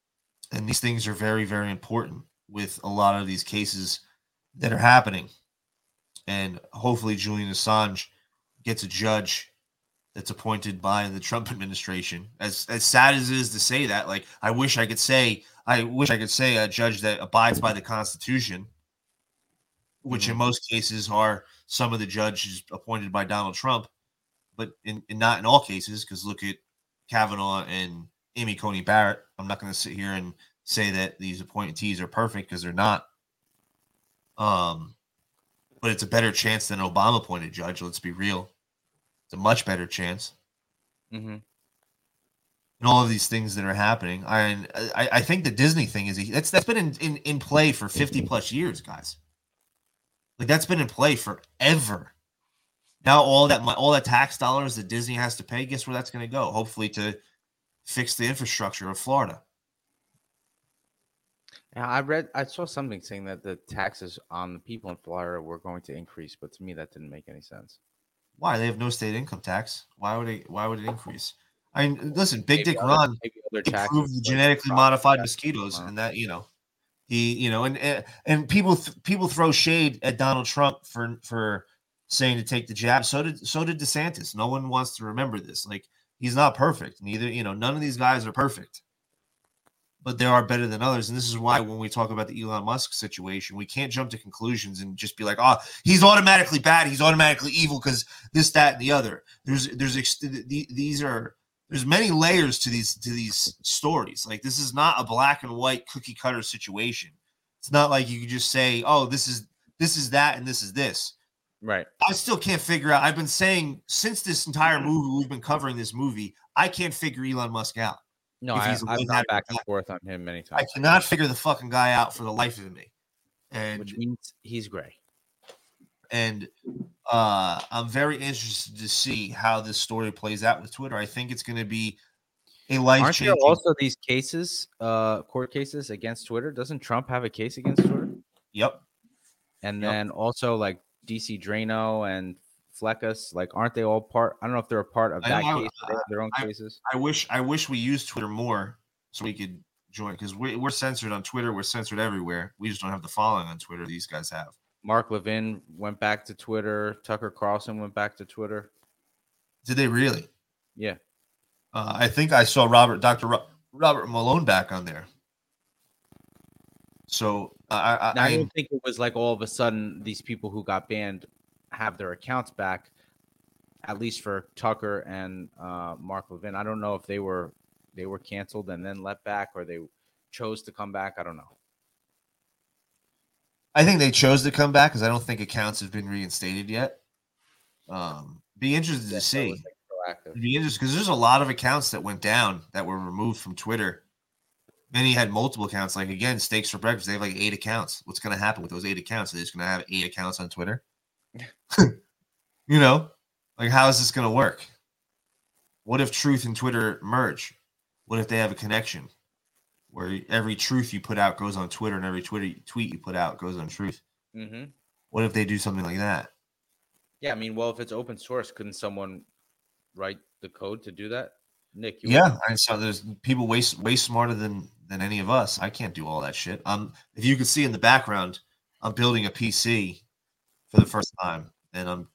S2: and these things are very very important with a lot of these cases that are happening and hopefully julian assange gets a judge that's appointed by the Trump administration. As as sad as it is to say that, like I wish I could say, I wish I could say a judge that abides by the Constitution, which in most cases are some of the judges appointed by Donald Trump, but in, in not in all cases, because look at Kavanaugh and Amy Coney Barrett. I'm not going to sit here and say that these appointees are perfect because they're not. Um, but it's a better chance than an Obama appointed judge. Let's be real. It's a much better chance.
S5: hmm
S2: And all of these things that are happening. I I, I think the Disney thing is that's that's been in, in, in play for 50 plus years, guys. Like that's been in play forever. Now all that all that tax dollars that Disney has to pay, guess where that's going to go? Hopefully to fix the infrastructure of Florida.
S5: Yeah, I read. I saw something saying that the taxes on the people in Florida were going to increase, but to me that didn't make any sense.
S2: Why they have no state income tax? Why would it? Why would it increase? I mean, listen, Big
S5: Maybe
S2: Dick
S5: other-
S2: Ron improved the
S5: like
S2: genetically modified mosquitoes, and that you know, he you know, and and, and people people throw shade at Donald Trump for for saying to take the jab. So did so did DeSantis. No one wants to remember this. Like he's not perfect. Neither you know, none of these guys are perfect, but they are better than others. And this is why when we talk about the Elon Musk situation, we can't jump to conclusions and just be like, oh, he's automatically bad. He's automatically evil because this, that, and the other. There's there's these are there's many layers to these to these stories. Like this is not a black and white cookie cutter situation. It's not like you can just say, "Oh, this is this is that and this is this."
S5: Right.
S2: I still can't figure out. I've been saying since this entire movie we've been covering this movie, I can't figure Elon Musk out.
S5: No, I, I've gone back and forth on him many times.
S2: I cannot figure the fucking guy out for the life of me. And
S5: which means he's gray.
S2: and uh, I'm very interested to see how this story plays out with Twitter. I think it's going to be a life
S5: Aren't there also these cases, uh, court cases against Twitter? Doesn't Trump have a case against Twitter?
S2: Yep.
S5: And
S2: Yep.
S5: then also like DC Draino and Fleckus, like aren't they all part? I don't know if they're a part of that
S2: know,
S5: case. Have their own
S2: I-
S5: cases.
S2: I wish I wish we used Twitter more so we could join because we, we're censored on Twitter. We're censored everywhere. We just don't have the following on Twitter these guys have.
S5: Mark Levin went back to Twitter. Tucker Carlson went back to Twitter.
S2: Did they really?
S5: Yeah.
S2: Uh, I think I saw Robert, Dr. Ro- Robert Malone back on there. So I, I,
S5: I don't think it was like all of a sudden these people who got banned have their accounts back, at least for Tucker and uh, Mark Levin. I don't know if they were they were canceled and then let back or they chose to come back. I don't know.
S2: I think they chose to come back because I don't think accounts have been reinstated yet. Um, be interested to see.
S5: like,
S2: be interesting because there's a lot of accounts that went down that were removed from Twitter. Many had multiple accounts. Like again, Steaks for Breakfast, they have like eight accounts. What's going to happen with those eight accounts? They're just going to have eight accounts on Twitter. you know, like how is this going to work? What if Truth and Twitter merge? What if they have a connection where every truth you put out goes on Twitter and every Twitter tweet you put out goes on Truth?
S5: hmm
S2: What if they do something like that?
S5: Yeah, I mean, well, if it's open source, couldn't someone write the code to do that? Nick, you
S2: Yeah, I saw there's people way way smarter than than any of us. I can't do all that shit. Um, if you could see in the background, I'm building a PC for the first time, and I'm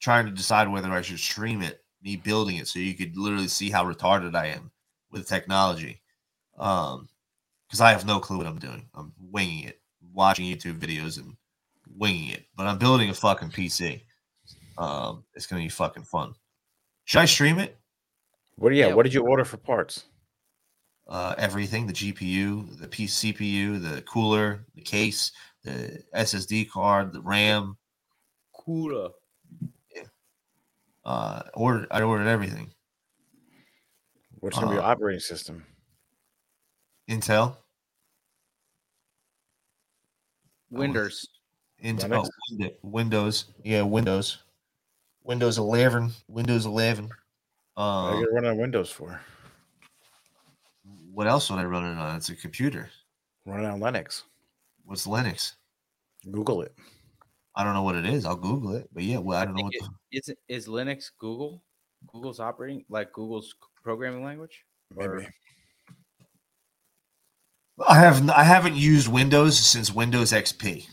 S2: trying to decide whether I should stream it. Me building it, so you could literally see how retarded I am with technology. Um, because I have no clue what I'm doing. I'm winging it, watching YouTube videos and winging it. But I'm building a fucking PC. Um, it's gonna be fucking fun. Should I stream it?
S1: What? Yeah.
S5: Yeah.
S1: What did you order for parts?
S2: Uh, everything the GPU, the P- CPU, the cooler, the case, the SSD card, the RAM.
S5: cooler.
S2: Uh, ordered, I ordered everything.
S1: What's gonna be your
S2: Uh,
S1: operating system?
S2: Intel,
S5: Winders.
S2: Intel,
S1: Linux?
S2: oh, Windows, yeah, Windows, Windows 11, Windows 11.
S1: What are
S2: Um,
S1: you running on Windows for?
S2: What else would I run it on? It's a computer.
S1: Run it on Linux.
S2: What's Linux?
S1: Google it.
S2: I don't know what it is. I'll Google it. But yeah, well, I
S5: I
S2: don't know
S5: think
S2: what.
S5: it- Is it is Linux Google? Google's operating like Google's programming language?
S1: Maybe.
S2: the, I have I haven't used Windows since Windows XP.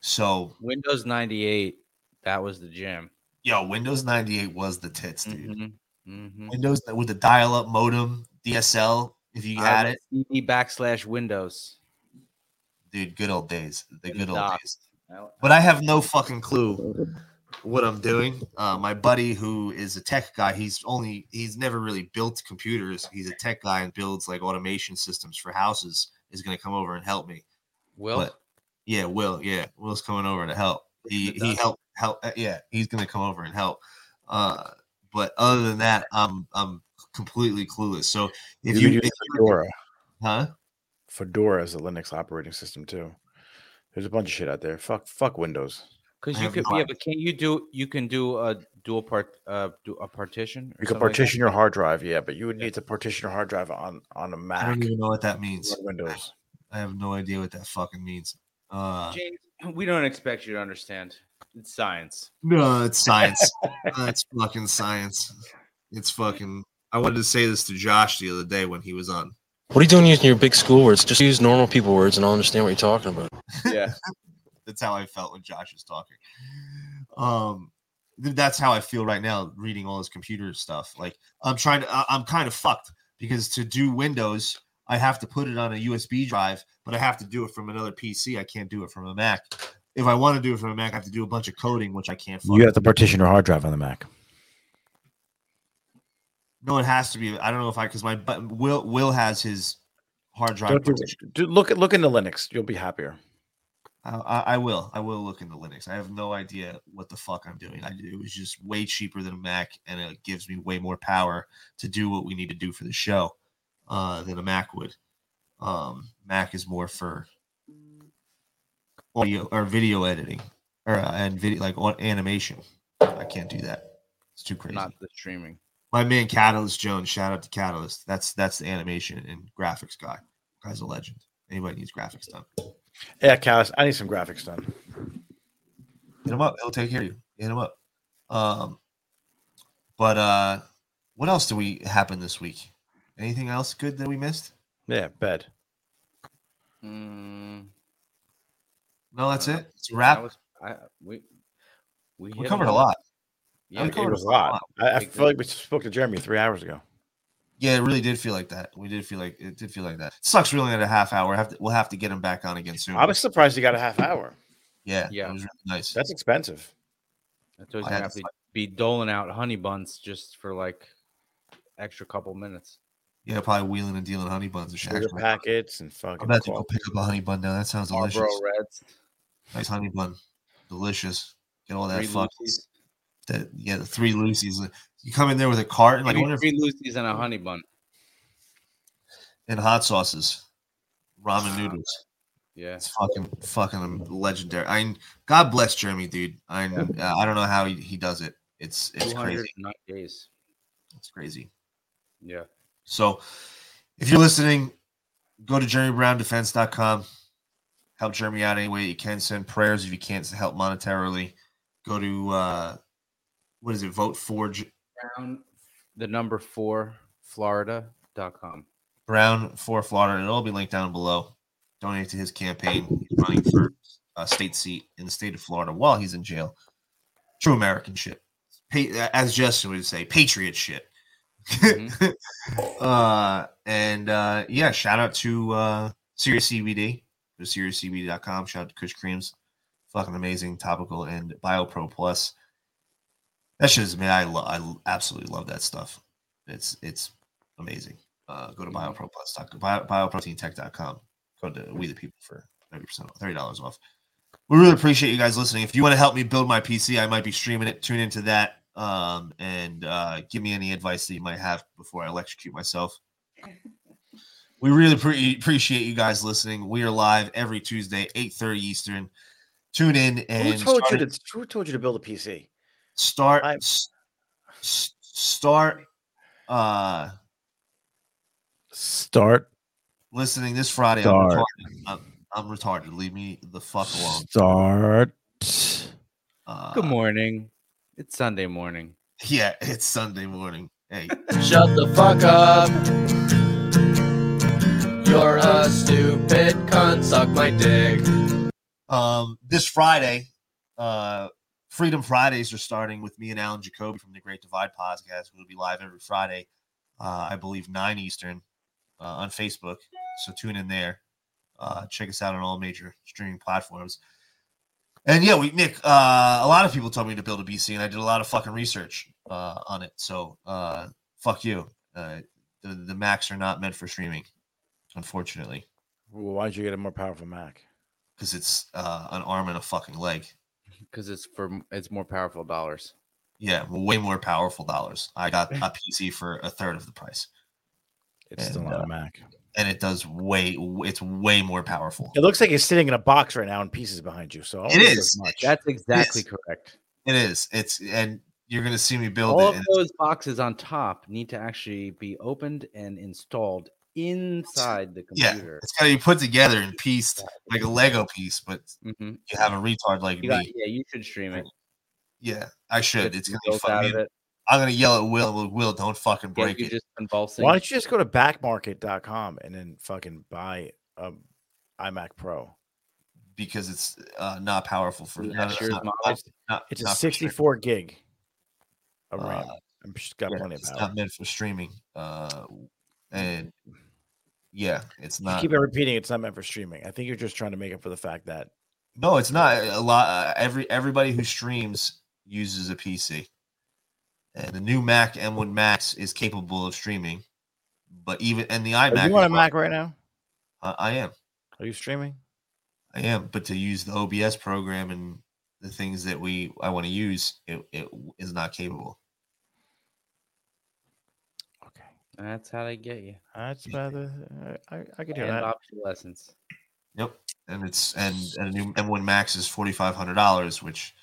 S2: So
S5: Windows 98, that was the gem.
S2: yo, Windows 98 was the tits, dude.
S5: Mhm, mhm.
S2: Windows with the dial-up modem, DSL. If you had it,
S5: CD backslash Windows.
S2: dude, good old days. The good old days. But I have no fucking clue what I'm doing. Uh, my buddy, who is a tech guy, he's only he's never really built computers. He's a tech guy and builds like automation systems for houses. Is going to come over and help me.
S5: Will
S2: But yeah, Will. Yeah, Will's coming over to help. He he help help. uh, Yeah, he's going to come over and help. Uh, but other than that, I'm I'm completely clueless. So if
S1: you,
S2: you,
S1: use
S2: if
S1: Fedora.
S2: huh?
S1: Fedora is a Linux operating system too. There's a bunch of shit out there. Fuck, fuck Windows.
S5: because you could
S2: no
S5: yeah, but can you do you can do a dual part uh do a partition? or
S1: You can
S5: something like that?
S1: partition your hard drive, yeah, but you would need to partition your hard drive on on a
S2: I
S1: Mac.
S2: I don't even know what that means.
S1: Windows.
S2: I have no idea what that fucking means. Uh,
S5: James, we don't expect you to understand. It's science.
S2: no, it's science. It's fucking science. It's fucking. I wanted to say this to Josh the other day when he was on.
S9: What are you doing using your big school words? Just use normal people words and I'll understand what you're talking about.
S5: Yeah.
S2: That's how I felt when Josh was talking. Um, that's how I feel right now reading all this computer stuff. Like I'm trying to. I- I'm kind of fucked because to do Windows, I have to put it on a USB drive, but I have to do it from another PC. I can't do it from a Mac. If I want to do it from a Mac, I have to do a bunch of coding, which I can't.
S1: You have to partition your hard drive on the Mac.
S2: No, it has to be. I don't know if I because my but Will Will has his hard drive.
S1: Don't do, look at look into Linux. You'll be happier.
S2: I, I, I will. I will look into Linux. I have no idea what the fuck I'm doing. I it was just way cheaper than a Mac, and it gives me way more power to do what we need to do for the show uh, than a Mac would. Um, Mac is more for audio or video editing or uh, and video like on animation. I can't do that. It's too crazy.
S5: Not the streaming.
S2: My man Catalyst Jones, shout out to Catalyst. That's that's the animation and graphics guy. Guy's a legend. Anybody needs graphics done,
S1: Yeah, Catalyst. I need some graphics done.
S2: hit him up. He'll take care of you. Hit him up. Um, but uh, what else do we happen this week? Anything else good that we missed?
S1: Yeah, bed.
S5: Mm,
S2: No, that's
S5: Uh,
S2: it. It's a wrap.
S5: was I, we we,
S2: we covered a
S5: on-
S2: lot.
S5: Yeah,
S2: we
S1: It
S2: covered
S1: was
S2: a
S1: a lot.
S2: lot.
S1: I, I feel like we spoke to Jeremy three hours ago.
S2: Yeah, it really did feel like that. We did feel like it did feel like that. sucks. We only had a half hour. Have to, we'll have to get him back on again soon.
S1: I was surprised he got a half hour.
S2: yeah,
S5: Yeah.
S2: it was really nice.
S1: That's expensive.
S5: I told you I have
S2: to
S5: to be doling out honey buns just for like extra couple minutes.
S2: yeah, probably wheeling and dealing honey buns and shit.
S1: Sugar
S2: Actually,
S1: packets and fucking.
S2: I'm
S1: fucking.
S2: about to go pick up a honey bun now. That sounds delicious.
S5: Marlboro Reds,
S2: Nice honey bun, delicious. Get all that fuck.
S5: Lucy's,
S2: That yeah, the three Lucy's. You come in there with a cart and like I
S5: Maybe
S2: wonder if
S5: three Lucy's and a honey bun.
S2: and hot sauces, ramen noodles.
S5: Yeah,
S2: It's fucking fucking legendary. I God bless Jeremy, dude. I uh, I don't know how he, he does it. It's it's crazy.
S5: days.
S2: It's crazy.
S5: Yeah,
S2: So if you're listening, go to jeremybrown.defense.com. Help Jeremy out any way you can. Send prayers if you can't help monetarily. Go to uh what is it? Vote for J-
S5: Brown, the number four, Florida.com.
S2: Brown for Florida. and It'll be linked down below. Donate to his campaign. He's running for a state seat in the state of Florida while he's in jail. True American shit. Pa- as Justin would say, patriot shit.
S5: Mhm.
S2: uh, and uh, yeah, shout out to uh, Serious CBD, to SeriousCBD.com. Shout out to Kush Creams, fucking amazing, topical, and BioPro Plus. That shit is man, I lo- I absolutely love that stuff. It's it's amazing. Uh, go to bioproplus.com, bio, bioproteintech.com. Go to We the People for 30% off, $30 off. We really appreciate you guys listening. If you want to help me build my PC, I might be streaming it. Tune into that um, and uh, give me any advice that you might have before I electrocute myself. We really pre- appreciate you guys listening. We are live every Tuesday, 8:30 Eastern. Tune in and Who
S1: told
S2: start,
S1: you to? Who told you to build a PC?
S2: Start
S1: I-
S2: s- s- start uh
S1: Start.
S2: listening this Friday. I'm retarded. I'm, I'm retarded. Leave me the fuck alone.
S1: Start.
S2: Uh,
S5: Good morning. It's Sunday morning.
S2: Yeah, it's Sunday morning. Hey,
S10: Shut the fuck up. You're a stupid cunt. Suck my dick.
S2: um, this Friday, uh, Freedom Fridays are starting with me and Alan Jacoby from the Great Divide podcast. We'll be live every Friday, uh, I believe nine Eastern, uh, on Facebook. So tune in there. Uh, check us out on all major streaming platforms. And yeah, we Nick, uh, a lot of people told me to build a PC, and I did a lot of fucking research uh, on it. So uh, fuck you. Uh, the the Macs are not meant for streaming, unfortunately,
S1: Well, why'd you get a more powerful Mac?
S2: because it's uh, an arm and a fucking leg.
S5: Because it's for it's more powerful dollars.
S2: Yeah, way more powerful dollars. I got a PC for a third of the price,
S1: It's still
S2: And,
S1: not
S2: uh,
S1: a Mac.
S2: and it does way. It's way more powerful.
S1: It looks like it's sitting in a box right now in pieces behind you. So I don't
S2: It
S1: think
S2: is.
S1: there's Much.
S5: That's exactly correct.
S2: It is. It's and you're gonna see me build
S5: All
S2: it.
S5: of
S2: and
S5: those boxes on top need to actually be opened and installed inside the computer.
S2: yeah,
S5: computer.
S2: it's got to be put together and pieced like a Lego piece. But
S5: Mhm.
S2: you have a retard like
S5: You got,
S2: me.
S5: yeah, you should stream it.
S2: Yeah, I should.
S5: Get
S2: It's gonna be
S5: built out
S2: fun. I'm gonna yell at Will. Will, don't fucking break
S5: you
S2: it
S5: just convulsing.
S1: Why don't you just go to backmarket.com and then fucking buy a iMac Pro?
S2: because it's uh, not powerful for.
S5: Next
S2: Not, not,
S5: year's
S2: not, not, not,
S1: It's a
S2: not for streaming.
S1: 64 gig of
S2: Uh,
S1: RAM. I'm just got
S2: yeah,
S1: plenty of
S2: it's
S1: power.
S2: not meant for streaming. Uh, and yeah, it's
S1: You
S2: not.
S1: keep on repeating it's not meant for streaming. I think you're just trying to make up for the fact that
S2: No, it's not. A lot. Uh, every everybody who streams uses a PC, and the new Mac M1 Max is capable of streaming. But even and the
S1: Are
S2: iMac,
S1: you on a. Mac right now?
S2: Uh, I am.
S1: Are you streaming?
S2: I am. But to use the OBS program and the things that we I want to use, it, it is not capable.
S1: Okay.
S5: That's how they get you.
S1: That's rather I, I, I could hear
S5: And
S1: that.
S5: obsolescence.
S2: Yep. And it's and, and a new M1 Max is forty five hundred dollars, which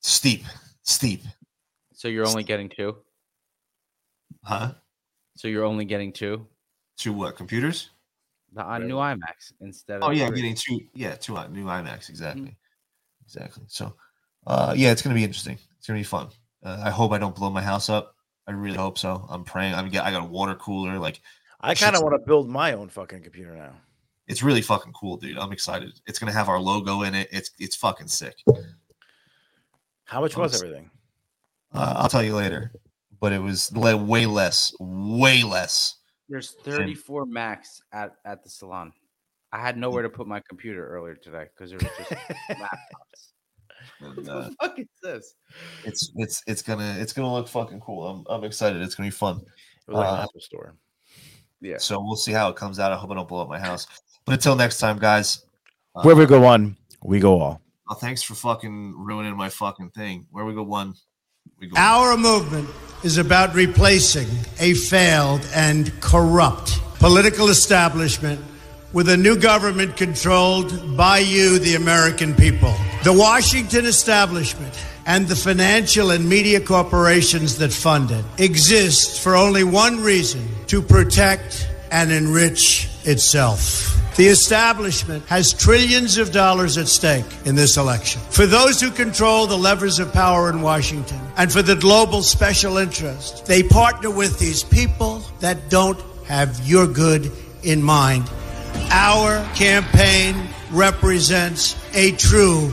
S2: steep, steep,
S5: So you're only getting two.
S2: huh?
S5: So you're only getting two.
S2: To what computers?
S5: The uh, new iMacs instead of.
S2: Oh yeah,
S5: three.
S2: getting two. Yeah, two i- new iMacs exactly, exactly. So, uh, yeah, it's gonna be interesting. It's gonna be fun. Uh, I hope I don't blow my house up. I really hope so. I'm praying. I'm get. I got a water cooler. Like
S1: I kind of want to build my own fucking computer now.
S2: It's really fucking cool, dude. I'm excited. It's gonna have our logo in it. It's it's fucking sick.
S1: How much was everything?
S2: Uh, I'll tell you later, but it was way less, way less.
S5: There's 34 Macs at, at the salon. I had nowhere to put my computer earlier today because there was just laptops.
S2: And, uh,
S5: fuck is this?
S2: it's it's it's gonna it's gonna look fucking cool. I'm I'm excited. It's gonna be fun.
S1: It was like an
S2: Uh,
S1: Apple store.
S5: Yeah.
S2: So we'll see how it comes out. I hope I don't blow up my house. But until next time, guys. uh,
S1: Where we go one, we go all.
S2: thanks for fucking ruining my fucking thing. Where we go one, we go.
S11: Our movement is about replacing a failed and corrupt political establishment with a new government controlled by you, the American people. The Washington establishment and the financial and media corporations that fund it exist for only one reason to protect and enrich itself. The establishment has trillions of dollars at stake in this election. For those who control the levers of power in Washington and for the global special interest, they partner with these people that don't have your good in mind. Our campaign represents a true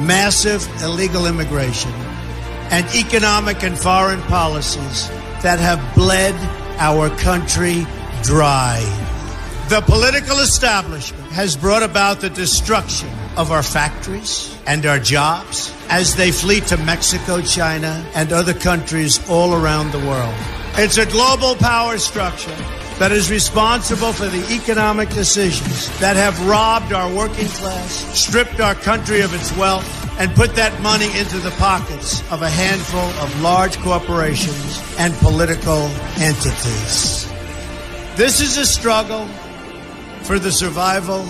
S11: massive illegal immigration, and economic and foreign policies that have bled our country dry. The political establishment has brought about the destruction of our factories and our jobs as they flee to Mexico, China, and other countries all around the world. It's a global power structure that is responsible for the economic decisions that have robbed our working class, stripped our country of its wealth, and put that money into the pockets of a handful of large corporations and political entities. This is a struggle for the survival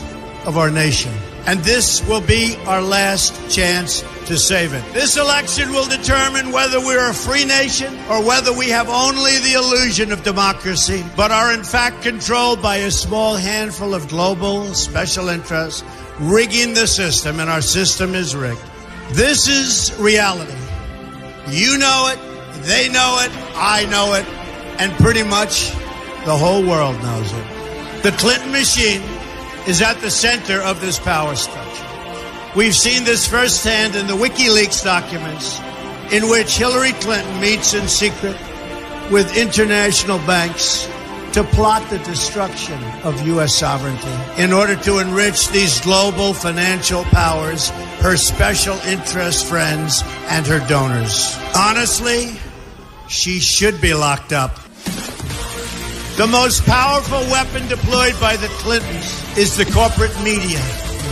S11: of our nation. And this will be our last chance to save it. This election will determine whether we're a free nation or whether we have only the illusion of democracy, but are in fact controlled by a small handful of global special interests rigging the system, and our system is rigged. This is reality. You know it, they know it, I know it, and pretty much the whole world knows it. The Clinton machine is at the center of this power structure. We've seen this firsthand in the WikiLeaks documents, in which Hillary Clinton meets in secret with international banks to plot the destruction of U.S. sovereignty in order to enrich these global financial powers, her special interest friends, and her donors. Honestly, she should be locked up. The most powerful weapon deployed by the Clintons is the corporate media,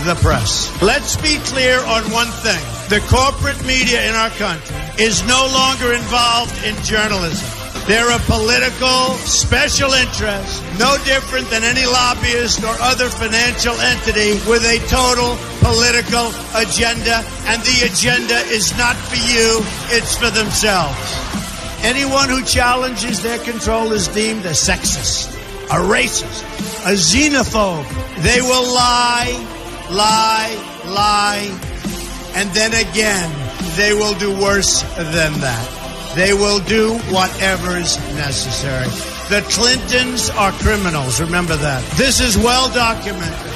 S11: the press. Let's be clear on one thing. The corporate media in our country is no longer involved in journalism. They're a political special interest, no different than any lobbyist or other financial entity with a total political agenda. And the agenda is not for you, it's for themselves. Anyone who challenges their control is deemed a sexist, a racist, a xenophobe. They will lie, lie, lie, and then again, they will do worse than that. They will do whatever is necessary. The Clintons are criminals, remember that. This is well documented.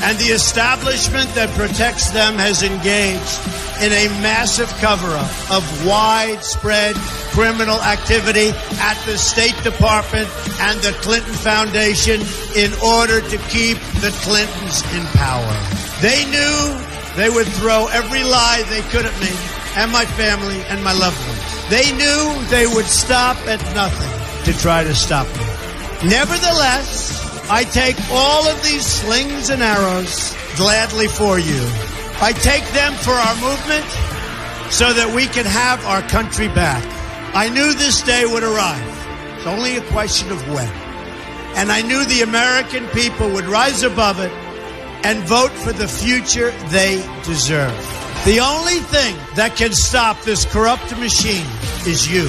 S11: And the establishment that protects them has engaged in a massive cover up of widespread criminal activity at the State Department and the Clinton Foundation in order to keep the Clintons in power. They knew they would throw every lie they could at me and my family and my loved ones. They knew they would stop at nothing to try to stop me. Nevertheless, I take all of these slings and arrows gladly for you. I take them for our movement so that we can have our country back. I knew this day would arrive. It's only a question of when. And I knew the American people would rise above it and vote for the future they deserve. The only thing that can stop this corrupt machine is you.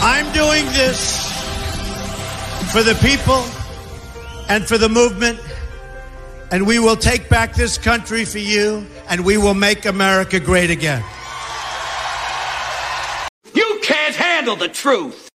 S11: I'm doing this for the people and for the movement, and we will take back this country for you, and we will make America great again.
S7: You can't handle the truth.